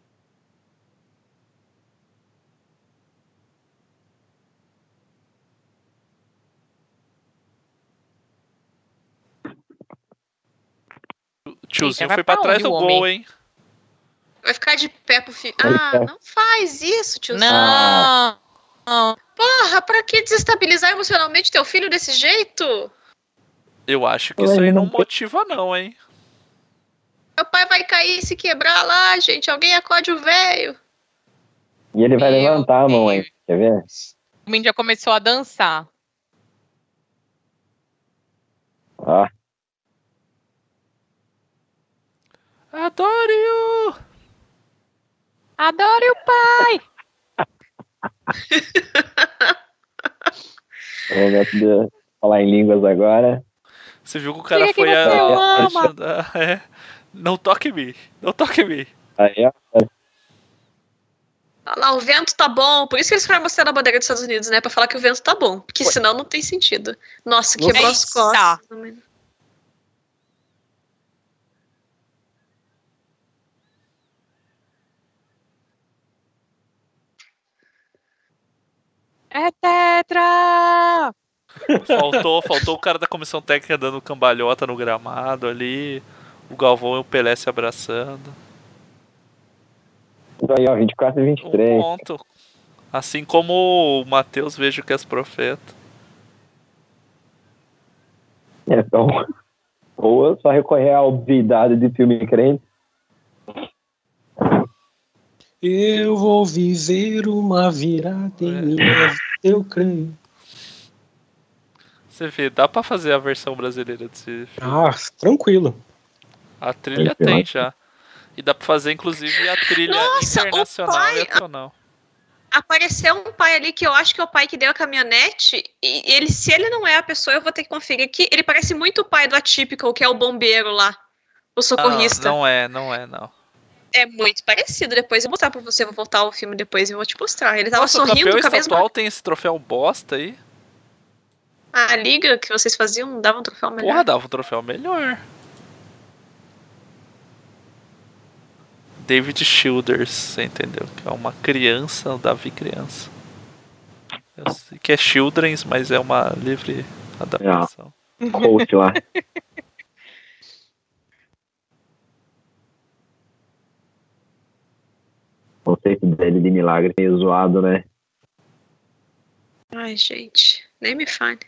O tiozinho foi pra pra trás do o gol, hein? Vai ficar de pé pro filho. Ah, não faz isso, tiozinho. Não. não. Porra, pra que desestabilizar emocionalmente teu filho desse jeito? Eu acho que isso aí não motiva, não, hein? Meu pai vai cair e se quebrar lá, gente. Alguém acode o velho. E ele vai Meu levantar a mão aí. Deus. Quer ver? O menino já começou a dançar. Ah, Adoro! Adore o pai. de falar em línguas agora. Você viu que o cara Diga foi a. a- é. Não toque em mim. Não toque em mim. Aí, ó. Olha lá, o vento tá bom. Por isso que eles foram mostrar a bandeira dos Estados Unidos, né? Pra falar que o vento tá bom. Porque Ué. senão não tem sentido. Nossa, quebrou as Eita. costas. É tetra. Faltou, faltou o cara da comissão técnica dando cambalhota no gramado ali. O Galvão e o Pelé se abraçando. Aí, ó, 24 e Um 23. ponto. Assim como o Matheus vejo que és profeta. Então, ou só recorrer à obviedade de filme crente. Eu vou viver uma virada em É. minha vida, eu creio. Você vê, dá pra fazer a versão brasileira desse filme. Ah, tranquilo. A trilha Tem, já. E dá pra fazer, inclusive, a trilha Nossa, o internacional pai- e nacional. Apareceu um pai ali que eu acho que é o pai que deu a caminhonete. E ele, se ele não é a pessoa, eu vou ter que conferir aqui. Ele parece muito o pai do Atypical, que é o bombeiro lá. O Ah, socorrista. não é, não é, não. É muito parecido. Depois eu vou mostrar pra você. Vou voltar o filme depois e vou te mostrar. Ele tava Nossa, o sorrindo campeão com a mesma. estadual tem esse troféu bosta aí. A liga que vocês faziam dava um troféu melhor. Porra, dava um troféu melhor. David Childers, você entendeu? Que é uma criança, o Davi criança. Eu sei que é Children's, mas é uma livre adaptação. Coach lá. conceito dele de milagre meio zoado, né? Ai, gente. Nem me fale.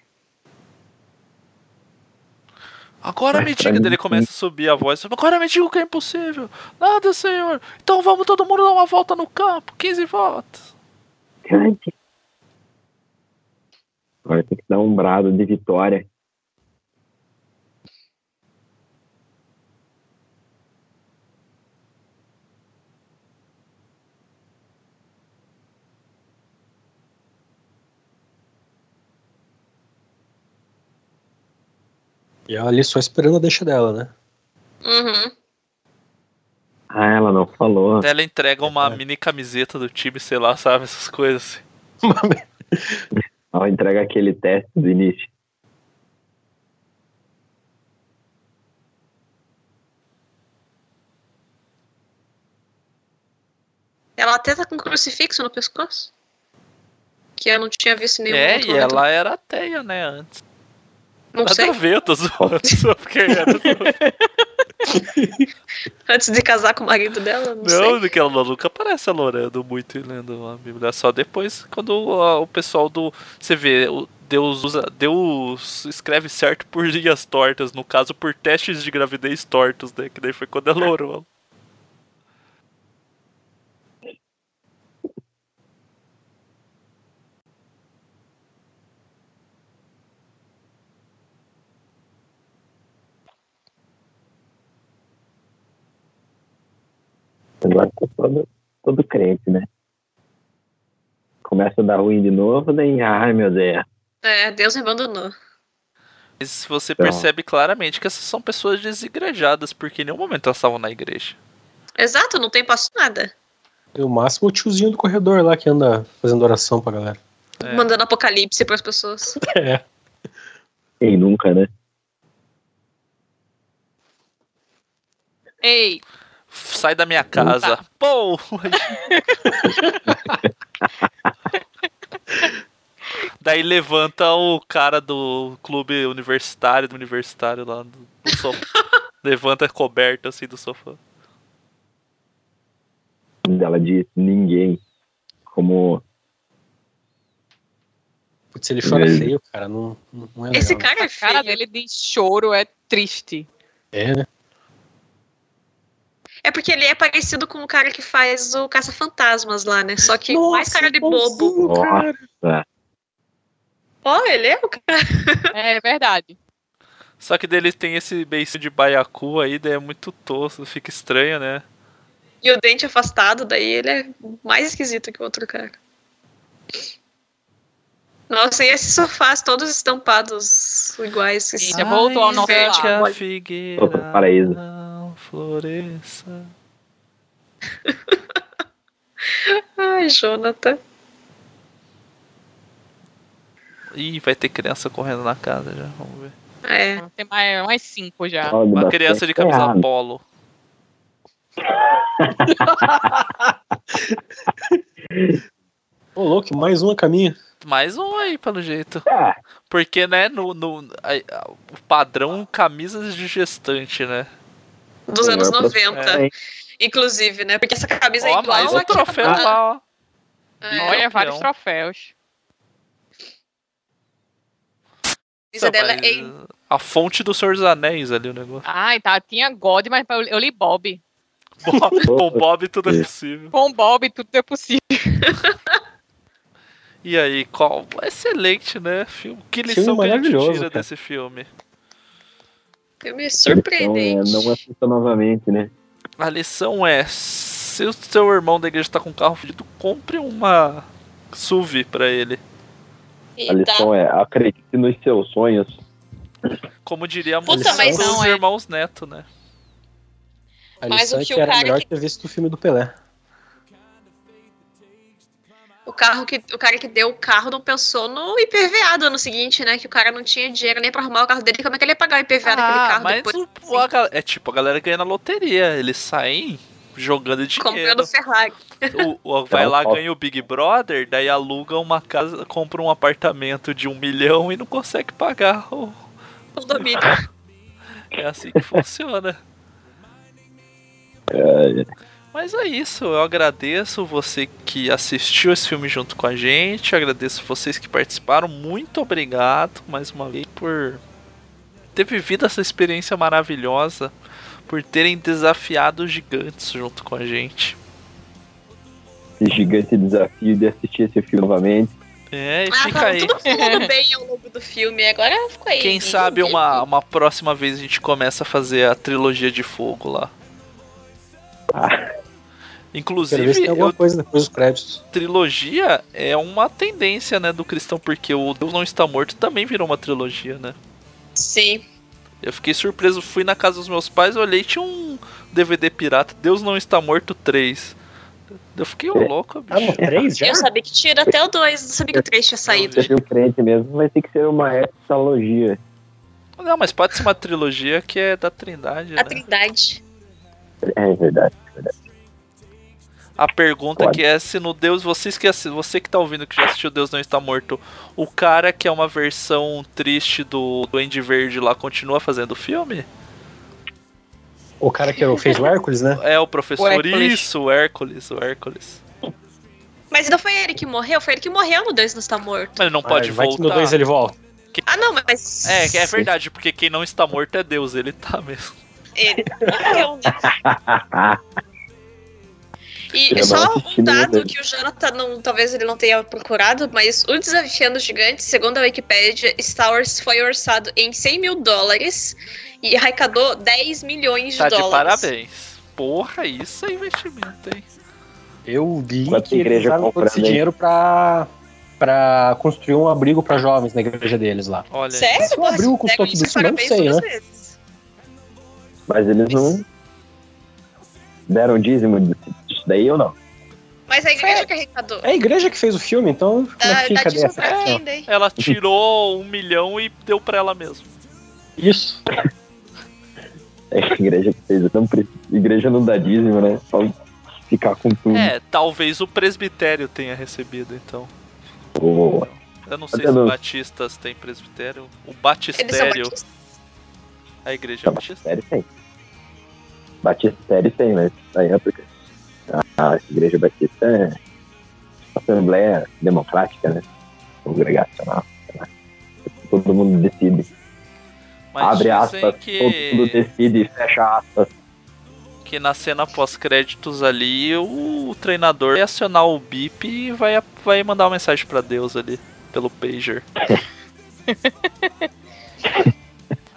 Agora Mas me diga, dele começa a subir a voz. Agora me diga o que é impossível. Nada, senhor. Então vamos todo mundo dar uma volta no campo. 15 voltas. Grande. Agora tem que dar um brado de vitória. E ela ali só esperando a deixa dela, né? Uhum. Ah, ela não falou. Ela entrega uma É. mini camiseta do time, sei lá, sabe? Essas coisas assim. Ela entrega aquele teste do início. Ela até tá com um crucifixo no pescoço. Que eu não tinha visto nenhum É, outro e ela era ateia, né, antes. Não Nada sei. a ver, tô zoando só porque era Antes de casar com o marido dela, não, sei. Não, porque ela nunca aparece orando muito e lendo a Bíblia. Só depois, quando o pessoal do. Você vê, o Deus usa. Deus escreve certo por linhas tortas, no caso por testes de gravidez tortos, né? Que daí foi quando ela orou. Agora tá todo, todo crente, né? Começa a dar ruim de novo, daí, ai meu Deus. É, Deus me abandonou. Mas você Então. percebe claramente que essas são pessoas desigrejadas, porque em nenhum momento elas estavam na igreja. Exato, não tem passo nada. E o máximo o tiozinho do corredor lá que anda fazendo oração pra galera. É. Mandando apocalipse pras pessoas. É. Quem nunca, né? Ei, Sai da minha casa. Pô! Daí levanta o cara do clube universitário, do universitário lá do, do sofá. levanta a coberta assim do sofá. Ela diz ninguém. Como Putz, ele chora Ele- feio, cara. Não, não é legal. Esse cara é a cara dele de choro é triste. É, né? É porque ele é parecido com o cara que faz o Caça-Fantasmas lá, né? Só que Nossa, mais cara de bonzinho, bobo. cara. Ó, ele é o cara. É verdade. Só que dele tem esse beijo de baiacu aí, daí é muito tosco, fica estranho, né? E o dente afastado, daí ele é mais esquisito que o outro cara. Nossa, e esses sofás todos estampados iguais. Sim, já voltou ao nosso lado. paraíso. Floresça. Ai, Jonathan. Ih, vai ter criança correndo na casa já, vamos ver. É. Tem mais, mais cinco já. de Uma criança de camisa errado. polo. Ô, louco, mais uma caminha. Mais um aí, pelo jeito. Ah, Porque, né, no, no a- a- o padrão camisas de gestante, né? Dos anos melhor 90. profissional, hein? Inclusive, né? Porque essa camisa é Ó, igual mais um a que- troféu lá, ó. é. Olha, vários troféus. camisa dela é A fonte do Senhor dos Anéis ali, o negócio. Ai, tá. Tinha God, mas eu, li Bob. Com o Bob tudo é possível. Com o Bob tudo é possível. E aí, qual? Excelente, né? Filme. Que lição que a gente tira cara. desse filme? Filme Então, é, surpreendente. não assista novamente, né? A lição é: se o seu irmão da igreja tá com um carro fudido, compre uma SUV pra ele. E A lição é, acredite nos seus sonhos. Como diria a Puta, música mas dos não é. irmãos Neto, né? A Mas lição o é que que o era cara melhor que- ter visto o filme do Pelé. O, carro que, o cara que deu o carro não pensou no IPVA do ano seguinte, né? Que o cara não tinha dinheiro nem pra arrumar o carro dele. Como é que ele ia pagar o IPVA daquele Ah, carro mas depois? o- a gal- é tipo, a galera ganha na loteria. Eles saem jogando dinheiro. Comprando Ferrari. O, o- vai lá, ganha o Big Brother, daí aluga uma casa, compra um apartamento de um milhão e não consegue pagar. o- Condomínio. É assim que funciona. É, Mas é isso, eu agradeço você que assistiu esse filme junto com a gente, agradeço vocês que participaram, muito obrigado mais uma vez por ter vivido essa experiência maravilhosa, por terem desafiado os gigantes junto com a gente. esse gigante desafio de assistir esse filme novamente. É, e Ah, fica aí. tudo fluindo bem ao longo do filme. Agora ficou aí. Quem sabe uma, uma próxima vez a gente começa a fazer a trilogia de fogo lá. Ah, Quero ver se Inclusive, tem alguma eu- coisa depois dos créditos. trilogia é uma tendência, né, do cristão, porque o Deus Não Está Morto também virou uma trilogia, né? Sim. Eu fiquei surpreso, fui na casa dos meus pais, olhei e tinha um DVD pirata, Deus Não Está Morto 3. Eu fiquei ô, louco, Ah, bicho. 3 já? Eu sabia que tira até o 2. Não sabia que o 3 tinha saído. você viu crente mesmo, vai ter que ser uma hexalogia. Não, mas pode ser uma trilogia que é da Trindade, A né? Trindade. É verdade. A pergunta Pode. que é se no Deus, vocês que você que tá ouvindo que já assistiu Deus Não Está Morto, o cara que é uma versão triste do Duende Verde lá continua fazendo o filme? O cara que fez o Hércules, né? É o professor O Hércules. isso, o Hércules, o Hércules. Mas não foi ele que morreu? Foi ele que morreu no Deus Não Está Morto. Mas ele não pode Ah, vai que no voltar. 2 ele volta. Ah, não, mas. É, que é verdade, porque quem não está morto é Deus, ele tá mesmo. Ele morreu, né? E Eu só um dado que o Jonathan não, talvez ele não tenha procurado, mas o Desafiando os Gigantes, segundo a Wikipedia, Star Wars foi orçado em 100 mil dólares e arrecadou 10 milhões de Tá de dólares. parabéns. Porra, isso é investimento, hein? Eu li Quanta que eles igreja usaram todo esse dinheiro pra, pra construir um abrigo pra jovens na igreja deles lá. Olha. Sério? Se o Porra, abrigo custou tudo isso, não sei, né? vezes. Mas eles não deram dízimo disso daí ou não? Mas a igreja que arrecadou. É a igreja que fez o filme, então como é que dá fica dízimo dessa? pra quem, Ó, daí? ela tirou um milhão e deu pra ela mesmo. Isso. É a igreja que fez. Não, pre- igreja não dá dízimo, né? Só ficar com tudo. É, talvez o presbitério tenha recebido, então. Boa. Eu não sei se batistas têm presbitério. O Eles são batistério, a igreja Tá, batista. Batistério tem. Batistério tem, mas aí é porque. A igreja batista é assembleia democrática, né? Congregacional. lá. Todo mundo decide. Mas Abre aspas, todo mundo que, decide, fecha aspas. que na cena pós-créditos ali, o treinador vai acionar o bip e vai, vai mandar uma mensagem pra Deus ali, pelo pager.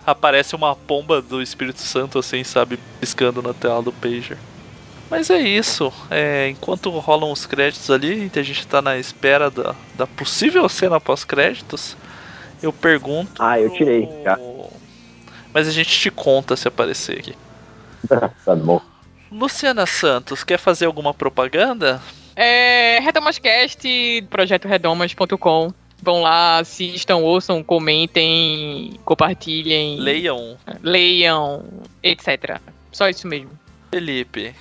Aparece uma pomba do Espírito Santo, assim, sabe, piscando na tela do pager. Mas é isso. É, enquanto rolam os créditos ali, a gente tá na espera da, da possível cena pós-créditos. Eu pergunto. Ah, eu tirei, já. Mas a gente te conta se aparecer aqui. tá bom. Luciana Santos, quer fazer alguma propaganda? É, Redomascast, projetoredomas.com. Vão lá, assistam, ouçam, comentem, compartilhem, Leiam. leiam, etc. Só isso mesmo. Felipe,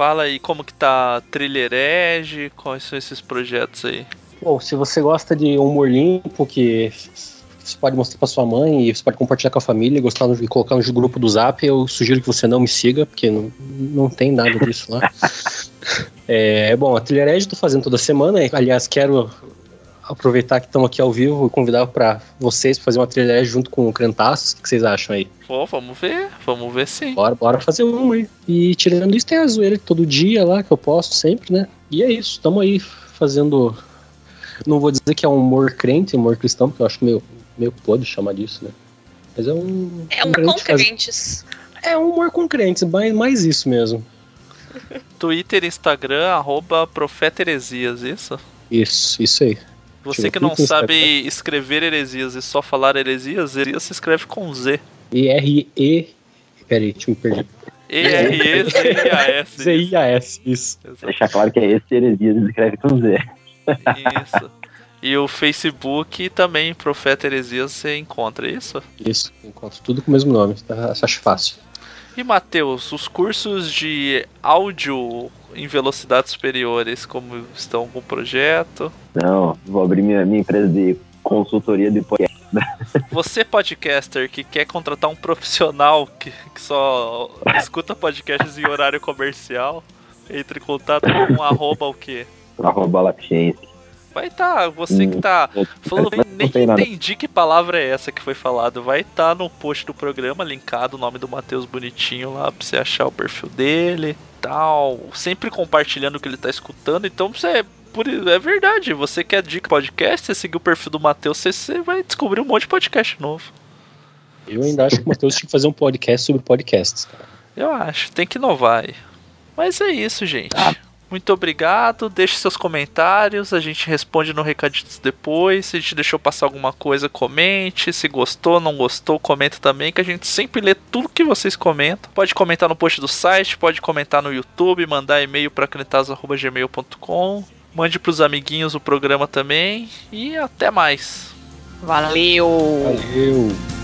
fala aí como que tá Thriller Edge, quais são esses projetos aí? Bom, se você gosta de humor limpo, que você pode mostrar pra sua mãe e você pode compartilhar com a família, gostar e colocar no grupo do Zap, eu sugiro que você não me siga, porque não, não tem nada disso lá. é, bom, a Trilha Edge eu tô fazendo toda semana, aliás, quero aproveitar que estamos aqui ao vivo e convidar para vocês pra fazer uma trilha junto com o Crantaços. O que vocês acham aí? Pô, vamos ver, vamos ver sim. Bora, bora fazer um aí. E tirando isso, tem a zoeira todo dia lá, que eu posto sempre, né? E é isso, estamos aí fazendo. Não vou dizer que é um humor crente, humor cristão, porque eu acho meio, meio pode chamar disso, né? Mas é um. É um crente com crentes. É um humor com crentes, mais, mais isso mesmo. Twitter, Instagram, arroba Profeta Heresias, isso? Isso, isso aí. Você que não sabe escrever heresias e só falar heresias, heresias se escreve com Z. E-R-E. Peraí, deixa eu me perder. E-R-E-Z-I-A-S. Z-I-A-S, isso. Deixar claro que é esse heresias escreve com Z. Isso. E o Facebook também, Profeta Heresias, você encontra é isso? Isso, encontro tudo com o mesmo nome, tá? acho fácil. E Matheus, os cursos de áudio em velocidades superiores, como estão com o projeto? Não, vou abrir minha, minha empresa de consultoria de podcast. Você, podcaster, que quer contratar um profissional que, que só escuta podcasts em horário comercial, entre em contato com arroba o quê? Arroba Lapiense. Vai tá, você que tá falando, nem, entendi que palavra é essa que foi falado. Vai estar no post do programa, linkado o nome do Matheus bonitinho lá pra você achar o perfil dele tal. Sempre compartilhando o que ele tá escutando. Então você. Por, é verdade, você quer dica podcast, você seguir o perfil do Matheus, você, você vai descobrir um monte de podcast novo. Eu ainda acho que o Matheus tinha que fazer um podcast sobre podcasts. cara. Eu acho, tem que inovar aí. Mas é isso, gente. Muito obrigado. Deixe seus comentários. A gente responde no recaditos depois. Se a gente deixou passar alguma coisa, comente. Se gostou, não gostou, comenta também. Que a gente sempre lê tudo que vocês comentam. Pode comentar no post do site, pode comentar no YouTube, mandar e-mail para canetazo.gmail.com. Mande pros amiguinhos o programa também. E até mais. Valeu! Valeu!